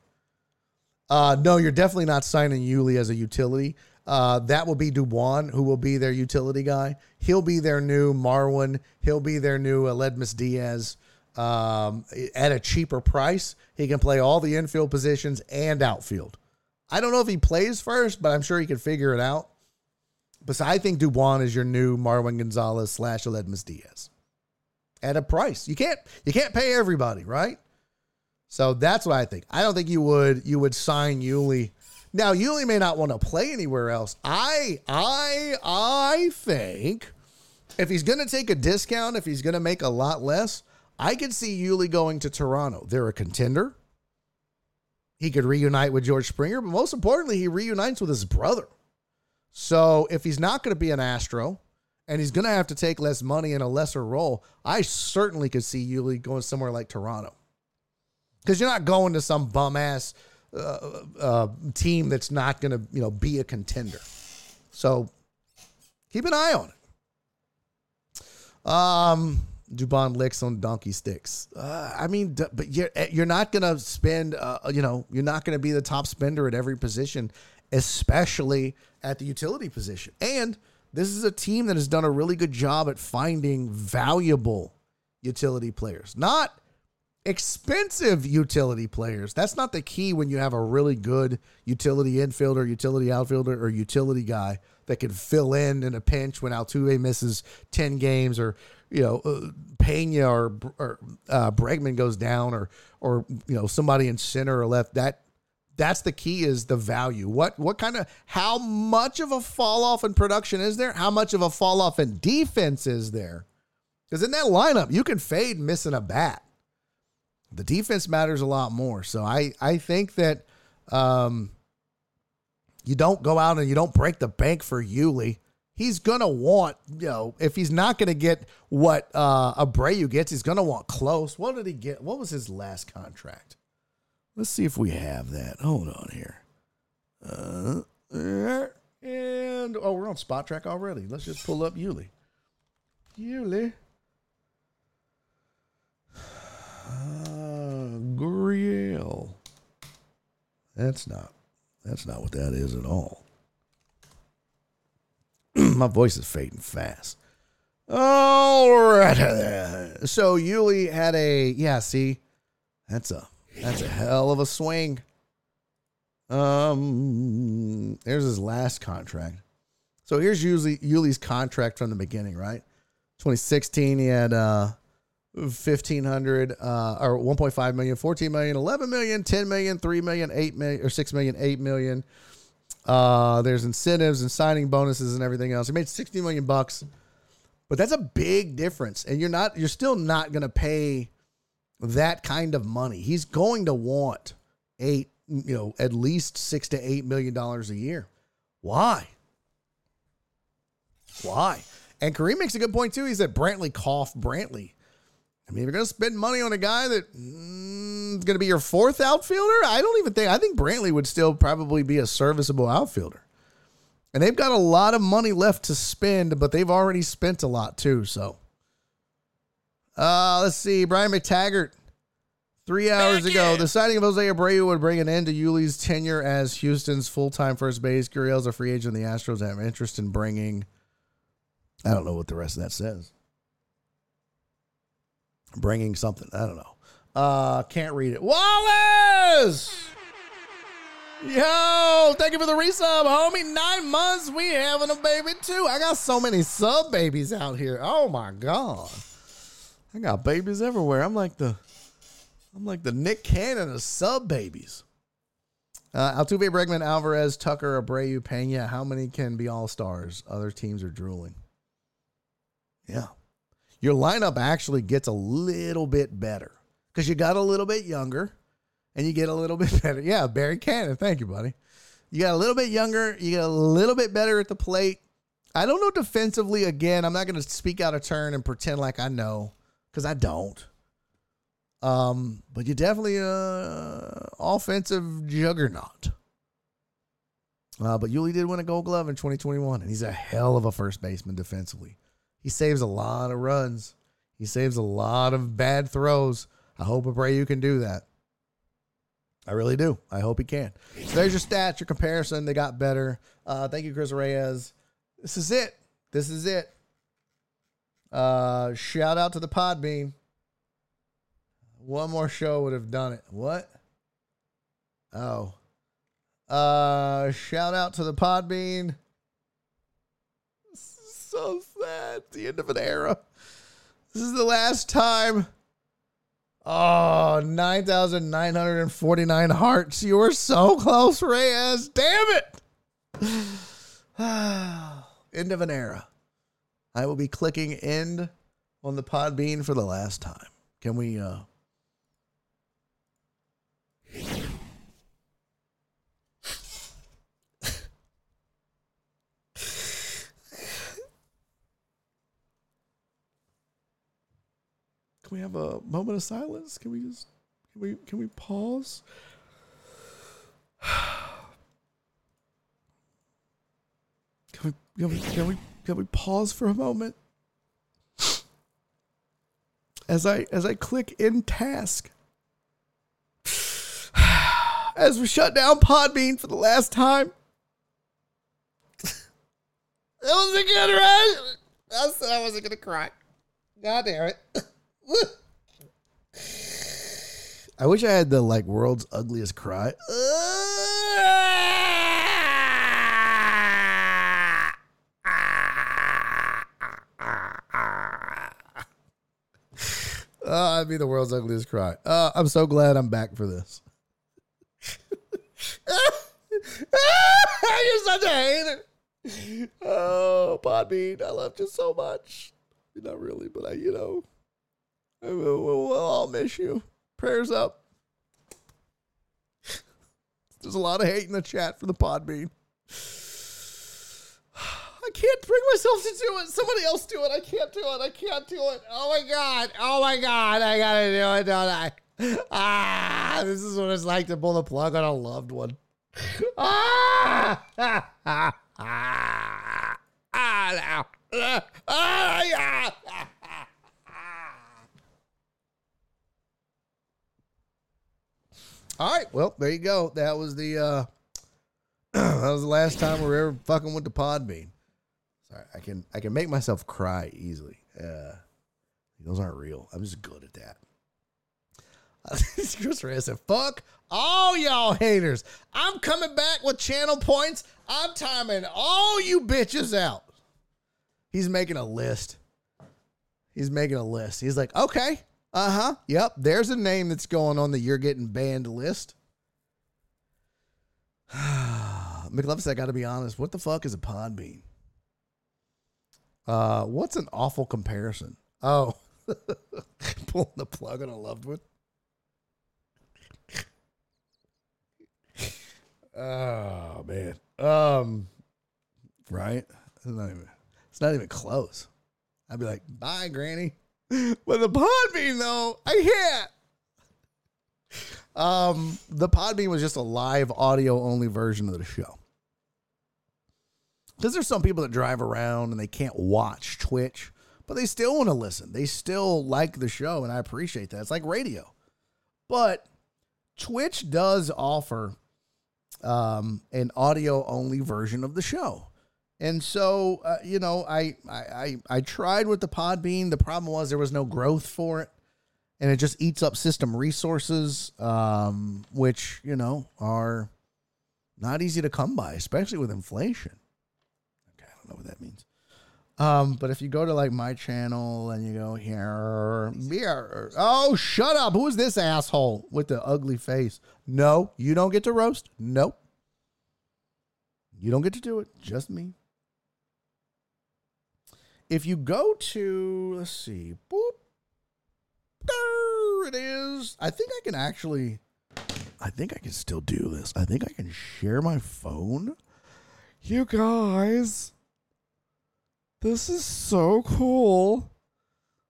Uh, no, you're definitely not signing Yuli as a utility. Uh, that will be Dubon, who will be their utility guy. He'll be their new Marwin. He'll be their new Aledmys Diaz um, at a cheaper price. He can play all the infield positions and outfield. I don't know if he plays first, but I'm sure he can figure it out. But I think Dubon is your new Marwin Gonzalez slash Aledmys Diaz at a price. You can't you can't pay everybody, right? So that's what I think. I don't think you would you would sign Yuli. Now Yuli may not want to play anywhere else. I I I think if he's going to take a discount, if he's going to make a lot less, I could see Yuli going to Toronto. They're a contender. He could reunite with George Springer, but most importantly, he reunites with his brother. So if he's not going to be an Astro and he's going to have to take less money in a lesser role, I certainly could see Yuli going somewhere like Toronto. Because you're not going to some bum ass uh, uh, team that's not going to you know be a contender. So Keep an eye on it. Um, Dubon licks on donkey sticks. Uh, I mean, but you're eh, you're not gonna spend. Uh, you know, you're not gonna be the top spender at every position, especially at the utility position. And this is a team that has done a really good job at finding valuable utility players, not expensive utility players. That's not the key when you have a really good utility infielder, utility outfielder, or utility guy that can fill in in a pinch when Altuve misses 10 games or, you know, uh, Pena or, or uh, Bregman goes down or, or, you know, somebody in center or left. That, that's the key is the value. What, what kind of, how much of a fall off in production is there? How much of a fall off in defense is there? Because in that lineup, you can fade missing a bat the defense matters a lot more. So I I think that um, you don't go out and you don't break the bank for Yuli. He's gonna want you know if he's not gonna get what uh, Abreu gets, he's gonna want close. What did he get? What was his last contract? Let's see if we have that. Hold on here. Uh, and oh, we're on Spotrac already. Let's just pull up Yuli. Yuli. Uh, Gurriel. That's not. That's not what that is at all. My voice is fading fast. All right. So Yuli had a yeah. See, that's a that's a hell of a swing. Um, there's his last contract. So here's usually Yuli's contract from the beginning, right? 2016, he had uh 1500 uh, or 1.5 million 14 million 11 million 10 million 3 million 8 million or 6 million 8 million uh, there's incentives and signing bonuses and everything else. He made 60 million bucks but that's a big difference. And you're not you're still not going to pay that kind of money. He's going to want eight you know at least six to eight million dollars a year. Why? Why? And Kareem makes a good point too. He said Brantley cough Brantley. I mean, if you're going to spend money on a guy that mm, is going to be your fourth outfielder, I don't even think, I think Brantley would still probably be a serviceable outfielder. And they've got a lot of money left to spend, but they've already spent a lot too. So, uh, let's see. Brian McTaggart, three hours Back ago, in. the signing of Jose Abreu would bring an end to Yuli's tenure as Houston's full time first base. Gurriel's a free agent. The Astros have interest in bringing. I don't know what the rest of that says bringing something. I don't know. Uh, can't read it. Wallace! Yo, thank you for the resub, homie. Nine months, we having a baby too. I got so many sub babies out here. Oh my god, I got babies everywhere. I'm like the, I'm like the Nick Cannon of sub babies. Uh, Altuve, Bregman, Alvarez, Tucker, Abreu, Pena. How many can be all stars? Other teams are drooling. Yeah your lineup actually gets a little bit better because you got a little bit younger and you get a little bit better. Yeah, Barry Cannon. Thank you, buddy. You got a little bit younger. You get a little bit better at the plate. I don't know defensively. Again, I'm not going to speak out of turn and pretend like I know because I don't. Um, but you're definitely a offensive juggernaut. Uh, but Yuli did win a Gold Glove in 2021, and he's a hell of a first baseman defensively. He saves a lot of runs. He saves a lot of bad throws. I hope and pray you can do that. I really do. I hope he can. So there's your stats, your comparison. They got better. Uh, thank you, Chris Reyes. This is it. This is it. Uh, shout out to the Podbean. One more show would have done it. What? Oh. Uh, shout out to the Podbean so sad. The end of an era. This is the last time. Oh, 9,949 hearts. You were so close, Reyes. Damn it. end of an era. I will be clicking end on the Podbean for the last time. Can we uh Can we have a moment of silence? Can we just can we can we pause? Can we can we, can we Can we pause for a moment? As I as I click in task. As we shut down Podbean for the last time. That was a good, right? I said I wasn't gonna cry. God damn it. I wish I had the like world's ugliest cry. Oh, I'd be the world's ugliest cry. Uh, I'm so glad I'm back for this. You're such a hater. Oh, Podbean, I love you so much. Not really, but I, you know, we'll, all miss you. Prayers up. There's a lot of hate in the chat for the Podbean. I can't bring myself to do it. Somebody else do it. I can't do it. I can't do it. Oh my god. Oh my god. I gotta do it, don't I? Ah, this is what it's like to pull the plug on a loved one. Ah, ah, ah, ah, ah, ah, ah, yeah. All right. Well, there you go. That was the uh that was the last time we were ever fucking with the Podbean. Sorry, I can I can make myself cry easily. Uh, those aren't real. I'm just good at that. Chris Ray said, "Fuck all y'all haters. I'm coming back with channel points. I'm timing all you bitches out." He's making a list. He's making a list. He's like, "Okay, uh huh, yep. There's a name that's going on the you're getting banned list." McLovin said, "I got to be honest. What the fuck is a Podbean?" Uh, what's an awful comparison? Oh, pulling the plug on a loved one. oh man. Um, right? It's not even. It's not even close. I'd be like, "Bye, Granny." But the Podbean though, I can't. Um, the Podbean was just a live audio only version of the show because there's some people that drive around and they can't watch Twitch, but they still want to listen. They still like the show, and I appreciate that. It's like radio, but Twitch does offer um, an audio only version of the show. And so, uh, you know, I, I I I tried with the Podbean. The problem was there was no growth for it, and it just eats up system resources, um, which you know are not easy to come by, especially with inflation Okay, I don't know what that means. Um, but if you go to like my channel and you go here, here, oh, shut up. Who is this asshole with the ugly face? No, you don't get to roast. Nope. You don't get to do it. Just me. If you go to, let's see, boop, there it is. I think I can actually, I think I can still do this. I think I can share my phone. You guys. This is so cool.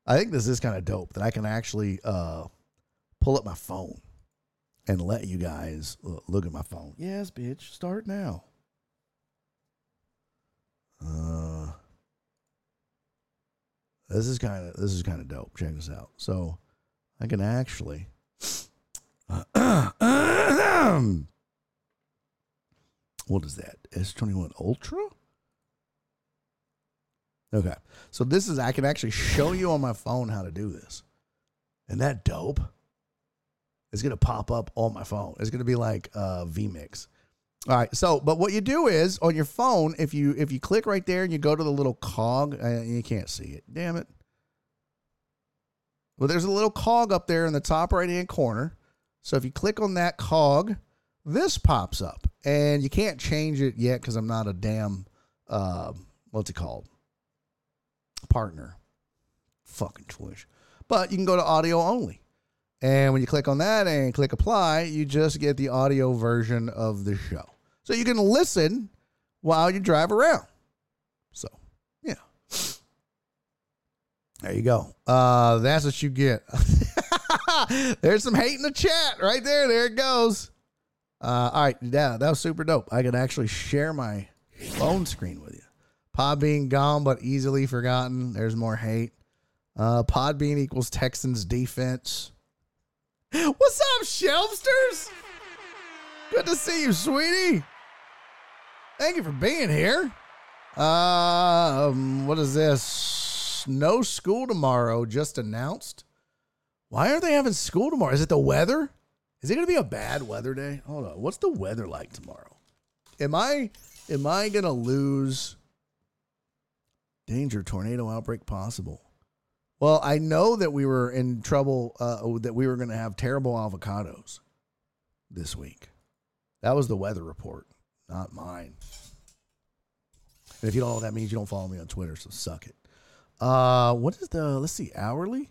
I think this is kind of dope that I can actually uh, pull up my phone and let you guys look at my phone. Yes, bitch, start now. Uh, this is kind of this is kind of dope. Check this out. So I can actually. What is that? S twenty one Ultra. Okay. So this is I can actually show you on my phone how to do this. And that dope? It's gonna pop up on my phone. It's gonna be like uh vMix. All right. So, but what you do is on your phone, if you if you click right there and you go to the little cog, uh, you can't see it. Damn it. Well, there's a little cog up there in the top right hand corner. So if you click on that cog, this pops up, and you can't change it yet because I'm not a damn uh, what's it called? partner. Fucking Twitch. But you can go to audio only. And when you click on that and click apply, you just get the audio version of the show. So you can listen while you drive around. So, yeah. There you go. Uh, that's what you get. There's some hate in the chat right there. There it goes. Uh, all right. Yeah, that was super dope. I could actually share my phone screen with you. Podbean gone, but easily forgotten. There's more hate. Uh, Podbean equals Texans defense. What's up, Shelfsters? Good to see you, sweetie. Thank you for being here. Uh, um, what is this? No school tomorrow, just announced. Why aren't they having school tomorrow? Is it the weather? Is it going to be a bad weather day? Hold on. What's the weather like tomorrow? Am I am I going to lose danger tornado outbreak possible? Well, I know that we were in trouble uh, that we were going to have terrible avocados this week. That was the weather report, not mine. And if you don't know that means, you don't follow me on Twitter, so suck it. Uh, what is the let's see, hourly?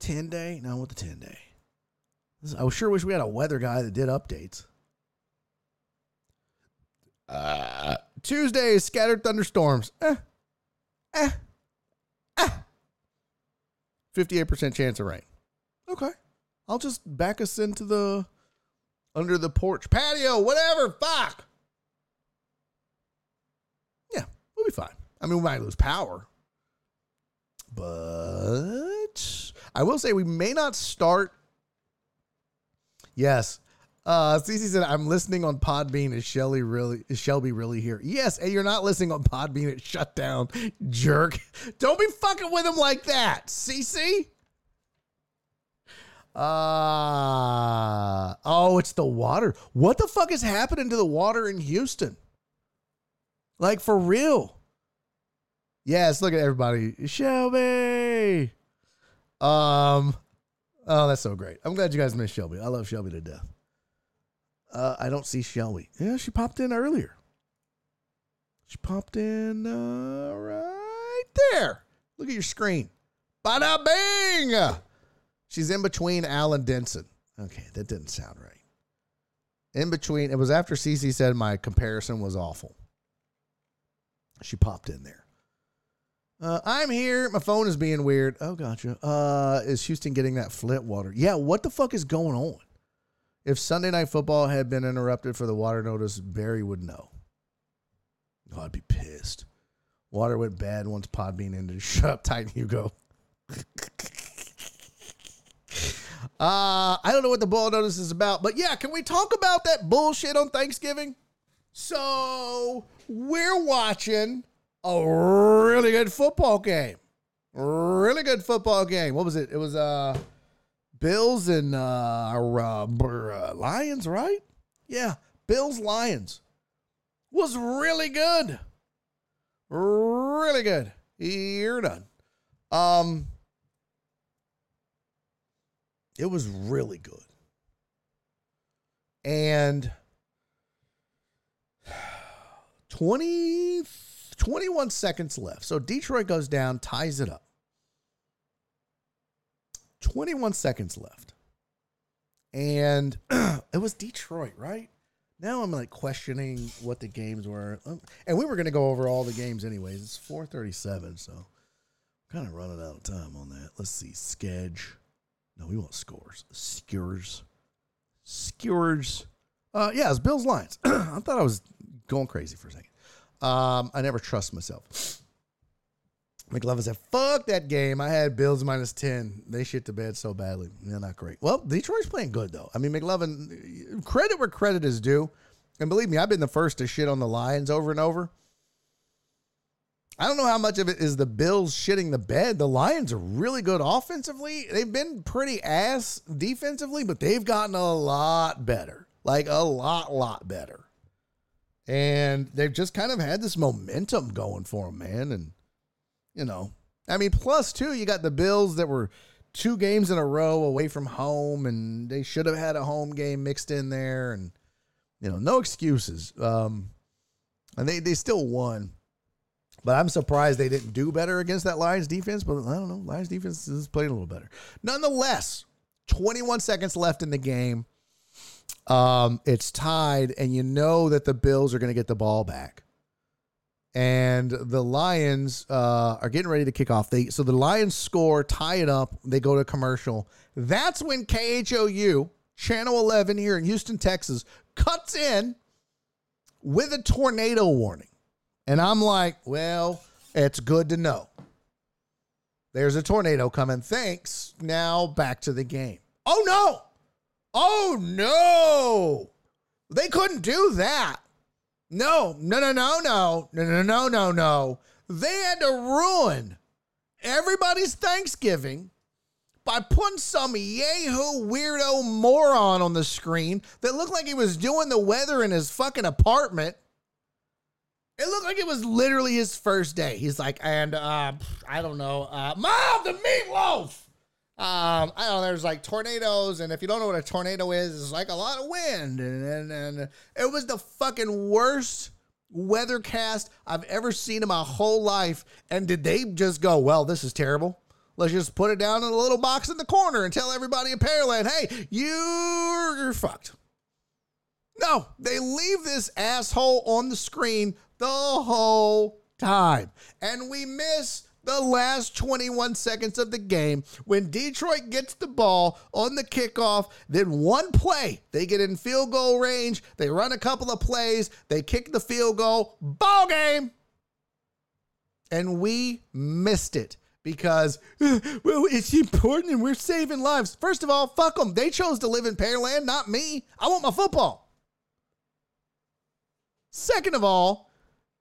10 day? No, what the 10 day? I sure wish we had a weather guy that did updates. Uh, Tuesday, scattered thunderstorms. Eh. Eh. Eh. 58% chance of rain. Okay. I'll just back us into the under the porch patio, whatever. Fuck. Yeah, we'll be fine. I mean, we might lose power, but I will say we may not start. Yes. Uh, Cece said, I'm listening on Podbean. Is Shelly really, is Shelby really here? Yes. And you're not listening on Podbean. It's shut down, jerk. Don't be fucking with him like that, Cece. Uh, oh, it's the water. What the fuck is happening to the water in Houston? Like for real. Yes, look at everybody. Shelby. Um, oh, that's so great. I'm glad you guys missed Shelby. I love Shelby to death. Uh, I don't see Shelby. Yeah, she popped in earlier. She popped in uh, right there. Look at your screen. Bada bing! She's in between Al and Denson. Okay, that didn't sound right. In between, it was after Cece said my comparison was awful. She popped in there. Uh, I'm here. My phone is being weird. Oh, gotcha. Uh, is Houston getting that Flint water? Yeah, what the fuck is going on? If Sunday night football had been interrupted for the water notice, Barry would know. Oh, I'd be pissed. Water went bad once Podbean ended. Shut up, Titan Hugo. uh, I don't know what the ball notice is about, but yeah, can we talk about that bullshit on Thanksgiving? So we're watching a really good football game. Really good football game. What was it? It was uh Bills and uh, uh, uh, Lions, right? Yeah, Bills Lions was really good. Really good. You're done. Um it was really good. And 20 21 seconds left. So Detroit goes down, ties it up. 21 seconds left. And it was Detroit, right? Now I'm like questioning what the games were. Um, and we were going to go over all the games anyways. It's 437, so kind of running out of time on that. Let's see. Sketch. No, we want scores. Skewers. Skewers. Uh, yeah, it's Bills Lions. I thought I was going crazy for a second. Um, I never trust myself. McLovin said, fuck that game. I had Bills minus 10. They shit to bed so badly. They're not great. Well, Detroit's playing good, though. I mean, McLovin, credit where credit is due. And believe me, I've been the first to shit on the Lions over and over. I don't know how much of it is the Bills shitting the bed. The Lions are really good offensively. They've been pretty ass defensively, but they've gotten a lot better. Like a lot, lot better. And they've just kind of had this momentum going for them, man. And you know, I mean, plus two, you got the Bills that were two games in a row away from home, and they should have had a home game mixed in there, and you know, no excuses. Um, and they they still won, but I'm surprised they didn't do better against that Lions defense. But I don't know, Lions defense has played a little better. Nonetheless, 21 seconds left in the game. Um, it's tied, and you know that the Bills are going to get the ball back and the Lions uh, are getting ready to kick off. They so the Lions score, tie it up. They go to commercial. That's when KHOU Channel 11 here in Houston, Texas, cuts in with a tornado warning. And I'm like, well, it's good to know. There's a tornado coming. Thanks. Now back to the game. Oh no. Oh no. They couldn't do that. No, no, no, no, no, no, no, no, no, no. They had to ruin everybody's Thanksgiving by putting some yahoo weirdo moron on the screen that looked like he was doing the weather in his fucking apartment. It looked like it was literally his first day. He's like, and uh, I don't know, uh, mom, the meatloaf. Um, I don't know. There's like tornadoes, and if you don't know what a tornado is, it's like a lot of wind, and and, and it was the fucking worst weathercast I've ever seen in my whole life. And did they just go, well, this is terrible? Let's just put it down in a little box in the corner and tell everybody in Pearland, hey, you're, you're fucked. No, they leave this asshole on the screen the whole time. And we miss the last 21 seconds of the game when Detroit gets the ball on the kickoff. Then one play, they get in field goal range. They run a couple of plays. They kick the field goal. Ball game. And we missed it because, well, it's important and we're saving lives. First of all, fuck them. They chose to live in Pearland, not me. I want my football. Second of all,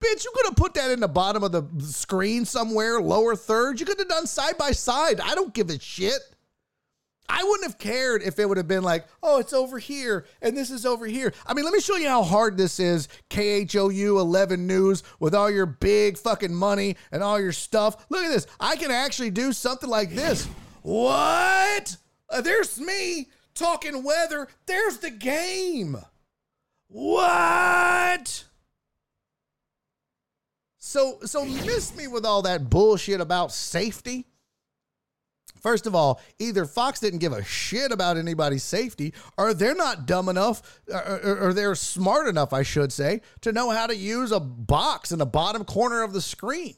Bitch, you could have put that in the bottom of the screen somewhere, lower third. You could have done side by side. I don't give a shit. I wouldn't have cared if it would have been like, oh, it's over here and this is over here. I mean, let me show you how hard this is. KHOU 11 News with all your big fucking money and all your stuff. Look at this. I can actually do something like this. What? Uh, there's me talking weather. There's the game. What? So so miss me with all that bullshit about safety. First of all, either Fox didn't give a shit about anybody's safety, or they're not dumb enough, or, or, they're smart enough, I should say, to know how to use a box in the bottom corner of the screen.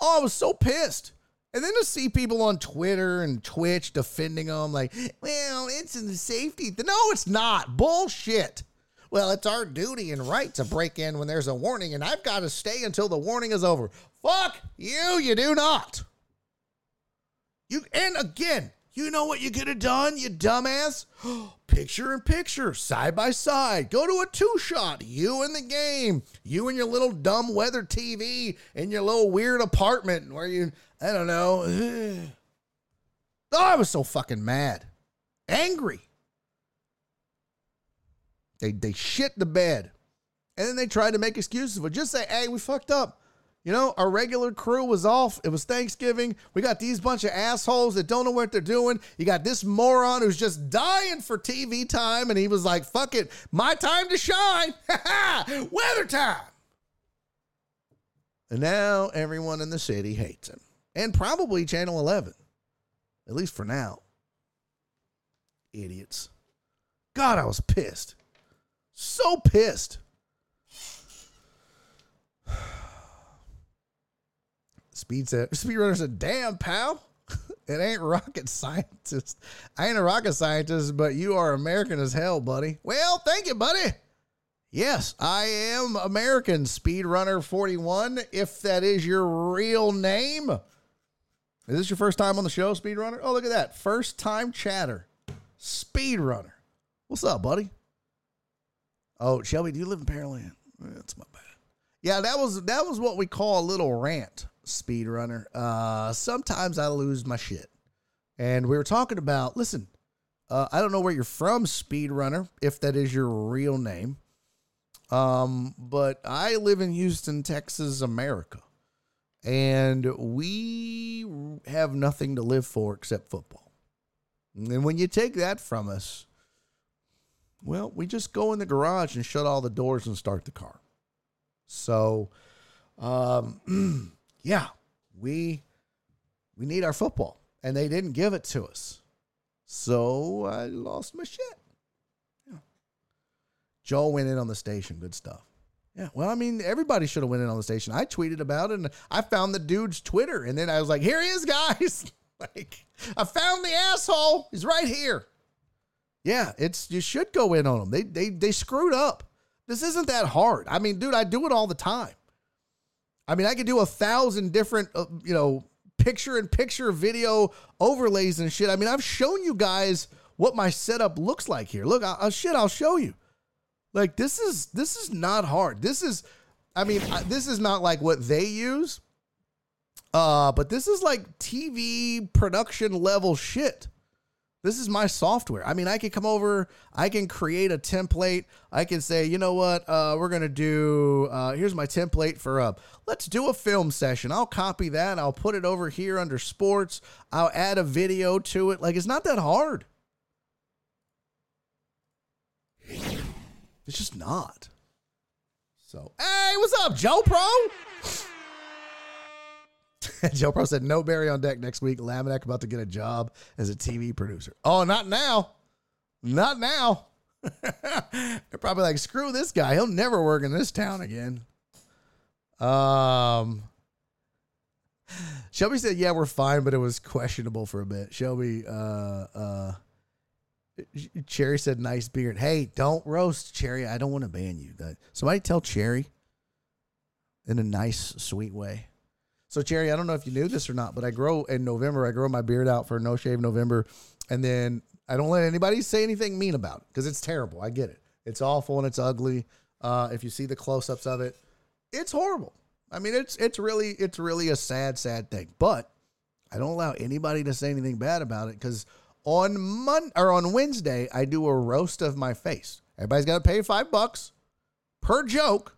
Oh, I was so pissed. And then to see people on Twitter and Twitch defending them, like, well, it's in the safety. No, it's not. Bullshit. Well, it's our duty and right to break in when there's a warning, and I've got to stay until the warning is over. Fuck you, you do not. You and again, you know what you could have done, you dumbass? picture in picture, side by side. Go to a two shot. You in the game. You and your little dumb weather TV in your little weird apartment where you, I don't know. oh, I was so fucking mad. Angry. They they shit the bed. And then they tried to make excuses for just say, hey, we fucked up. You know, our regular crew was off. It was Thanksgiving. We got these bunch of assholes that don't know what they're doing. You got this moron who's just dying for TV time, and he was like, fuck it, my time to shine. Weather time. And now everyone in the city hates him. And probably Channel 11. At least for now. Idiots. God, I was pissed. So pissed. Speed said, Speedrunner said, damn, pal. it ain't rocket scientist. I ain't a rocket scientist, but you are American as hell, buddy. Well, thank you, buddy. Yes, I am American Speedrunner 41, if that is your real name. Is this your first time on the show, Speedrunner? Oh, look at that. First time chatter. Speedrunner. What's up, buddy? Oh, Shelby, do you live in Pearland? That's my bad. Yeah, that was that was what we call a little rant, speedrunner. Uh, sometimes I lose my shit, and we were talking about. Listen, uh, I don't know where you're from, speedrunner, if that is your real name. Um, but I live in Houston, Texas, America, and we have nothing to live for except football. And when you take that from us, well, we just go in the garage and shut all the doors and start the car. So, um, yeah, we we need our football, and they didn't give it to us. So I lost my shit. Yeah. Joel went in on the station. Good stuff. Yeah. Well, I mean, everybody should have went in on the station. I tweeted about it, and I found the dude's Twitter, and then I was like, "Here he is, guys! like, I found the asshole. He's right here." Yeah, it's you should go in on them. They they they screwed up. This isn't that hard. I mean, dude, I do it all the time. I mean, I could do a thousand different, uh, you know, picture in picture video overlays and shit. I mean, I've shown you guys what my setup looks like here. Look, I'll, shit, I'll show you. Like this is this is not hard. This is, I mean, this is not like what they use. Uh, but this is like TV production level shit. This is my software. I mean, I can come over, I can create a template. I can say, you know what, uh, we're gonna do. Uh, here's my template for uh, let's do a film session. I'll copy that. I'll put it over here under sports. I'll add a video to it. Like it's not that hard. It's just not. So, hey, what's up, Joe Pro? Joe Pro said, no Barry on deck next week. Laminack about to get a job as a TV producer. Oh, not now. Not now. They're probably like, screw this guy. He'll never work in this town again. Um, Shelby said, yeah, we're fine, but it was questionable for a bit. Shelby, uh, uh, Cherry said, nice beard. Hey, don't roast Cherry. I don't want to ban you. Somebody tell Cherry in a nice, sweet way. So, Cherry, I don't know if you knew this or not, but I grow in November. I grow my beard out for no shave November. And then I don't let anybody say anything mean about it because it's terrible. I get it. It's awful and it's ugly. Uh, if you see the close ups of it, it's horrible. I mean, it's it's really it's really a sad, sad thing. But I don't allow anybody to say anything bad about it because on Mon or on Wednesday I do a roast of my face. Everybody's got to pay five bucks per joke.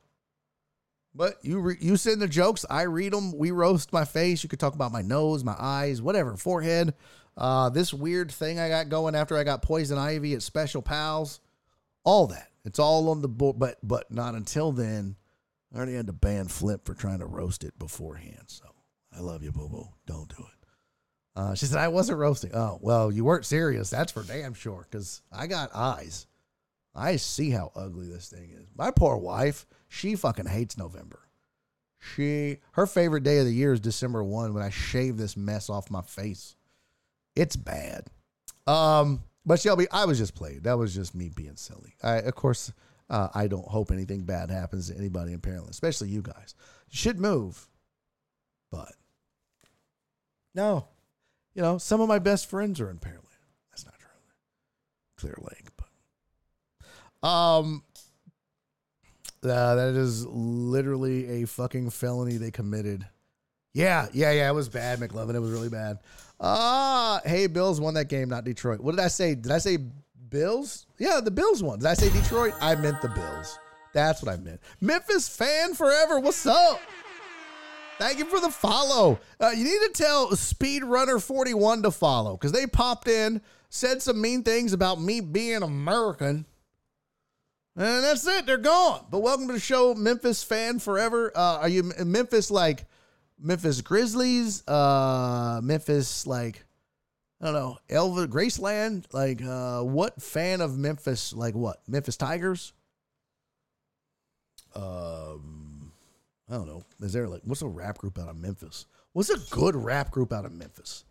But you re- you send the jokes, I read them. We roast my face. You could talk about my nose, my eyes, whatever, forehead. Uh, this weird thing I got going after I got poison ivy at Special Pals, all that. It's all on the board, but but not until then. I already had to ban Flip for trying to roast it beforehand. So I love you, Boo Boo. Don't do it. Uh, she said I wasn't roasting. Oh well, you weren't serious. That's for damn sure. Because I got eyes. I see how ugly this thing is. My poor wife, she fucking hates November. She her favorite day of the year is December 1 when I shave this mess off my face. It's bad. Um, but Shelby, I was just playing. That was just me being silly. I of course uh, I don't hope anything bad happens to anybody in Pearland, especially you guys. Should move. But no. You know, some of my best friends are in Pearland. That's not true. Clear Lake, but um, uh, that is literally a fucking felony they committed. Yeah, yeah, yeah. It was bad, McLovin. It was really bad. Ah, hey, Bills won that game, not Detroit. What did I say? Did I say Bills? Yeah, the Bills won. Did I say Detroit? I meant the Bills. That's what I meant. Memphis fan forever. What's up? Thank you for the follow. Uh, you need to tell Speedrunner41 to follow because they popped in, said some mean things about me being American. And that's it. They're gone. But welcome to the show, Memphis fan forever. Uh, are you Memphis like Memphis Grizzlies? Uh, Memphis like I don't know Elvis Graceland. Like uh, what fan of Memphis? Like what Memphis Tigers? Um, I don't know. Is there like what's a rap group out of Memphis? What's a good rap group out of Memphis?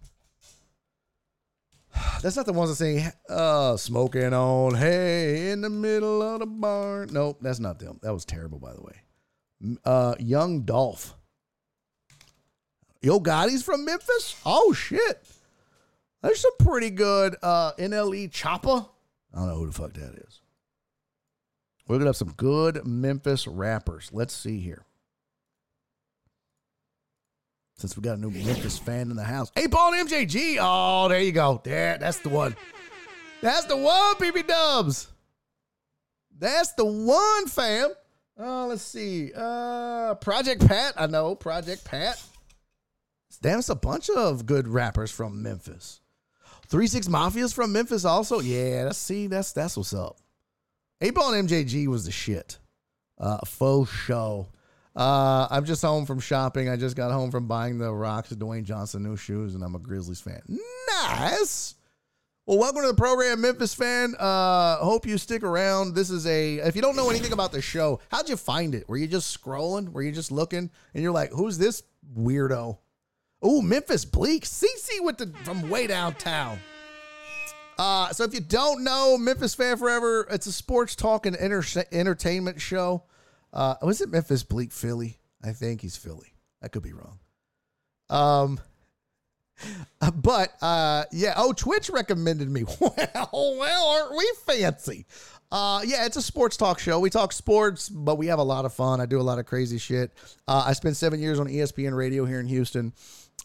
That's not the ones that sing uh smoking on hey in the middle of the barn. Nope, that's not them. That was terrible, by the way. Uh Young Dolph. Yo Gotti's from Memphis? Oh shit. There's some pretty good uh NLE Choppa. I don't know who the fuck that is. We're gonna have some good Memphis rappers. Let's see here since we got a new Memphis fan in the house. Hey, Paul MJG. Oh, there you go. There, that's the one. That's the one, BB Dubs. That's the one, fam. Oh, let's see. Uh, Project Pat. I know Project Pat. Damn, it's a bunch of good rappers from Memphis. Three Six Mafia's from Memphis also. Yeah, let's see. That's that's what's up. 8 Ball and MJG was the shit. Uh, faux show. Uh, I'm just home from shopping. I just got home from buying the Rocks Dwayne Johnson new shoes, and I'm a Grizzlies fan. Nice. Well, welcome to the program, Memphis fan. Uh, hope you stick around. This is a. If you don't know anything about the show, how'd you find it? Were you just scrolling? Were you just looking, and you're like, "Who's this weirdo?" Oh, Memphis Bleek, CC with the from way downtown. Uh, so if you don't know, Memphis Fan Forever, it's a sports talk and enter- entertainment show. Uh, was it Memphis Bleek Philly? I think he's Philly. I could be wrong. Um, but uh, yeah. Oh, Twitch recommended me. Well, well, aren't we fancy? Uh, yeah, it's a sports talk show. We talk sports, but we have a lot of fun. I do a lot of crazy shit. Uh, I spent seven years on ESPN radio here in Houston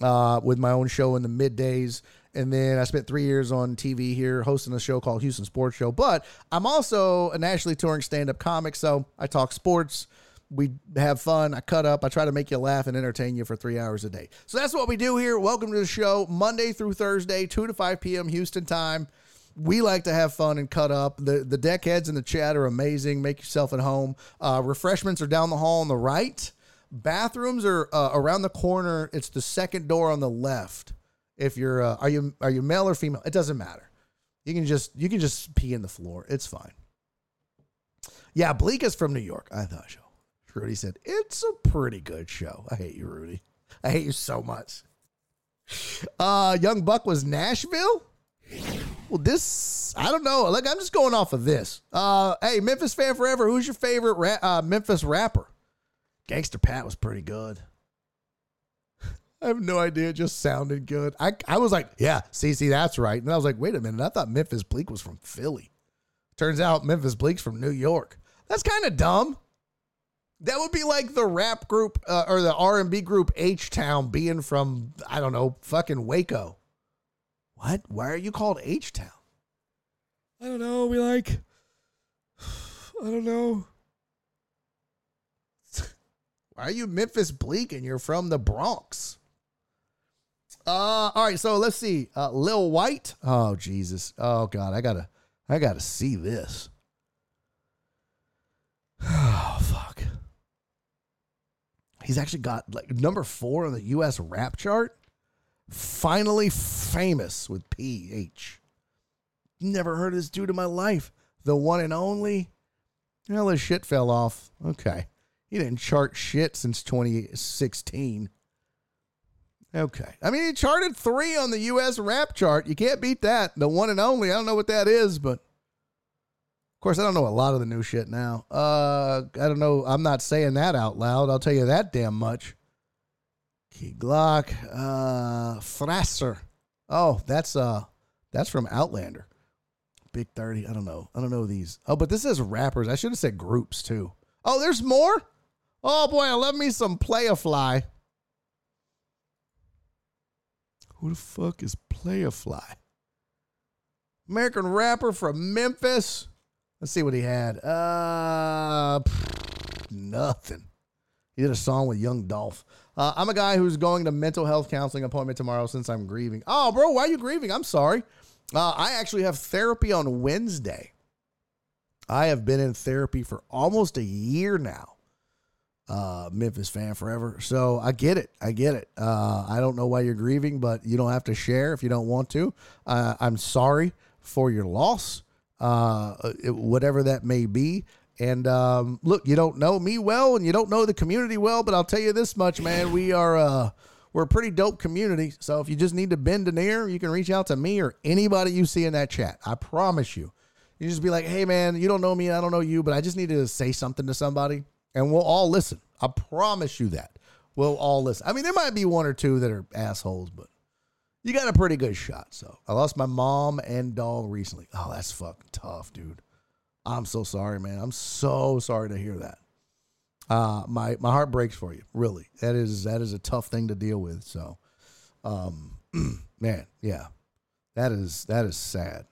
uh, with my own show in the middays. And then I spent three years on TV here hosting a show called Houston Sports Show. But I'm also a nationally touring stand up comic. So I talk sports. We have fun. I cut up. I try to make you laugh and entertain you for three hours a day. So that's what we do here. Welcome to the show, Monday through Thursday, 2 to 5 p.m. Houston time. We like to have fun and cut up. The the deck heads in the chat are amazing. Make yourself at home. Uh, refreshments are down the hall on the right. Bathrooms are uh, around the corner. It's the second door on the left. If you're uh, are you are you male or female? It doesn't matter. You can just you can just pee in the floor. It's fine. Yeah, Bleek is from New York. I thought so. Rudy said it's a pretty good show. I hate you, Rudy. I hate you so much. Uh, Young Buck was Nashville. Well, this I don't know. Like I'm just going off of this. Uh, hey, Memphis fan forever. Who's your favorite ra- uh, Memphis rapper? Gangster Pat was pretty good. I have no idea. It just sounded good. I, I was like, yeah, see, that's right. And I was like, wait a minute. I thought Memphis Bleek was from Philly. Turns out Memphis Bleek's from New York. That's kind of dumb. That would be like the rap group uh, or the R&B group H Town being from I don't know, fucking Waco. What? Why are you called H Town? I don't know. We like I don't know. Why are you Memphis Bleek and you're from the Bronx? Uh, all right, so let's see. Uh, Lil Wyte. Oh Jesus. Oh God, I gotta, I gotta see this. Oh fuck. He's actually got like number four on the U.S. rap chart. Finally famous with PH. Never heard of this dude in my life. The one and only. Well, his shit fell off. Okay. He didn't chart shit since 2016. Okay. I mean, he charted three on the U.S. rap chart. You can't beat that. The one and only. I don't know what that is, but of course, I don't know a lot of the new shit now. Uh, I don't know. I'm not saying that out loud. I'll tell you that damn much. Key Glock, uh, Frasser. Oh, that's uh, that's from Outlander. Big Thirty. I don't know. I don't know these. Oh, but this is rappers. I should have said groups too. Oh, there's more. Oh boy, I love me some Playa Fly. Who the fuck is Playa Fly? American rapper from Memphis. Let's see what he had. Uh, pff, nothing. He did a song with Young Dolph. Uh, I'm a guy who's going to mental health counseling appointment tomorrow since I'm grieving. Oh, bro, why are you grieving? I'm sorry. Uh, I actually have therapy on Wednesday. I have been in therapy for almost a year now. Uh, Memphis fan forever. So I get it. I get it. Uh, I don't know why you're grieving, but you don't have to share if you don't want to. Uh, I'm sorry for your loss, uh, it, whatever that may be. And um, look, you don't know me well, and you don't know the community well, but I'll tell you this much, man: we are uh, we're a pretty dope community. So if you just need to bend an ear, you can reach out to me or anybody you see in that chat. I promise you. You just be like, "Hey, man, you don't know me, I don't know you, but I just need to say something to somebody." And we'll all listen. I promise you that. We'll all listen. I mean, there might be one or two that are assholes, but you got a pretty good shot. So I lost my mom and dog recently. Oh, that's fucking tough, dude. I'm so sorry, man. I'm so sorry to hear that. Uh, my my heart breaks for you. Really, that is that is a tough thing to deal with. So, um, man, yeah, that is that is sad,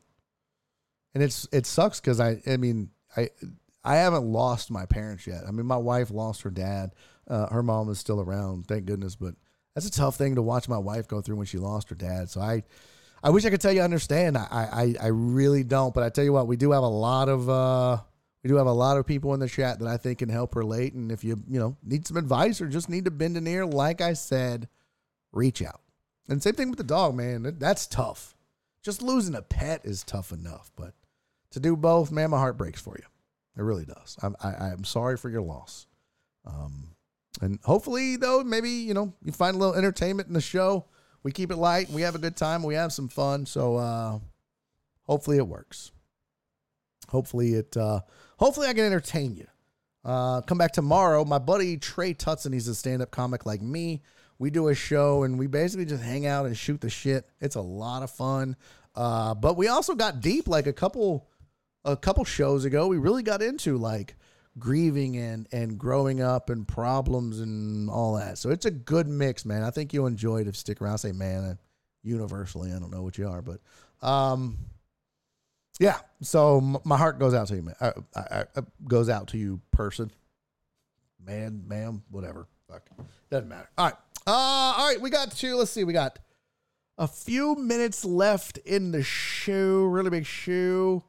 and it's it sucks because I I mean I I haven't lost my parents yet. I mean, my wife lost her dad. Uh, her mom is still around, thank goodness. But that's a tough thing to watch my wife go through when she lost her dad. So I, I wish I could tell you I understand. I, I, I really don't. But I tell you what, we do have a lot of, uh, we do have a lot of people in the chat that I think can help relate. And if you, you know, need some advice or just need to bend an ear, like I said, reach out. And same thing with the dog, man. That's tough. Just losing a pet is tough enough, but to do both, man, my heart breaks for you. It really does. I'm I, I'm sorry for your loss. Um, and hopefully though, maybe you know you find a little entertainment in the show. We keep it light. We have a good time. We have some fun. So uh, hopefully it works. Hopefully it. Uh, hopefully I can entertain you. Uh, come back tomorrow. My buddy Trey Tutson, he's a stand up comic like me. We do a show and we basically just hang out and shoot the shit. It's a lot of fun. Uh, but we also got deep like a couple a couple shows ago. We really got into like grieving and and growing up and problems and all that. So it's a good mix, man. I think you'll enjoy it if stick around. I say, man, universally, I don't know what you are, but um, yeah. So my heart goes out to you, man. I, I, I, goes out to you, person, man, ma'am, whatever. Fuck, doesn't matter. All right. Uh, all right. We got to. Let's see. We got a few minutes left in the show. Really big show.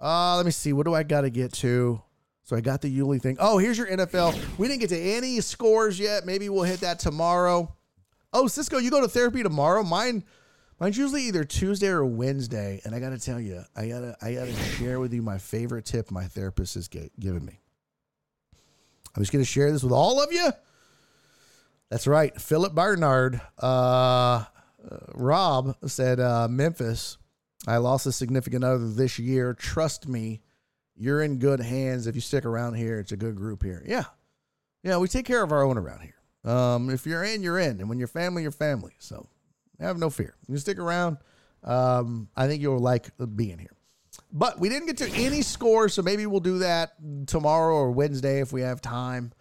Uh, let me see. What do I got to get to? So I got the Yuli thing. Oh, here's your NFL. We didn't get to any scores yet. Maybe we'll hit that tomorrow. Oh, Cisco, you go to therapy tomorrow. Mine, mine's usually either Tuesday or Wednesday. And I got to tell you, I gotta, I gotta share with you my favorite tip my therapist has given me. I'm just gonna share this with all of you. That's right, Philip Barnard. Uh, uh, Rob said, uh, Memphis. I lost a significant other this year. Trust me, you're in good hands if you stick around here. It's a good group here. Yeah. Yeah, we take care of our own around here. Um, if you're in, you're in. And when you're family, you're family. So have no fear. You stick around. Um, I think you'll like being here. But we didn't get to any scores, so maybe we'll do that tomorrow or Wednesday if we have time.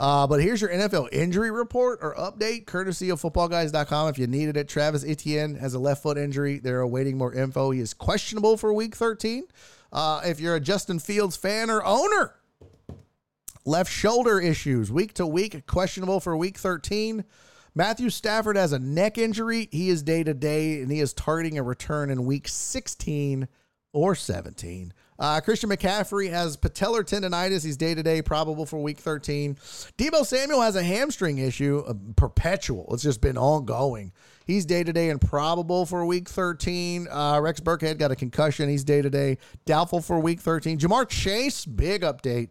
Uh, but here's your NFL injury report or update, courtesy of footballguys.com. If you needed it, Travis Etienne has a left foot injury. They're awaiting more info. He is questionable for week 13. Uh, if you're a Justin Fields fan or owner, left shoulder issues week to week, questionable for week 13. Matthew Stafford has a neck injury. He is day to day, and he is targeting a return in week 16 or 17. Uh, Christian McCaffrey has patellar tendonitis. He's day to day, probable for week 13. Deebo Samuel has a hamstring issue, uh, perpetual. It's just been ongoing. He's day to day and probable for week 13. Uh, Rex Burkhead got a concussion. He's day to day, doubtful for week 13. Ja'Marr Chase, big update.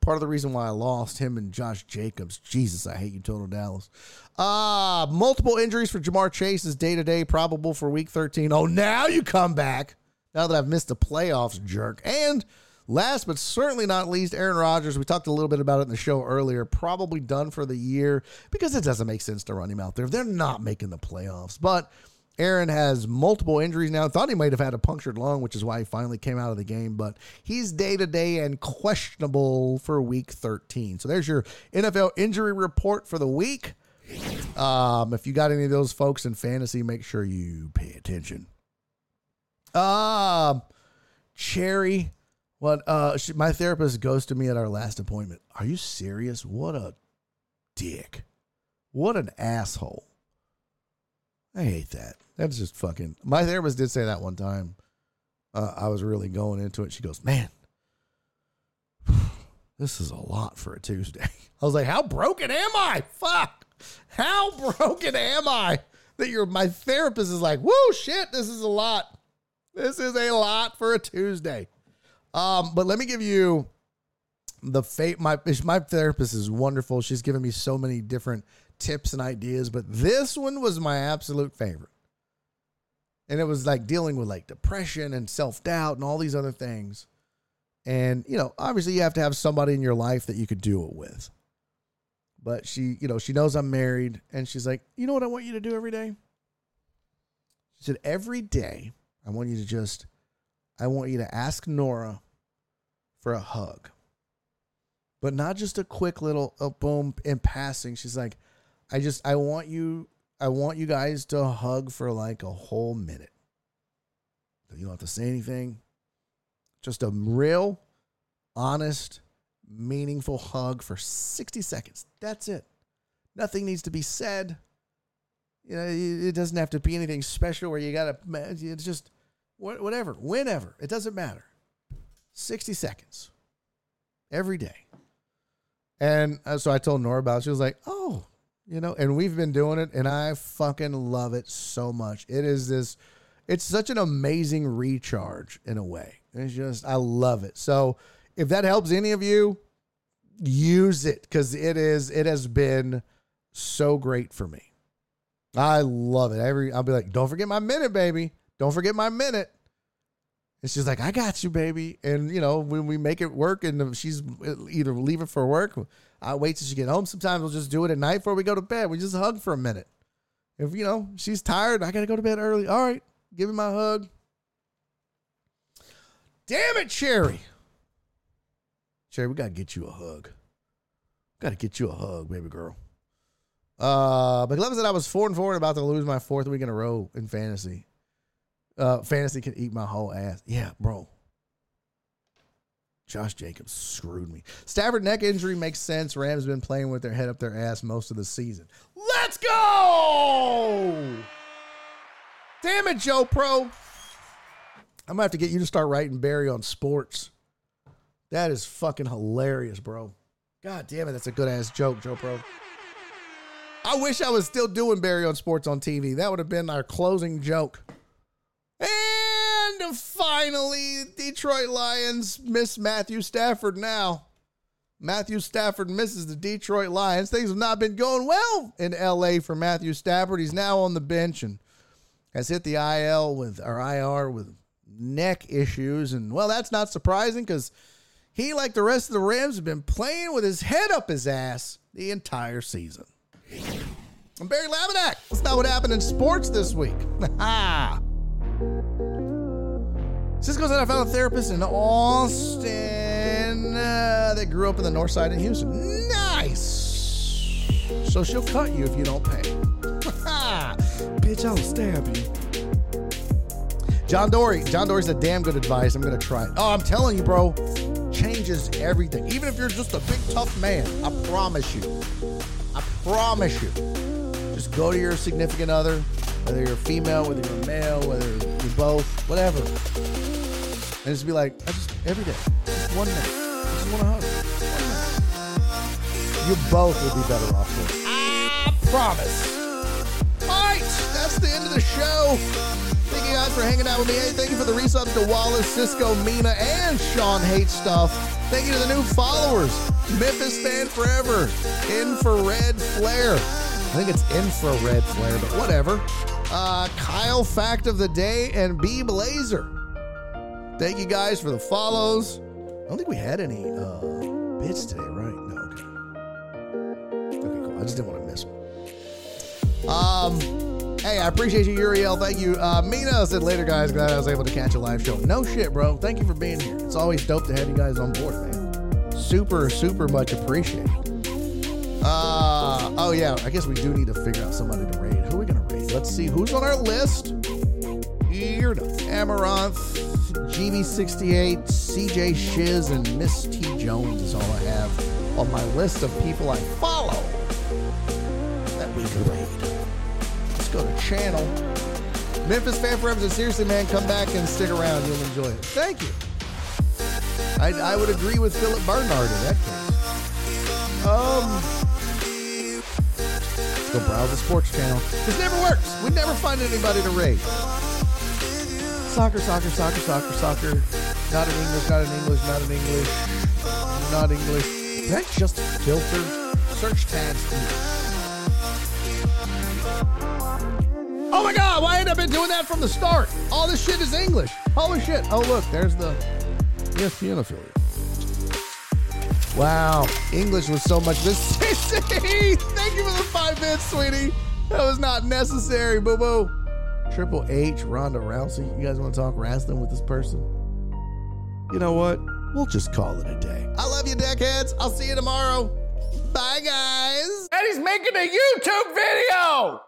Part of the reason why I lost him and Josh Jacobs. Jesus, I hate you, Total Dallas. Uh, multiple injuries for Ja'Marr Chase is day to day, probable for week 13. Oh, now you come back. Now that I've missed the playoffs, jerk. And Last but certainly not least, Aaron Rodgers. We talked a little bit about it in the show earlier. Probably done for the year because it doesn't make sense to run him out there. They're not making the playoffs. But Aaron has multiple injuries now. Thought he might have had a punctured lung, which is why he finally came out of the game. But he's day to day and questionable for week 13. So there's your NFL injury report for the week. Um, if you got any of those folks in fantasy, make sure you pay attention. Um, Cherry what? Uh, she, my therapist ghosted me at our last appointment. Are you serious? What a dick! What an asshole! I hate that. That's just fucking. My therapist did say that one time. Uh, I was really going into it. She goes, "Man, this is a lot for a Tuesday." I was like, "How broken am I? Fuck! How broken am I?" That you're my therapist is like, "Whoa, shit! This is a lot. This is a lot for a Tuesday." Um, but let me give you the fate. My my therapist is wonderful. She's given me so many different tips and ideas, but this one was my absolute favorite. And it was like dealing with like depression and self doubt and all these other things. And you know, obviously, you have to have somebody in your life that you could do it with. But she, you know, she knows I'm married, and she's like, you know what I want you to do every day. She said, every day I want you to just I want you to ask Nora for a hug. But not just a quick little a boom in passing. She's like, I just I want you I want you guys to hug for like a whole minute. You don't have to say anything. Just a real, honest, meaningful hug for 60 seconds. That's it. Nothing needs to be said. You know, it doesn't have to be anything special where you got to, it's just whatever, whenever, it doesn't matter. 60 seconds every day. And uh, so I told Nora about it. She was like, oh, you know, and we've been doing it and I fucking love it so much. It is this, it's such an amazing recharge in a way. It's just, I love it. So if that helps any of you, use it because it is, it has been so great for me. I love it. Every, I'll be like, don't forget my minute, baby. Don't forget my minute. And she's like, I got you, baby. And, you know, when we make it work and she's either leaving for work, I wait till she get home. Sometimes we'll just do it at night before we go to bed. We just hug for a minute. If, you know, she's tired, I got to go to bed early. All right, give me my hug. Damn it, Cherry. Cherry, we got to get you a hug. Got to get you a hug, baby girl. Uh, McLovin said I was four and four and about to lose my fourth week in a row in fantasy. Uh, fantasy can eat my whole ass. Yeah, bro. Josh Jacobs screwed me. Stafford neck injury makes sense. Rams been playing with their head up their ass most of the season. Let's go! Damn it, Joe Pro. I'm gonna have to get you to start writing Barry on sports. That is fucking hilarious, bro. God damn it, that's a good ass joke, Joe Pro. I wish I was still doing Barry on sports on TV. That would have been our closing joke. And finally, Detroit Lions miss Matthew Stafford now. Matthew Stafford misses the Detroit Lions. Things have not been going well in LA for Matthew Stafford. He's now on the bench and has hit the IL with or IR with neck issues. And well, that's not surprising because he, like the rest of the Rams, have been playing with his head up his ass the entire season. I'm Barry Laminack. That's not what happened in sports this week. Ha Cisco's NFL therapist in Austin uh, that grew up in the north side in Houston. Nice. So she'll cut you if you don't pay. Ha bitch, I'll stab you. John Dory. John Dory's a damn good advice. I'm going to try it. Oh, I'm telling you, bro. Changes everything. Even if you're just a big, tough man, I promise you. I promise you. Just go to your significant other, whether you're a female, whether you're a male, whether you're both, whatever. And just be like, I just every day, just one minute, I just want to hug. You both will be better off for it. I promise. All right, that's the end of the show. Thank you guys for hanging out with me. Hey, thank you for the resubs to Wallace, Cisco, Mina, and Sean Hate Stuff. Thank you to the new followers. Memphis Fan Forever, Infrared Flare. I think it's Infrared Flare, but whatever. Uh, Kyle Fact of the Day and B Blazer. Thank you guys for the follows. I don't think we had any uh, bits today, right? No, okay. Okay, cool. I just didn't want to miss one. Um, hey, I appreciate you, Uriel. Thank you. Uh, Mina said later, guys. Glad I was able to catch a live show. No shit, bro. Thank you for being here. It's always dope to have you guys on board, man. Super, super much appreciated. Uh, oh yeah. I guess we do need to figure out somebody to raid. Who are we gonna raid? Let's see who's on our list. Here, Amaranth, GB68, CJ Shiz, and Miss T Jones is all I have on my list of people I follow that we can raid. Let's go to channel. Memphis fan forever said, seriously, man, come back and stick around. You'll enjoy it. Thank you. I, I would agree with Philip Bernard in that case. Um, go browse the sports channel. This never works. We never find anybody to raid. Soccer, soccer, soccer, soccer, soccer. Not in English, not in English, not in English, not English. Is that just filter? Search tags. Oh my god, why ain't I been doing that from the start? All this shit is English. Holy shit. Oh look, there's the ESPN affiliate. Wow, English was so much Mississippi. Thank you for the five minutes, sweetie. That was not necessary, boo boo. Triple H, Ronda Rousey. You guys want to talk wrestling with this person? You know what? We'll just call it a day. I love you, deckheads. I'll see you tomorrow. Bye, guys. And he's making a YouTube video.